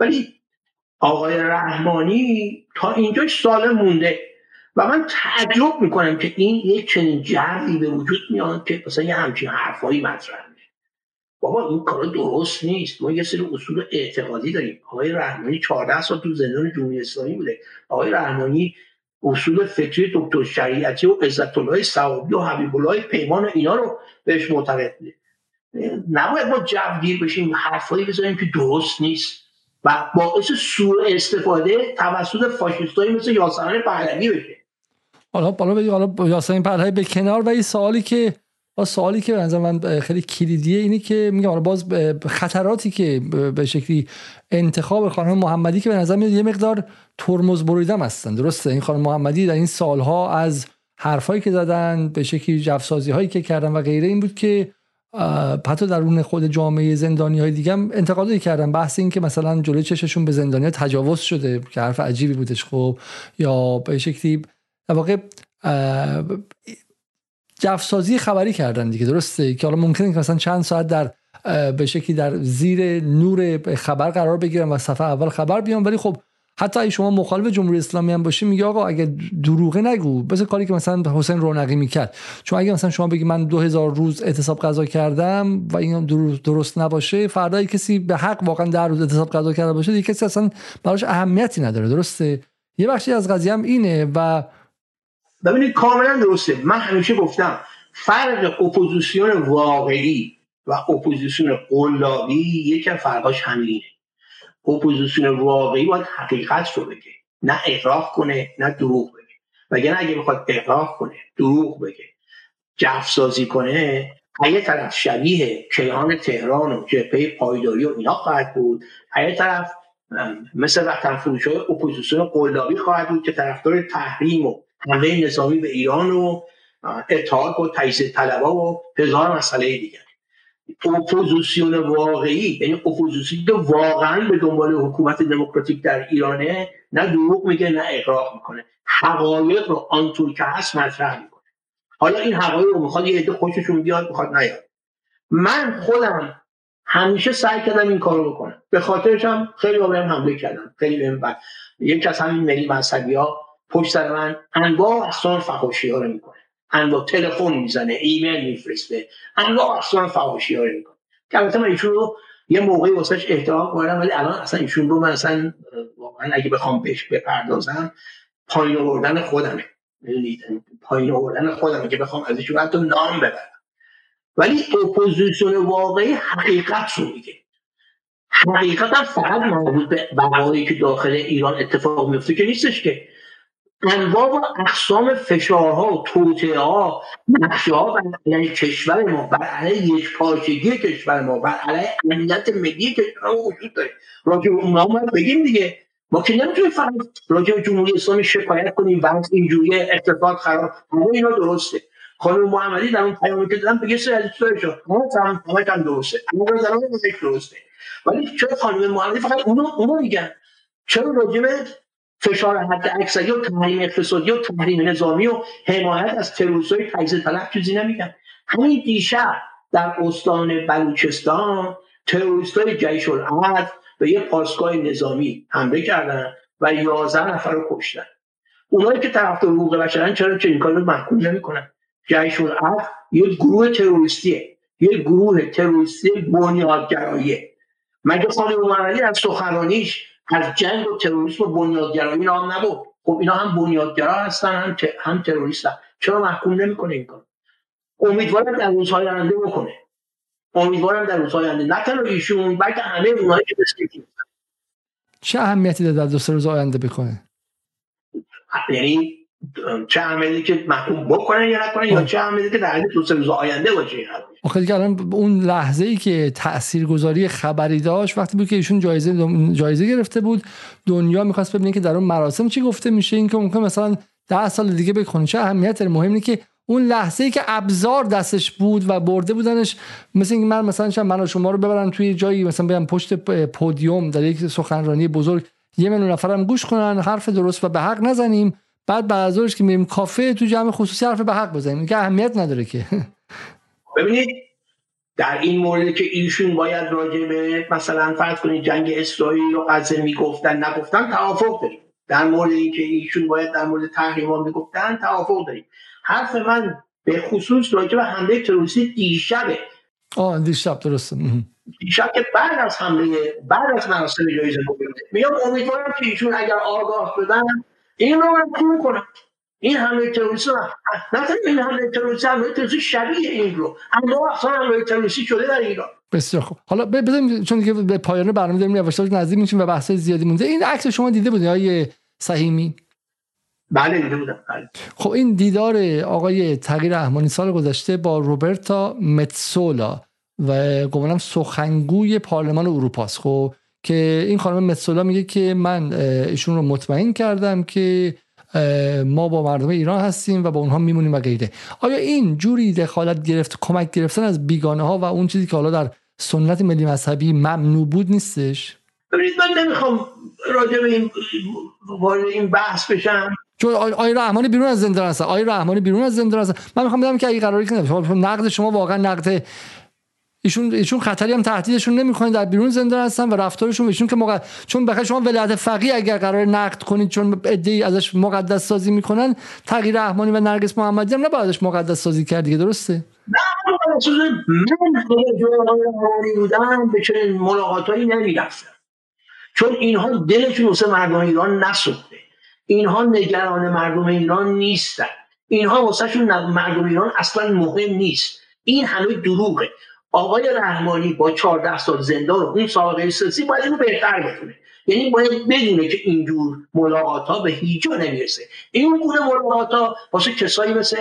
ولی آقای رحمانی تا اینجا سال مونده. و من تعجب می‌کنم که این یک چنین جوی به وجود میاد که مثلا یه همچین حرفایی مطرح میشه. بابا این کار درست نیست. ما یه سری اصول اعتقادی داریم. آقای رحمانی 14 سال تو زندان جمهوری اسلامی بوده. آقای رحمانی اصول فکری دکتر شریعتی و عزت الله ثوابی و حبیب الله پیمان و اینا رو بهش معتقد بوده نباید ما جوگیر بشیم حرفایی بزنیم که درست نیست. و باعث سوء استفاده توسط فاشیستایی مثل یاسمن پهلوی بشه.
حالا بالا حالا یاسمین پرهای به کنار و این سوالی که سوالی که به من خیلی کلیدیه اینه که میگم باز خطراتی که به شکلی انتخاب خانم محمدی که به نظر میاد یه مقدار ترمز بریدم هستن. درسته؟ این خانم محمدی در این سالها از حرفایی که زدن به شکلی جفسازی هایی که کردن و غیره این بود که حتی درون خود جامعه زندانی های دیگه هم انتقادی کردن. بحث این که مثلا جلوی چششون به زندانی تجاوز شده که حرف عجیبی بودش خب یا به شکلی در واقع جفسازی خبری کردن دیگه درسته؟ که حالا ممکنه که مثلا چند ساعت در به شکلی در زیر نور خبر قرار بگیرن و صفحه اول خبر بیان ولی خب حتی اگه شما مخالف جمهوری اسلامی هم باشی میگه آقا اگه دروغه نگو بس کاری که مثلا حسین رونقی می‌کرد. چون اگه مثلا شما بگی من 2000 روز اعتصاب قضا کردم و این درست نباشه فردا کسی به حق واقعا در روز اعتصاب قضا کرده باشه دیگه کسی اصلا براش اهمیتی نداره درسته؟ یه بخشی از قضیه هم اینه و
ببینید کاملا درسته. من همیشه گفتم فرق اپوزیسیون واقعی و اپوزیسیون قلابی یکی فرقاش همینه. اپوزیسیون واقعی باید حقیقت رو بگه نه اغراق کنه نه دروغ بگه. وگرنه اگه بخواد اغراق کنه دروغ بگه جعل‌سازی کنه یه طرف شبیه کیهان تهران و جبهه پایداری و اینا خواهد بود یه طرف مثل وطن فروش های اپوزیسیون قلابی خواهد بود که طرفدار تحریم و حمله نظامی به ایران و اتحاد و تجزیه طلبا و هزار مسئله دیگر. اپوزیسیون واقعی یعنی اپوزیسیون که واقعا به دنبال حکومت دموکراتیک در ایرانه نه دروغ میگه نه اغراق می‌کنه. حقایق رو آنطور که هست مطرح می‌کنه. حالا این حقایق رو می‌خواد یه عده خوششون بیاد می‌خواد نیاد. من خودم همیشه سعی کردم این کارو بکنم. به خاطرش هم خیلی بهم حمله کردن خیلی بهم بعضی از همین ملی مذهبی ها پشت سر من انواع اقسام فحاشی ها رو می‌کنه. انواع تلفن می‌زنه ایمیل میفرسته. انواع اقسام فحاشی ها رو می‌کنه. که البته من ایشون رو یه موقعی واسش احترام کردم ولی الان اصلا ایشون رو من اصلا واقعا اگه بخوام بهش بپردازم پایین آوردن خودمه. پایین آوردن خودمه که بخوام از ایشون حتی نام ببرم. ولی اپوزیسیون واقعی حقیقت رو میگه. حقیقت هم فقط مربوط به وقایعی که داخل ایران اتفاق میفته که نیستش که. انواع و اقسام فشارها و توطعه ها نقشه ها بر علیه کشور ما بر علیه یک پارچگی کشور ما بر علیه امنیت ملی کشور ما وجود داره. راجع به اونا ما بگیم دیگه. ما که نمی‌تونیم فقط راجع به جمهوری اسلامی شکایت کنیم بعد اینجوری اقتصاد خراب همه اینا درسته. خانم محمدی در اون پیامی که دادن سه از شد هم همه هم درسته. اون درسته. ولی چرا خانم محمدی فقط اونو اونو میگن؟ چرا راجب فشار حد اکثری و تحریم اقتصادی و تحریم نظامی و حمایت از تروریست‌های تجزیه طلب چیزی نمیگن همین دیشب در استان بلوچستان تروریست های جیش العد به یه پاسگاه نظامی حمله کردن و 11 نفر رو کشتن. اونایی که طرفدار حقوق بشرن چرا چنین کاری رو محکوم نمی‌کنن؟ جیش العد یه گروه تروریستیه یه گروه تروریستی بنیادگراییه. مگه خانم محمدی از سخنرانیش از جنگ و تروریسم و بنیادگرایی نام نبود. خب اینا هم بنیادگرا هستن هم, هم تروریستن چرا محکوم نمی‌کنه این کار امیدوارم در روزهای آینده بکنه. امیدوارم در روزهای آینده. نه تنها ایشون بلکه همه اونایی که
چه اهمیتی داره در دو سه روز آینده بکنه؟
یعنی چه عملی که محکوم بکنن یا نکنن یا چه عملی که در دو سه روز آینده باشه
آخه دیگه الان اون لحظه ای که تاثیرگذاری خبری داشت وقتی بود که ایشون جایزه جایزه گرفته بود دنیا می‌خواست ببینه که در اون مراسم چی گفته میشه. این که ممکن مثلا ده سال دیگه بکنه. چه اهمیت داره؟ مهم که اون لحظه ای که ابزار دستش بود و برده بودنش مثل اینکه من مثلا من و شما رو ببرن توی جایی مثلا بیام پشت پودیوم در یک سخنرانی بزرگ یه میلیون نفرم گوش کنن حرف درست و به حق نزنیم. بعد بعد که میریم کافه تو جمع خصوصی حرف به حق بزنیم. که اهمیت نداره که.
ببینید در این مورد که ایشون باید راجع به مثلا فرض کنید جنگ اسرائیل و غزه می‌گفتن نگفتن توافق داریم. در مورد اینکه ایشون باید در مورد تحریما می‌گفتن توافق داریم. حرف من به خصوص راجع به حمله تروریستی دیشبه.
آه دیشب درسته.
دیشب که بعد از حمله بعد از مراسم جایزه نوبل میگم امیدوارم که ایشون اگر آگاه بدن این رو من کنم این حمله تروریستی نه این حمله تروریستی حمله تروریستی شبیه این رو. اما اصلا حمله تروریستی شده در ایران.
بسیار خوب. حالا ببینیم چون دیگه به پایان برنامه داریم یواش نزدیک میشیم و بحث زیادی مونده. این عکس شما دیده بودید های صحیمی
بله دیده بودم. بله.
خب این دیدار آقای تغییر رحمانی سال گذشته با روبرتا متسولا و گمانم سخنگوی پارلمان اروپاست. خب که این خانم متسولا میگه که من ایشون رو مطمئن کردم که ما با مردم ایران هستیم و با اونها میمونیم و غیره. آیا این جوری دخالت گرفت کمک گرفتن از بیگانه ها و اون چیزی که حالا در سنت ملی مذهبی ممنوع بود نیستش؟
ببینید من نمی‌خوام راجع به این وارد این بحث بشم.
چون آی رحمانی بیرون از زندان هست آی رحمانی بیرون از زندان هست من می‌خوام بدم که اگه قراری که نقد شما واقعا نقد ایشون ایشون خطری هم تهدیدشون نمی‌کنه در بیرون زندان هستن و رفتارشون ایشون که موقع چون بخاطر شما ولایت فقیه اگر قرار نقد کنید چون ادعی ازش مقدس سازی می‌کنن تغییر رحمانی و نرگس محمدی هم نباید ازش مقدس سازی کرد دیگه درسته؟
من به چنین ملاقاتایی نمی‌رفتم. چون اینها دلشون واسه مردم ایران نسوخته. اینها نگران مردم ایران نیستن. اینها واسه مردم ایران اصلا مهم نیست. این همه دروغه. آقای رحمانی با 14 سال زندان و اون سابقه سیاسی باید اینو بهتر بتونه. یعنی باید بدونه که اینجور ملاقات ها به هیچ جا نمی‌رسه. این گونه ملاقات ها واسه کسایی مثل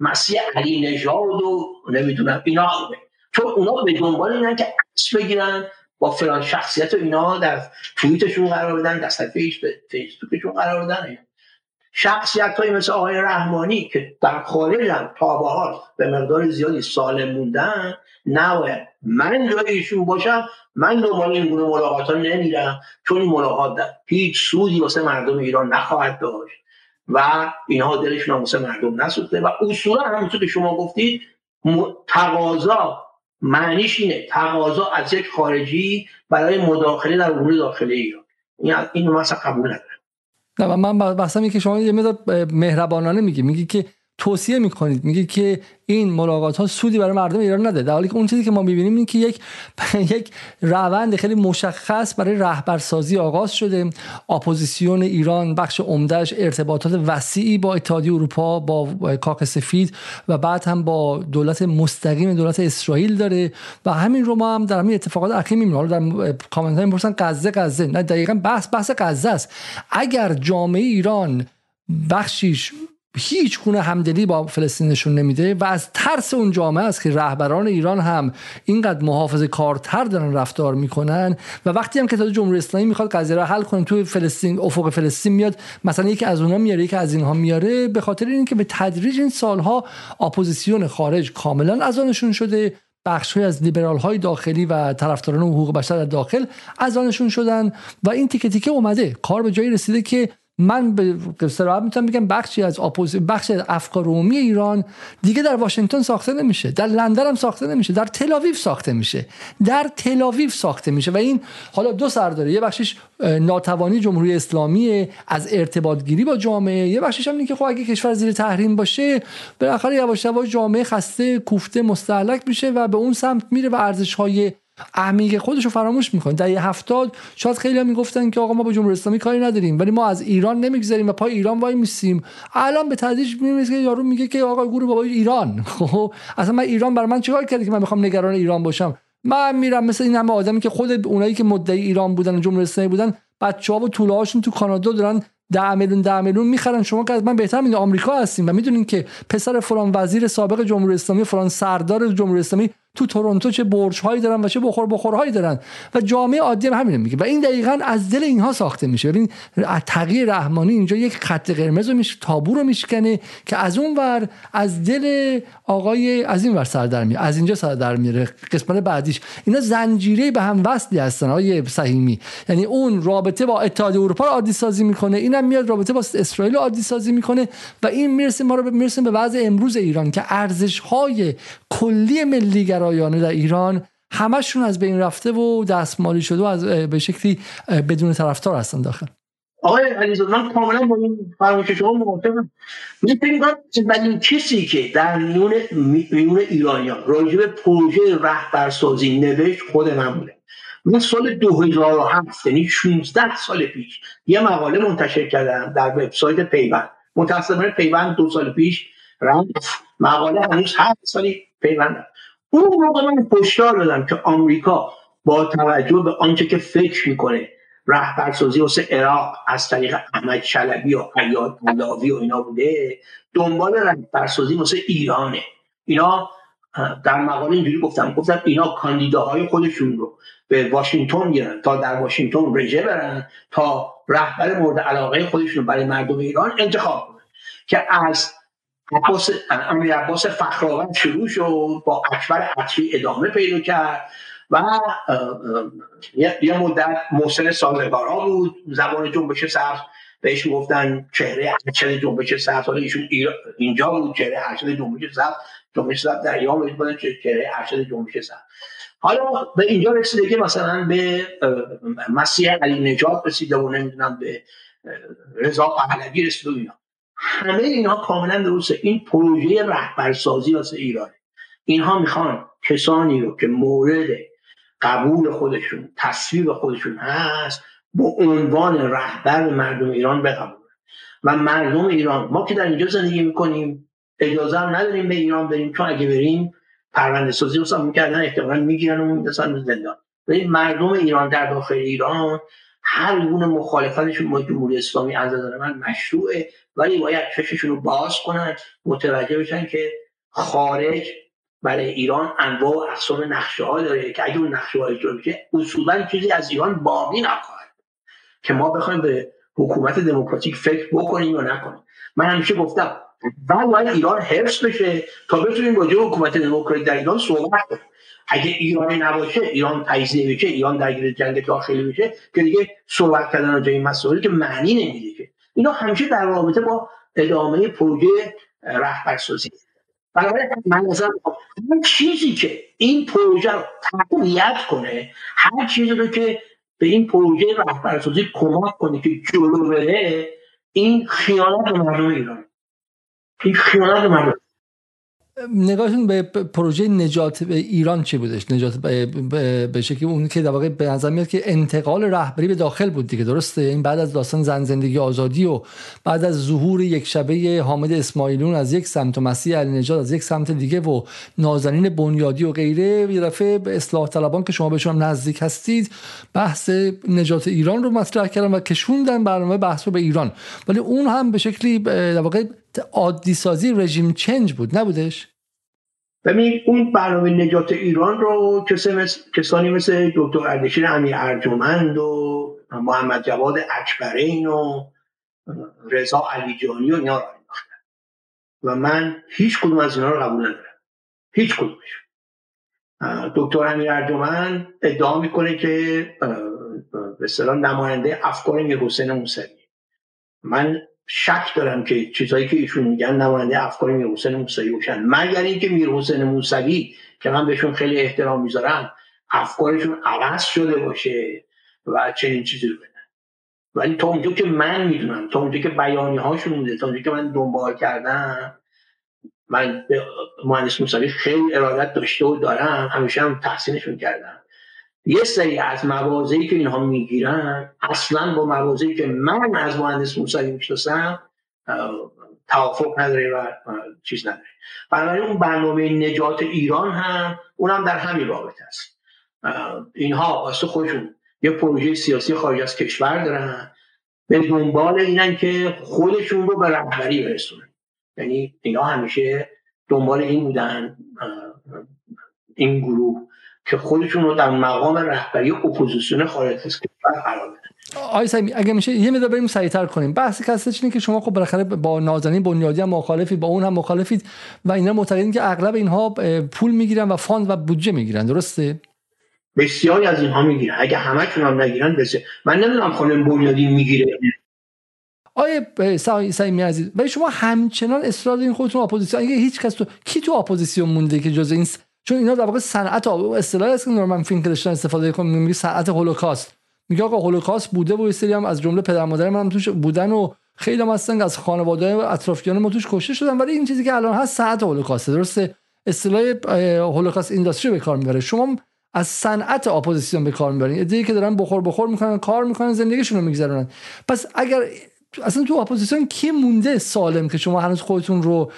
مسیح علی نژاد و نمی‌دونم اینا خوبه. چون اونا به دنبال اینن که عکس بگیرن با فلان شخصیت و اینا در توییتشون قرار بدن در صفحه فیسبوکشون قرار بدن. شخصیت های مثل آقای رحمانی که در خارج هم تا به مقدار زیادی سالم موندن نباید. من جای ایشون باشم من دنبال این گونه ملاقات ها نمیرم چون این ملاقات هیچ سودی واسه مردم ایران نخواهد داشت و اینها دلشون هم واسه مردم نسوخته و اصولا همونطور که شما گفتید تقاضا معنیش اینه. تقاضا از یک خارجی برای مداخله در امور داخلی ایران. این اینو مثلا قبول ندارم.
نه من بحثم که شما یه مقدار مهربانانه میگی. میگی که توصیه می‌کنید. میگه که این ملاقات ها سودی برای مردم ایران نداره. در حالی که اون چیزی که ما می‌بینیم این که یک یک روند خیلی مشخص برای رهبرسازی آغاز شده. اپوزیسیون ایران بخش عمدهش ارتباطات وسیعی با اتحادیه اروپا با کاخ سفید و بعد هم با دولت مستقیم دولت اسرائیل داره و همین رو ما هم در همین اتفاقات اخیر می‌بینیم. حالا در کامنت های می‌پرسن غزه غزه. نه دقیقا بحث بحث غزه است. اگر جامعه ایران بخشیش هیچ گونه همدلی با فلسطین نشون نمیده و از ترس اون جامعه است که رهبران ایران هم اینقدر محافظه کارتر دارن رفتار می‌کنن و وقتی هم که تا جمهوری اسلامی می‌خواد قضیه را حل کنه توی فلسطین افق فلسطین میاد مثلا یکی از اونها میاره یکی از اینها میاره به خاطر اینکه به تدریج این سالها اپوزیسیون خارج کاملا از آنشون شده بخش از لیبرال های داخلی و طرفداران حقوق بشر داخل از آنشون شدن و این تیکه تیکه اومده. کار به جایی رسیده که من به صراحت می‌تونم بگم بخشی از اپوز بخش از افکار عمومی ایران دیگه در واشنگتن ساخته نمیشه. در لندن هم ساخته نمیشه. در تل ساخته میشه. در تل ساخته میشه. و این حالا دو سر داره. یه بخشش ناتوانی جمهوری اسلامی از ارتباط گیری با جامعه. یه بخشش هم اینه که خب اگه کشور زیر تحریم باشه بالاخره یواش یواش جامعه خسته کوفته مستهلک میشه و به اون سمت میره و ارزش های عمیق خودش رو فراموش می‌کنه. در هفتاد شاید خیلی هم می‌گفتن که آقا ما با جمهوری اسلامی کاری نداریم ولی ما از ایران نمی‌گذاریم و پای ایران وای میسیم. الان به تدریج می‌بینید که یارو میگه که آقا گروه بابای ایران. خب اصلا من ایران بر من چیکار کرده که من می‌خوام نگران ایران باشم؟ من میرم مثل این همه آدمی که خود اونایی که مدعی ایران بودن و جمهوری اسلامی بودن بچه‌ها و طوله تو کانادا دارن ده میلیون ده می‌خرن. شما که از من بهتر می‌دونید آمریکا هستیم و می‌دونین که پسر فلان وزیر سابق جمهوری اسلامی فلان سردار جمهوری اسلامی تو تورنتو چه برج هایی دارن و چه بخور بخورهایی دارن. و جامعه عادی هم همین میگه. و این دقیقا از دل اینها ساخته میشه. ببین تغییر رحمانی اینجا یک خط قرمز رو میشه تابو رو میشکنه که از اون ور از دل آقای از این ور سر در میره از اینجا سر در میره قسمت بعدیش. اینا زنجیره به هم وصلی هستن های صحیمی یعنی اون رابطه با اتحادیه اروپا رو عادی سازی می‌کنه اینم میاد رابطه با اسرائیل رو عادی سازی می‌کنه و این می‌رسه ما رو می‌رسه به وضع امروز ایران که ارزش های کلی ملی گرایانه در ایران همشون از بین رفته و دستمالی شده و از به شکلی بدون طرفدار هستن داخل.
آقای علیزاده من کاملا با این فرمایش شما موافقم من فکر می‌کنم کسی که در میون میون ایرانیان راجع به پروژه رهبرسازی نوشت خود من بوده. من سال 2007 یعنی 16 سال پیش یه مقاله منتشر کردم در وبسایت پیوند. متأسفانه پیوند دو سال پیش رفت. مقاله هنوز هفت سالی پیوند اون موقع من هشدار دادم که آمریکا با توجه به آنچه که فکر می‌کنه رهبرسازی واسه عراق از طریق احمد شلبی و عیاد ملاوی و اینا بوده دنبال رهبرسازی واسه ایرانه. اینا در مقاله اینجوری گفتم گفتم اینا کاندیداهای خودشون رو به واشنگتن گیرن تا در واشنگتن رژه برن تا رهبر مورد علاقه خودشون برای مردم ایران انتخاب کنن. که از عباس امیر عباس فخرآورد شروع شد با اکبر عطری ادامه پیدا کرد و یه مدت محسن سازگارا بود. زبان جنبش سبز بهش گفتن چهره ارشد جنبش سبز. حالا ایشون اینجا بود چهره ارشد جنبش سبز. جنبش سبز در ایران بهش بودن چهره ارشد جنبش سبز. حالا به اینجا رسیده که مثلا به مسیح علی نجات رسیده و نمی‌دونم به رضا پهلوی رسیده و اینا. همه اینها کاملا درسته. این پروژه رهبرسازی واسه ایرانه. اینها می‌خوان کسانی رو که مورد قبول خودشون تصویب خودشون هست به عنوان رهبر مردم ایران بقبولن. و مردم ایران ما که در اینجا زندگی می‌کنیم اجازه هم نداریم به ایران بریم چون اگه بریم پرونده سازی رو می‌کردن احتمالا می‌گیرن و میدسن زندان. ولی مردم ایران در داخل ایران هر گونه مخالفتشون با جمهوری اسلامی از نظر من مشروعه ولی باید چششون رو باز کنن متوجه بشن که خارج برای ایران انواع و اقسام نقشه ها داره که اگه اون نقشه ها اجرا بشه اصولا چیزی از ایران باقی نخواهد که ما بخوایم به حکومت دموکراتیک فکر بکنیم یا نکنیم. من همیشه گفتم باید ایران حفظ بشه تا بتونیم با حکومت دموکراتیک در ایران صحبت کنیم. اگه ایرانی نباشه ایران تجزیه بشه ایران درگیر جنگ داخلی بشه که دیگه صحبت کردن راجع این مسائل که معنی نمیده که. اینا همیشه در رابطه با ادامه پروژه رهبرسازی. بنابراین من نظر هر چیزی که این پروژه رو تقویت کنه هر چیزی رو که به این پروژه رهبرسازی کمک کنه که جلو بره این خیانت به مردم ایران. این خیانت مردم.
نگاهتون به پروژه نجات به ایران چی بودش؟ نجات به شکلی اون که در واقع به نظر میاد که انتقال رهبری به داخل بود دیگه درسته؟ این بعد از داستان زن زندگی آزادی و بعد از ظهور یک شبه حامد اسماعیلون از یک سمت و مسیح علی نجات از یک سمت دیگه و نازنین بنیادی و غیره یه دفعه اصلاح طلبان که شما بهشون نزدیک هستید بحث نجات ایران رو مطرح کردن و کشوندن برنامه بحث رو به ایران. ولی اون هم به شکلی در واقع عادی سازی رژیم چنج بود نبودش؟
ببین اون برنامه نجات ایران رو کسانی مثل دکتر اردشیر امیر ارجمند و محمد جواد اکبرین و رضا علیجانی و اینا رو و من هیچ کدوم از اینا رو قبول ندارم. هیچ کدومش دکتر امیر ارجمند ادعا می‌کنه که به نماینده افکار میر حسین موسوی. من شک دارم که چیزایی که ایشون میگن نماینده افکار میر حسین موسوی باشن. مگر اینکه میر حسین موسوی که من بهشون خیلی احترام می‌ذارم افکارشون عوض شده باشه و چنین چیزی رو بدن. ولی تا اونجا که من می‌دونم تا اونجا که بیانی هاشون بوده تا اونجا که من دنبال کردم من به مهندس موسوی خیلی ارادت داشته و دارم همیشه هم تحسینشون کردم. یه سری از موازهی که اینها می‌گیرن اصلا با موازهی که من از مهندس موسوی می‌شناسم توافق نداره و چیز نداره. بنابراین اون برنامه نجات ایران هم اونم در همین رابطه است. اینها واسه خودشون یه پروژه سیاسی خارج از کشور دارن. به دنبال اینن که خودشون رو به رهبری برسونن. یعنی اینا همیشه دنبال این بودن این گروه. که خودشون رو در مقام رهبری اپوزیسیون خارج از کشور قرار بدن.
آقای اگه میشه یه مقدار بریم سریعتر کنیم. بحث کلش اینه که شما خب بالاخره با نازنین بنیادی هم مخالفی با اون هم مخالفید و اینا معتقدین که اغلب اینها پول می‌گیرن و fund و بودجه می‌گیرن. درسته؟
بسیاری از اینها می‌گیرن. اگه همشون هم نگیرن بسیار من نمی‌دونم خانم بنیادی می‌گیره
آقای سهیمی عزیز ولی شما همچنان اصرار دارین خودتون اپوزیسیون اگه هیچ کس تو کی تو اپوزیسیون مونده که جز این چون اینا در واقع صنعت اصطلاحی است که نورمن فینکلشتاین استفاده کنه میگه صنعت هولوکاست. میگه آقا هولوکاست بوده و سری هم از جمله پدر مادر من توش بودن و خیلی هم هستن از خانواده اطرافیان ما توش کشته شدن. ولی این چیزی که الان هست صنعت هولوکاسته. درسته؟ اصطلاح Holocaust industry به کار می‌بره. شما از صنعت اپوزیسیون به کار می‌برین. یه عده که دارن بخور بخور می‌کنن کار می‌کنن زندگیشون رو میگذرونن. پس اگر اصلا تو اپوزیسیون کی مونده سالم که شما هنوز خودتون رو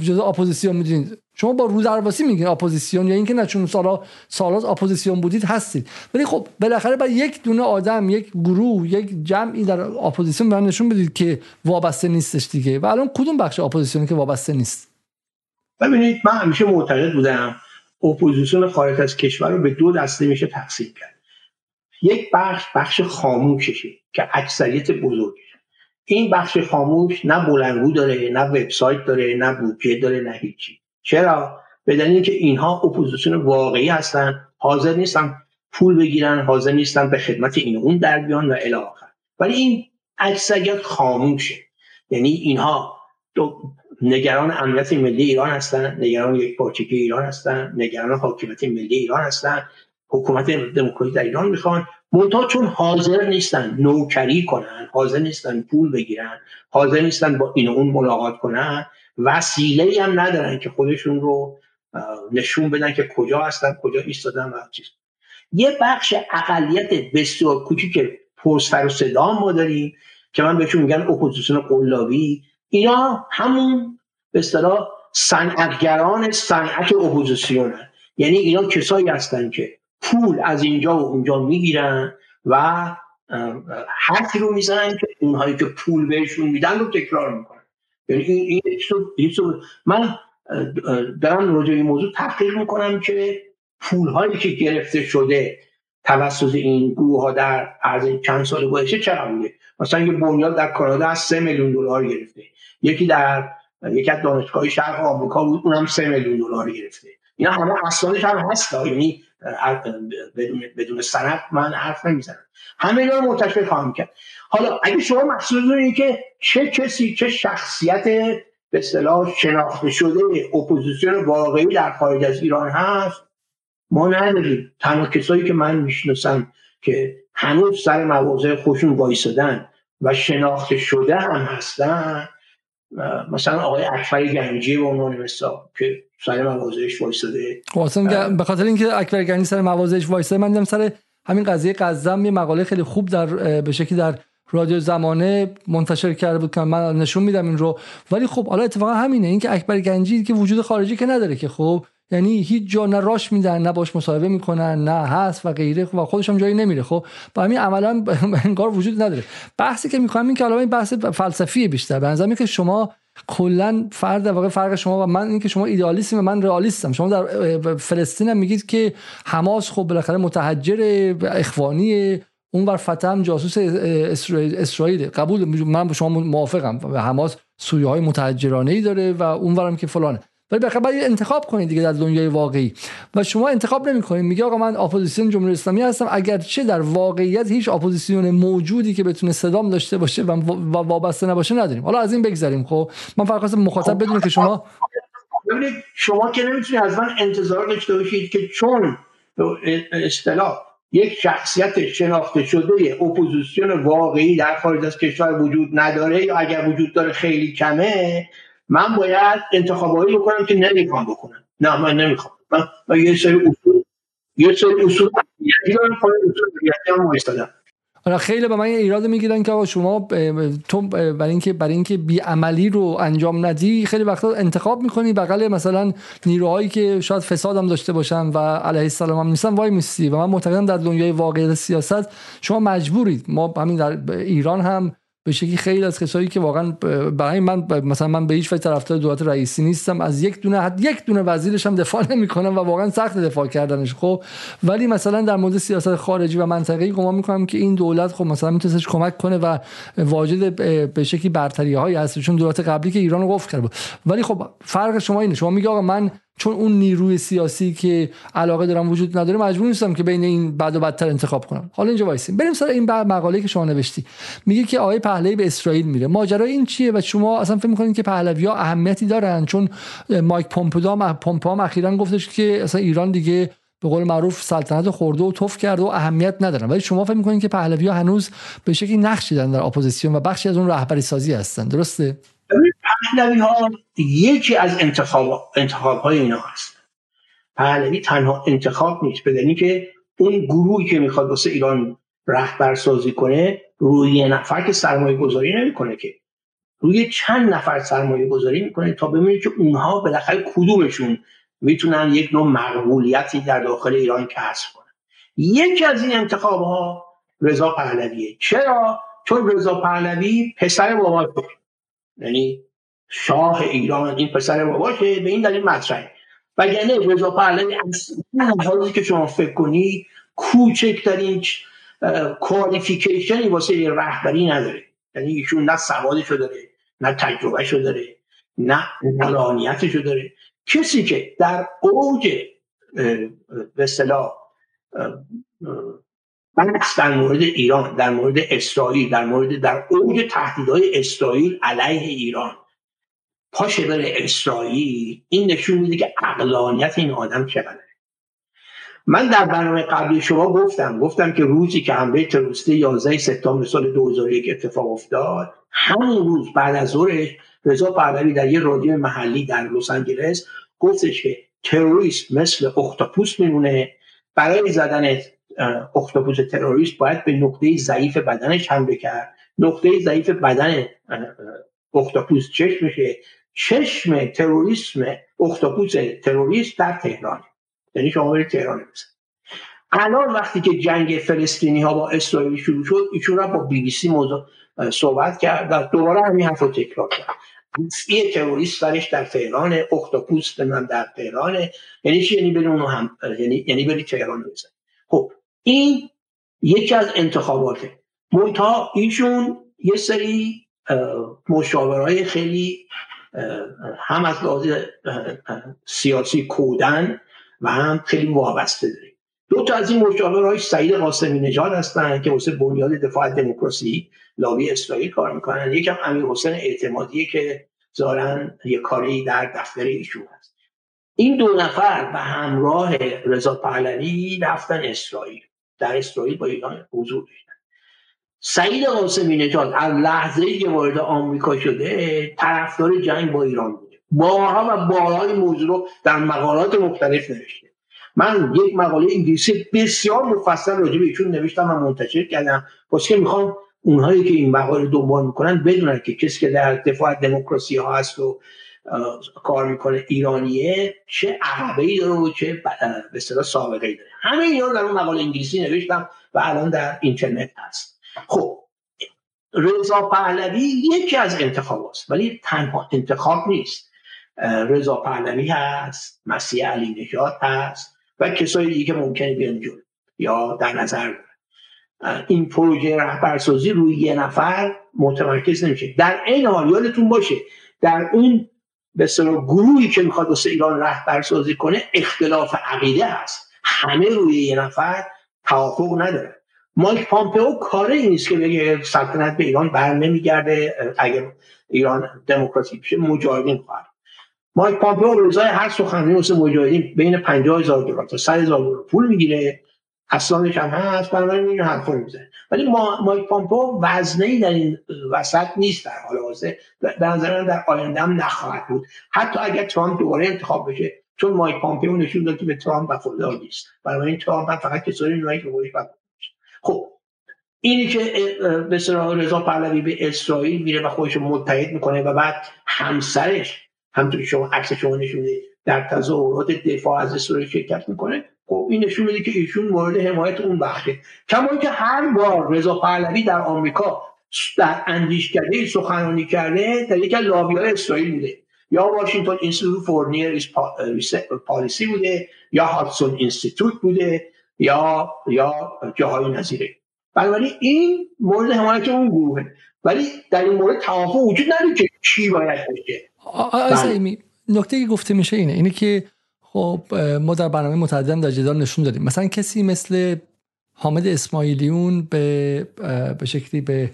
جزء اپوزیسیون می‌دونید؟ شما با رودرواسی میگین اپوزیسیون یا اینکه نه چون سالا سالا اپوزیسیون بودید هستید. ولی خب بالاخره باید یک دونه آدم یک گروه یک جمعی در اپوزیسیون به نشون بدید که وابسته نیستش دیگه. و الان کدوم بخش اپوزیسیونی که وابسته نیست؟
ببینید من همیشه معتقد بودم اپوزیسیون خارج از کشور رو به دو دسته میشه تقسیم کرد. یک بخش بخش خاموششه که اکثریت بزرگشه. این بخش خاموش نه بلنگو داره نه وبسایت داره نه بودجه داره نه هیچی. چرا؟ به که اینها اپوزیسیون واقعی هستن حاضر نیستن پول بگیرن حاضر نیستن به خدمت این اون در بیان و الی آخر. ولی این اکثریت خاموشه یعنی اینها نگران امنیت ملی ایران هستن نگران یک پارچگی ایران هستن نگران حاکمیت ملی ایران هستن حکومت دموکراسی در ایران می‌خوان منتها چون حاضر نیستن نوکری کنن حاضر نیستن پول بگیرن حاضر نیستن با این اون ملاقات کنن وسیله هم ندارن که خودشون رو نشون بدن که کجا هستن کجا ایستادن و چیز. یه بخش اقلیت بسیار کوچیک پرسر و صدا ما داریم که من بهشون میگن اپوزیسیون قلابی اینا همون به اصطلاح صنعتگران صنعت اپوزیسیون یعنی اینا کسایی هستن که پول از اینجا و اونجا می‌گیرن و حرفی رو می‌زنن که اونهایی که پول بهشون میدن رو تکرار می‌کنن. یعنی این, این من دارم راجع این موضوع تحقیق می‌کنم که پول هایی که گرفته شده توسط این گروه ها در عرض چند سال گذشته چقدر بوده مثلا یه بنیاد در کانادا از 3 میلیون دلار گرفته. یکی در یکی از دانشگاه شرق آمریکا بود اونم 3 میلیون دلار گرفته. اینا همه اسنادش هم هست یعنی بدون سند من حرف نمی‌زنم. همه اینا رو منتشر خواهم کرد. حالا اگه شما مقصود دارید که چه کسی چه شخصیت به اصطلاح شناخته شده اپوزیسیون واقعی در خارج از ایران هست ما نداریم. تنها کسایی که من می‌شناسم که هنوز سر مواضع خودشون وایسادن و شناخته شده هم هستن مثلا آقای اکبر گنجی به عنوان مثال که سر موازهش وایساده.
خب، به خاطر اینکه اکبر گنجی سر موازهش وایساده من دیدم سر همین قضیه قزم یه مقاله خیلی خوب در به شکلی در رادیو زمانه منتشر کرده بود که من نشون میدم این رو. ولی خب حالا اتفاقا همینه اینکه اکبر گنجی که وجود خارجی که نداره که خب یعنی هیچ جا نه راش میدن نه باش مصاحبه می‌کنن نه هست و غیره و خودش هم جایی نمیره خب؟ با همین عملا انگار وجود نداره. بحثی که می‌خوام این که حالا این بحث فلسفی بیشتر. به نظر که شما کلا فرد واقع فرق شما و من اینکه شما ایدئالیسم و من رئالیستم. شما در فلسطین هم میگید که حماس خب بالاخره متحجر اخوانی اون بر فتح جاسوس اسرائیل قبول من با شما موافقم. حماس سویه های متحجرانه ای داره و اونورم که فلانه. ولی بالاخره باید انتخاب کنید دیگه در دنیای واقعی. و شما انتخاب نمی‌کنید. میگه آقا من اپوزیسیون جمهوری اسلامی هستم. اگرچه در واقعیت هیچ اپوزیسیون موجودی که بتونه صدام داشته باشه و وابسته نباشه نداریم. حالا از این بگذریم. خب من فقط مخاطب بدونم که شما
ببینید شما که نمی‌تونید از من انتظار داشته باشید که چون اصطلاح یک شخصیت شناخته شده اپوزیسیون واقعی در خارج از کشور وجود نداره یا اگر وجود داره خیلی کمه من باید انتخابایی بکنم که نمی‌خوام بکنم. نه من نمی‌خوام. من, یه سری اصول یه سری اصول دارم اصول هم
حالا خیلی به من ایراد می‌گیرن که آقا شما تو برای اینکه برای اینکه عملی رو انجام ندی خیلی وقتا انتخاب می‌کنی بغل مثلا نیروهایی که شاید فساد هم داشته باشن و علیه السلام هم نیستن وای میستی. و من معتقدم در دنیای واقعی سیاست شما مجبورید. ما همین در ایران هم به شکلی خیلی از کسایی که واقعا برای من مثلا من به هیچ وجه طرفدار دولت رئیسی نیستم از یک دونه حد یک دونه وزیرش هم دفاع نمی‌کنم و واقعا سخت دفاع کردنش خب. ولی مثلا در مورد سیاست خارجی و منطقه‌ای گمان می‌کنم که این دولت خب مثلا می‌تونه کمک کنه و واجد به شکلی برتری های هست چون دولت قبلی که ایران رو قفل کرده بود ولی خب فرق شما اینه. شما میگه آقا من چون اون نیروی سیاسی که علاقه دارم وجود نداره مجبور نیستم که بین این بد و بدتر انتخاب کنم. حالا اینجا وایسیم بریم سر این مقاله که شما نوشتی. میگه که آقای پهلوی به اسرائیل میره. ماجرا این چیه و شما اصلا فکر می‌کنید که پهلوی ها اهمیتی دارن؟ چون مایک پومپئو پومپئو اخیرا گفتش که اصلا ایران دیگه به قول معروف سلطنت خورده و توف کرده و اهمیت ندارن. ولی شما فکر می‌کنید که پهلوی ها هنوز به شکلی دارن در اپوزیسیون و بخشی از اون رهبری سازی هستن. درسته؟
پهلوی ها یکی از انتخاب, انتخاب های اینا هست. پهلوی تنها انتخاب نیست بدنی که اون گروهی که می‌خواد واسه ایران رهبر سازی کنه روی نفر که سرمایه گذاری نمی‌کنه که. روی چند نفر سرمایه گذاری می‌کنه تا ببینید که اونها بالاخره کدومشون می‌تونن یک نوع مقبولیتی در داخل ایران کسب کنن. یکی از این انتخاب ها رضا پهلویه. چرا؟ چون رضا پهلوی پسر بابا یعنی شاه ایران این پسر باباشه به این دلیل مطرحه. وگرنه رضا پهلوی حالی که شما فکر کنید کوچکترین کوالیفیکیشنی واسه رهبری نداره. یعنی ایشون نه سوادشو داره نه تجربهشو داره نه نلانیتشو داره. کسی که در اوج به اصطلاح بحث در مورد ایران در مورد اسرائیل در مورد در اوج تهدیدهای اسرائیل علیه ایران. پاشه بره اسرائیل این نشون میده که اقلانیت این آدم چقدره من در برنامه قبلی شما گفتم گفتم که روزی که حمله تروریستی 11 سپتامبر سال 2001 اتفاق افتاد همون روز بعد از ظهرش رضا پهلوی در یه رادیو محلی در لس آنجلس گفتش که تروریست مثل اختاپوس میمونه. برای زدن اختاپوس تروریست باید به نقطه ضعیف بدنش حمله کرد. نقطه ضعیف بدن اختاپوس چشمشه چشم تروریسم اختاپوس تروریست در تهران. یعنی شما برید تهران بزن الان وقتی که جنگ فلسطینی ها با اسرائیل شروع شد ایشون را با بی بی سی موضوع صحبت کرد دوباره همین حرف رو تکرار کرد. یه تروریست سرش در تهران اختاپوس من در تهران یعنی چی؟ یعنی بری اونو هم یعنی یعنی بری تهران بزن خب این یکی از انتخاباته. منتها ایشون یه سری مشاورهای خیلی هم از لحاظ سیاسی کودن و هم خیلی وابسته داره دو تا از این مشاورهای سعید قاسمی نژاد هستن که واسه بنیاد دفاع دموکراسی لابی اسرائیل کار می‌کنن. یکم امیر حسین اعتمادی که زارن یه کاری در دفتر ایشون هست. این دو نفر به همراه رضا پهلوی رفتن اسرائیل. در اسرائیل با ایران حضور داشتن. سعید قاسمی نژاد از لحظه که وارد آمریکا شده طرفدار جنگ با ایران بوده. بارها و بارها این موضوع رو در مقالات مختلف نوشته. من یک مقاله انگلیسی بسیار مفصل راجع به ایشون نوشتم و منتشر کردم. واسه که می‌خوام اونهایی که این مقاله دنبال می‌کنن بدونن که کسی که در دفاع دموکراسی ها هست و کار می‌کنه ایرانیه چه عقبه ای داره و چه به اصطلاح سابقه ای داره. همه اینا در اون مقاله انگلیسی نوشتم و الان در اینترنت هست. خب رضا پهلوی یکی از انتخاب است ولی تنها انتخاب نیست. رضا پهلوی هست مسیح علی نجات هست و کسایی دیگه که ممکنه بیان جلو یا در نظر این پروژه رهبرسازی روی یه نفر متمرکز نمیشه. در این حال یادتون باشه در اون به گروهی که می‌خواد واسه ایران رهبرسازی کنه اختلاف عقیده است. همه روی یه نفر توافق نداره. مایک پامپئو کار این نیست که بگه سلطنت به ایران بر نمیگرده اگر ایران دموکراسی بشه مجاهدین خواهد. مایک پامپئو روزای هر سخنرانی واسه مجاهدین بین 50 هزار دلار تا 100 هزار دلار پول می‌گیره. اسنادش هم هست بنابراین این حرفا می‌زنه. ولی ما مایک پامپو وزنه ای در این وسط نیست در حال حاضر. به نظر در آینده هم نخواهد بود. حتی اگر ترامپ دوباره انتخاب بشه چون مایک پامپئو نشون داد که به ترامپ وفادار نیست. بنابراین ترامپ هم فقط کسایی میمونه که بهش خب اینی که به رضا پهلوی به اسرائیل میره و خودش متحد می‌کنه و بعد همسرش همطور که شما عکس شما نشون در تظاهرات دفاع از اسرائیل شرکت می‌کنه خب این نشون میده که ایشون مورد حمایت اون بخشه. کما که هر بار رضا پهلوی در آمریکا در اندیشکده سخنرانی کرده در یک از لابی های اسرائیل بوده. یا Washington Institute for Near Policy بوده یا Hudson Institute بوده یا یا جاهای نظیره. بنابراین این مورد حمایت اون گروهه. ولی در این مورد توافق وجود نداره که چی باید باشه.
نکته که گفته میشه اینه اینه که خب ما در برنامه متعددم در جدال نشون دادیم. مثلا کسی مثل حامد اسماعیلیون به به شکلی به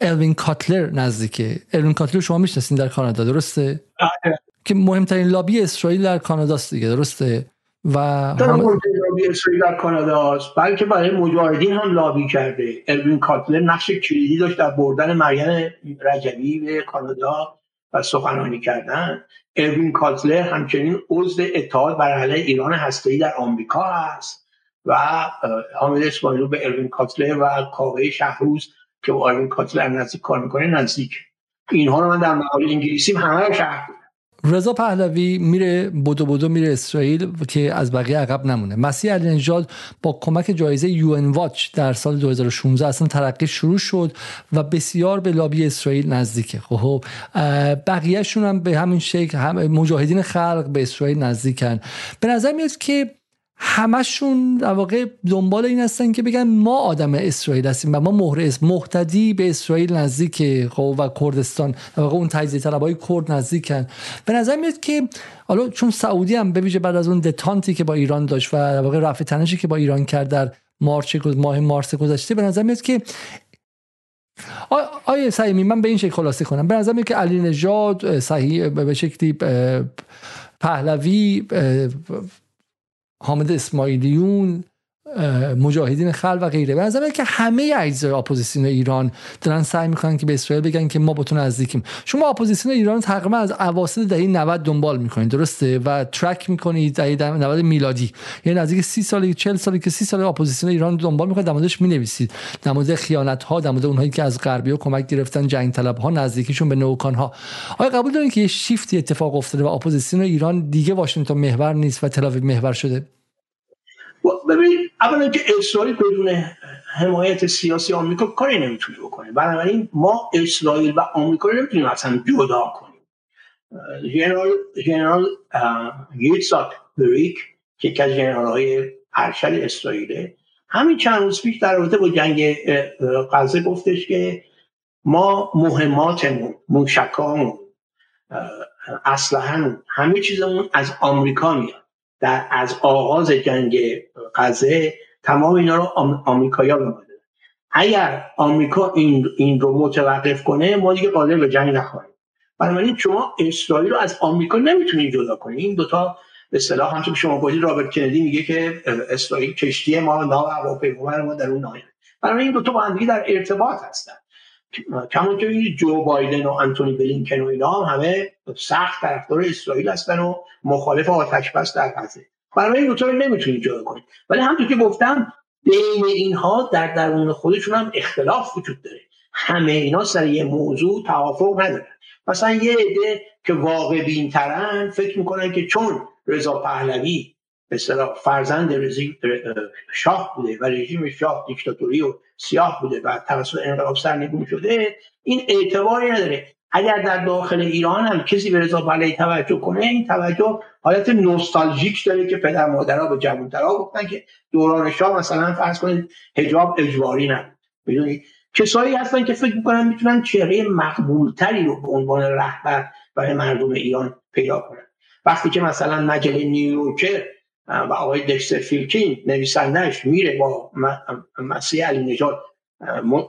الوین کاتلر نزدیکه. الوین کاتلر شما می‌شناسین در کانادا درسته؟
بله.
که مهمترین لابی اسرائیل در کانادا است دیگه درسته؟
و لابی اسرائیل در کانادا است. بلکه برای مجاهدین هم لابی کرده. الوین کاتلر نقش کلیدی داشت در بردن مریم رجبی به کانادا. و سخنرانی کردن. اروین کاتلر همچنین عضو اتحاد بر علیه ایران هسته‌ای در آمریکا است و حامد اسماعیلو به اروین کاتلر و کاوه شهروز که با اروین کاتلر نزدیک کار می‌کنه نزدیک. اینها رو من در مقاله انگلیسی همه رو شرح
رضا پهلوی میره بودو بودو میره اسرائیل که از بقیه عقب نمونه. مسیح علی با کمک جایزه یو ان واچ در سال 2016 اصلا ترقی شروع شد و بسیار به لابی اسرائیل نزدیکه. خب بقیهشون هم به همین شکل هم مجاهدین خلق به اسرائیل نزدیکن. به نظر میاد که همشون در واقع دنبال این هستن که بگن ما آدم اسرائیل هستیم و ما مهر محتدی به اسرائیل نزدیک خب و کردستان. در واقع اون تجزیه طلبای کرد نزدیکن. به نظر میاد که حالا چون سعودی هم بویژه بعد از اون دتانتی که با ایران داشت و در واقع رفع تنشی که با ایران کرد در March ماه مارس گذشته به نظر میاد که آقای سهیمی من به این شکل خلاصه کنم. به نظر میاد که علی نژاد صحیح به شکلی پهلوی حامد اسماعیلیون مجاهدین خلق و غیره. به که همه اجزای اپوزیسیون ایران دارن سعی می‌کنن که به اسرائیل بگن که ما بتون نزدیکیم. شما اپوزیسیون ایران تقریبا از اواسط دهه 90 دنبال می‌کنید درسته؟ و ترک می‌کنید دهه 90 میلادی. یعنی نزدیک 30 سالی 40 سالی که 30 سال اپوزیسیون ایران دنبال می‌کنید در موردش می‌نویسید. در مورد خیانت ها در مورد اونهایی که از غربی ها کمک گرفتن جنگ طلب ها نزدیکیشون به neocon ها آیا قبول دارین که یه شیفتی اتفاق افتاده و اپوزیسیون ایران دیگه واشنگتن محور نیست و تل‌آویو محور شده؟
ببینید اولا که اسرائیل بدون حمایت سیاسی آمریکا کاری نمی‌تونه بکنه. بنابراین ما اسرائیل و آمریکا رو نمی‌تونیم اصلا جدا کنیم. جنرال جنرال ییتساک بریک که یکی از جنرال های ارشد اسرائیله همین چند روز پیش در رابطه با جنگ غزه گفتش که ما مهماتمون موشکامون اسلحه‌مون همه چیزمون از آمریکا میاد. در از آغاز جنگ غزه تمام اینا رو آمریکایی‌ها به اگر آمریکا این این رو متوقف کنه ما دیگه قادر به جنگ نخواهیم. بنابراین شما اسرائیل رو از آمریکا نمی‌تونید جدا کنید. این دوتا به اصطلاح همونطور شما گفتید رابرت کندی میگه که اسرائیل کشتی ما ناو هواپیما ما در اون نایه بنابراین این دوتا با هم در ارتباط هستن. کما که جو بایدن و انتونی بلینکن و اینا هم همه سخت طرفدار اسرائیل هستن و مخالف آتش بس در غزه برای این دوتا رو نمی‌تونید جدا کنید ولی همونطور که گفتم بین اینها در درون خودشون هم اختلاف وجود داره. همه اینا سر یه موضوع توافق ندارن. مثلا یه عده که واقع بینترن فکر می‌کنن که چون رضا پهلوی به فرزند شاه بوده و رژیم شاه دیکتاتوری و سیاه بوده و توسط انقلاب سرنگون شده این اعتباری نداره. اگر در داخل ایران هم کسی به رضا پهلوی توجه کنه این توجه حالت نوستالژیک داره که پدر مادرها به جوانترها گفتن که دوران شاه مثلا فرض کنید حجاب اجباری نبود. بدونید کسایی هستن که فکر می‌کنن می‌تونن چهره مقبولتری رو به عنوان رهبر برای مردم ایران پیدا کنن. وقتی که مثلا مجله نیویورکر و آقای دکستر فیلکین نویسندهش میره با مسیح علی نجات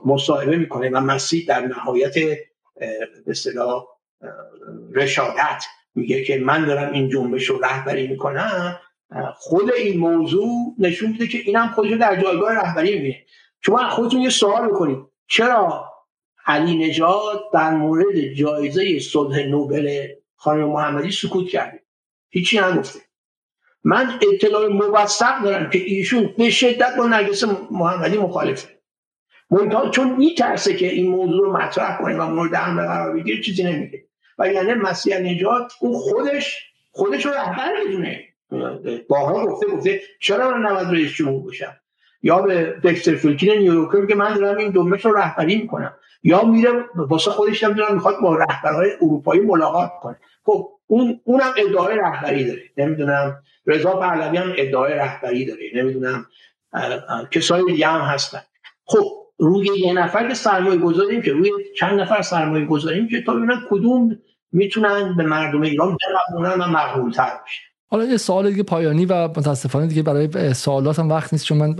مصاحبه می‌کنه و مسیح در نهایت به رشادت میگه که من دارم این جنبش رو رهبری می‌کنم. خود این موضوع نشون میده که اینم خودش در جایگاه رهبری می‌بینه. شما خودتون یه سوال بکنید. چرا علی نجات در مورد جایزه صلح نوبل خانم محمدی سکوت کرده؟ هیچی نگفته. من اطلاع موثق دارم که ایشون به شدت با نرگس محمدی مخالفه. منتها چون میترسه که این موضوع رو مطرح کنه و مورد حمله قرار بگیره چیزی نمیگه. و یعنی مسیح نجات اون خودش خودش رو رهبر می‌دونه باها گفته گفته چرا من نباید رئیس جمهور باشم یا به دکتر فیلکین نیویورکر که من دارم این جنبش رو رهبری می‌کنم. یا میره واسه خودش دارم می‌خواد با رهبرهای اروپایی ملاقات کنه. خب اون اونم ادعای رهبری داره. نمی‌دونم رضا پهلوی هم ادعای رهبری داره. نمی‌دونم کسای دیگه هم هستن. خب روی یه نفر که سرمایه گذاریم که روی چند نفر سرمایه گذاریم که تا ببینن کدوم می‌تونن به مردم ایران بقبولن و مقبول تر بشه.
حالا یه سوال دیگه پایانی و متاسفانه دیگه برای سوالات هم وقت نیست چون من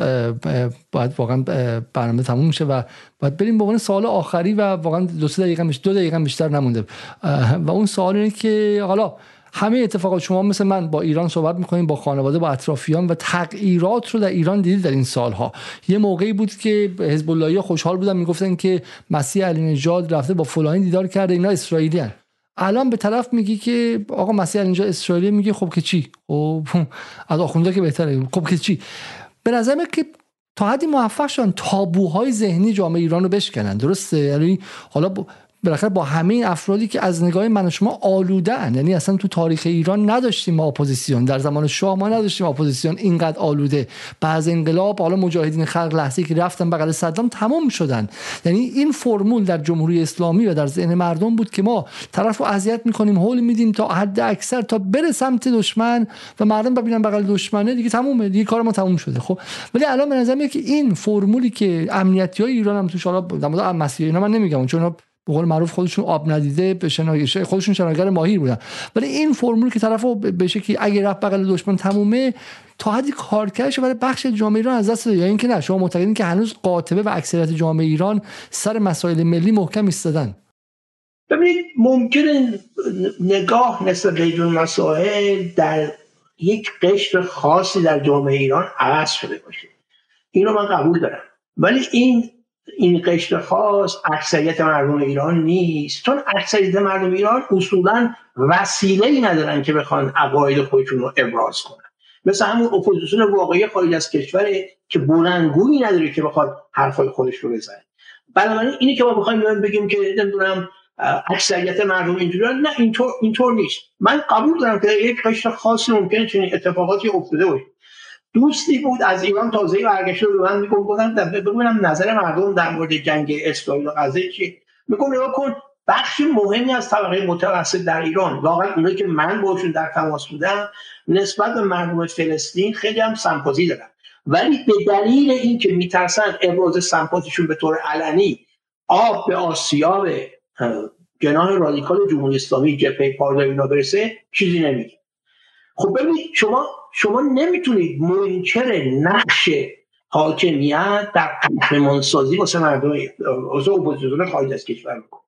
باید واقعا برنامه تموم میشه و باید بریم به عنوان سوال آخری و واقعا دو سه دقیقه دو دقیقه بیشتر نمونده. و اون سوال اینه که حالا همه اتفاقات شما مثل من با ایران صحبت می‌کنیم با خانواده با اطرافیان و تغییرات رو در ایران دیدید در این سالها. یه موقعی بود که حزب اللهی خوشحال بودن می‌گفتن که مسیح علی نژاد رفته با فلانی دیدار کرده اینا اسرائیلی هن. الان به طرف میگی که آقا مسیح اینجا اسرائیلی میگه خب که چی؟ خب از آخونده که بهتره. خب که چی؟ به نظر که تا حدی موفق شدن تابوهای ذهنی جامعه ایران رو بشکنن. درسته؟ یعنی حالا بالاخره با همه این افرادی که از نگاه من و شما آلوده یعنی اصلا تو تاریخ ایران نداشتیم ما اپوزیسیون. در زمان شاه ما نداشتیم اپوزیسیون اینقدر آلوده. بعد انقلاب حالا مجاهدین خلق لحظه که رفتن بغل صدام تمام شدن. یعنی این فرمول در جمهوری اسلامی و در ذهن مردم بود که ما طرف رو اذیت می‌کنیم هول میدیم تا حد اکثر تا بره سمت دشمن و مردم ببینن بغل دشمنه. دیگه تمومه. دیگه کار ما تموم شده. خب ولی الان به نظر که این فرمولی که امنیتی های ایران هم توش حالا در مورد اینا من نمیگم چون به قول معروف خودشون آب ندیده به شنایشه خودشون شناگر ماهیر بودن. ولی این فرمول که طرفو به شکلی اگه رفت بغل دشمن تمومه تا حدی کارکردش برای بخش جامعه ایران از دست داده. یا اینکه نه شما معتقدین که هنوز قاطبه و اکثریت جامعه ایران سر مسائل ملی محکم ایستادن.
ببینید ممکن نگاه نسبت به مسائل در یک قشر خاصی در جامعه ایران عوض شده باشه. اینو من قبول دارم. ولی این این قشر خاص اکثریت مردم ایران نیست. چون اکثریت مردم ایران اصولا وسیله ای ندارن که بخوان عقاید خودشون رو ابراز کنن. مثل همون اپوزیسیون واقعی خارج از کشور که بلندگویی نداره که بخواد حرفای خودش رو بزنه. بنابراین اینی که ما بخوایم بگیم که نمی‌دونم اکثریت مردم اینجوری نه اینطور اینطور نیست. من قبول دارم که یک قشر خاصی ممکنه چنین اتفاقاتی افتاده باشه. دوستی بود از ایران تازه برگشته به من میگم گفتم ببینم نظر مردم در مورد جنگ اسرائیل و غزه چیه میگم نگاه کن بخش مهمی از طبقه متوسط در ایران واقعا اونایی که من باشون در تماس بودم نسبت به مردم فلسطین خیلی هم سمپاتی دارن. ولی به دلیل اینکه میترسن ابراز سمپاتیشون به طور علنی آب به آسیاب جناح رادیکال جمهوری اسلامی جبهه اینا برسه چیزی نمیگه. خب ببینید شما شما نمی‌تونید منکر نقش حاکمیت در قهرمانسازی واسه مردم واسه اپوزیسیون خارج از کشور بکن.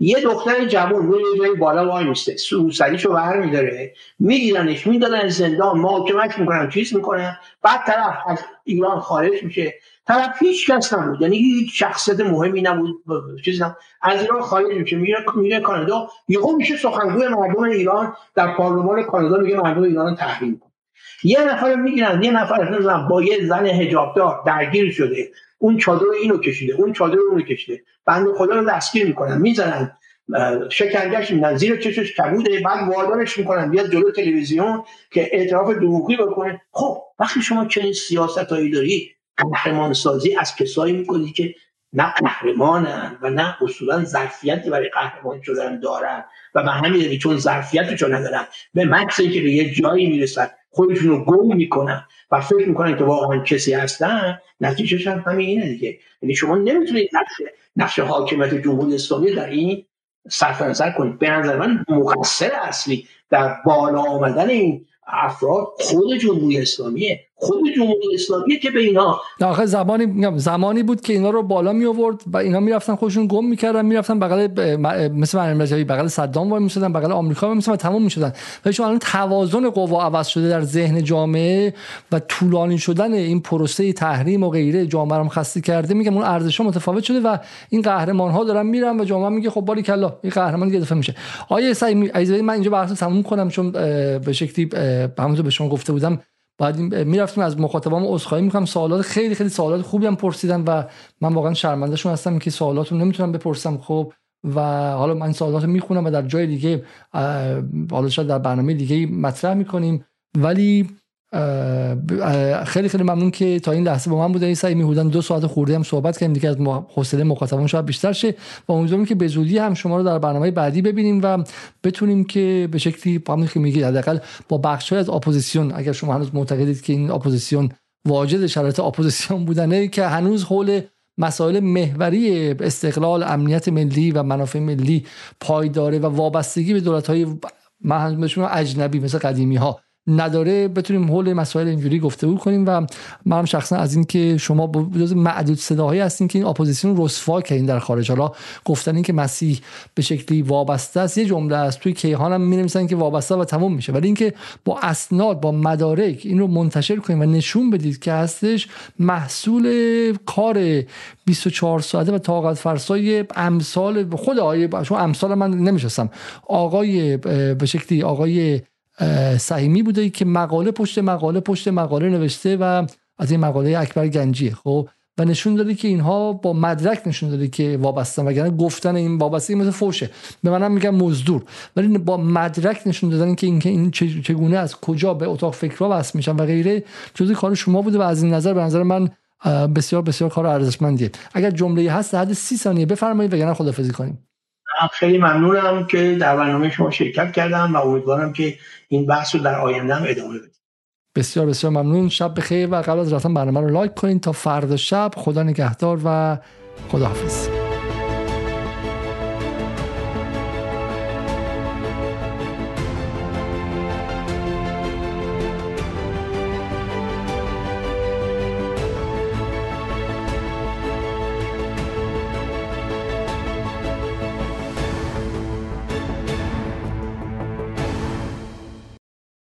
یه دختر جوان روی جای بالا وای میسته روسریشو بر میداره میگیرنش می‌دادن زندان محاکمه‌ش می‌کنن چیز می‌کنن بعد طرف از ایران خارج میشه. طرف هیچ کس نبود. یعنی هیچ شخصیت مهمی نبود. چیزی نبود از ایران خارج میشه. میره میره کانادا. یهو میشه سخنگوی مردم ایران در پارلمان کانادا. میگه مردم ایران تحریم کن. یه نفر می‌گیرن. یه نفر با یه زن حجابدار درگیر شده. اون چادر اینو کشیده. اون چادر اونو کشیده. بنده خدا رو دستگیر می‌کنن. می‌زنن. شکنجهش میدن زیر چشش کبوده. بعد وادارش می‌کنن. بیاد جلو تلویزیون که اعتراف دروغی بکنه. خب وقتی شما چنین سیاستهایی داری قهرمان سازی از کسایی می‌کنی که نه قهرمانن و نه اصولا ظرفیتی برای قهرمان شدن دارن. و به همین چون ظرفیتشو ندارن به مکس که به یه جایی می‌رسن خودشون رو گم می‌کنن و فکر می‌کنن که واقعا کسی هستن نتیجهش هم همین اینه دیگه. یعنی شما نمی‌تونید نقش نقش حاکمیت جمهوری اسلامی در این صرف نظر کنید. به نظر من مقصر اصلی در بالا آمدن این افراد خود جمهوری اسلامیه. خود جمهوری اسلامی که به اینا.
آخه زمانی زمانی بود که اینا رو بالا می آورد و اینا می‌رفتن خودشون گم می‌کردن می‌رفتن بغل مثل مریم رجبی بغل صدام وای می‌شدن بغل آمریکا وای و تمام می‌شدن. ولی چون الان توازن قوا عوض شده در ذهن جامعه و طولانی شدن این پروسه تحریم و غیره جامعه رو خسته کرده میگم اون ارزش متفاوت شده و این قهرمان ها دارن میرن و جامعه میگه خب باری کلا این قهرمان دیگه دفعه میشه. آیه سعی من اینجا بحث تموم کنم چون به شکلی همونطور به شما گفته بودم بعد می‌رفتیم از مخاطبام عذرخواهی می‌کنم. سوالات خیلی خیلی سوالات خوبی هم پرسیدن و من واقعا شرمنده هستم که سوالات رو نمی‌تونم بپرسم خب. و حالا من سوالات رو می‌خونم و در جای دیگه حالا شاید در برنامه دیگه مطرح می‌کنیم. ولی خیلی خیلی ممنون که تا این لحظه با من بوده سعی میهودن دو ساعت خورده هم صحبت کردیم. دیگه از حوصله مخاطبان شاید بیشتر شه. و امیدوارم که به زودی هم شما رو در برنامه بعدی ببینیم و بتونیم که به شکلی همون که میگید حداقل با بخش از اپوزیسیون اگر شما هنوز معتقدید که این اپوزیسیون واجد شرایط اپوزیسیون بودنه که هنوز حول مسائل محوری استقلال امنیت ملی و منافع ملی پایداره و وابستگی به دولت های اجنبی مثل قدیمی ها نداره بتونیم حول مسائل اینجوری گفتگو کنیم و من شخصا از اینکه شما جز معدود صداهایی هستین که این اپوزیسیون رسوا کردین در خارج. حالا گفتن این که مسیح به شکلی وابسته است یه جمله است. توی کیهان هم می که وابسته و تموم میشه. ولی اینکه با اسناد با مدارک این رو منتشر کنیم و نشون بدید که هستش محصول کار 24 ساعته و طاقت فرسای امثال خود آقای چون امثال من نمیشستم آقای به شکلی آقای صحیمی بوده که مقاله پشت مقاله پشت مقاله نوشته و از این مقاله اکبر گنجیه خب؟ و نشون داده که اینها با مدرک نشون داده که وابستن وگرنه گفتن این وابسته مثل فوشه. به منم میگن مزدور. ولی با مدرک نشون دادن که این که این چگونه از کجا به اتاق فکرها وصل میشن و غیره جزء کار شما بوده و از این نظر به نظر من بسیار بسیار کار ارزشمندیه. اگر جمله هست حد سی ثانیه بفرمایید وگرنه خدافظی کنیم.
خیلی ممنونم که در برنامه شما شرکت کردم و امیدوارم که این بحث رو در آینده هم ادامه بدیم.
بسیار بسیار ممنون. شب بخیر و قبل از رفتن برنامه رو لایک کنید تا فردا شب. خدا نگهدار و خداحافظ.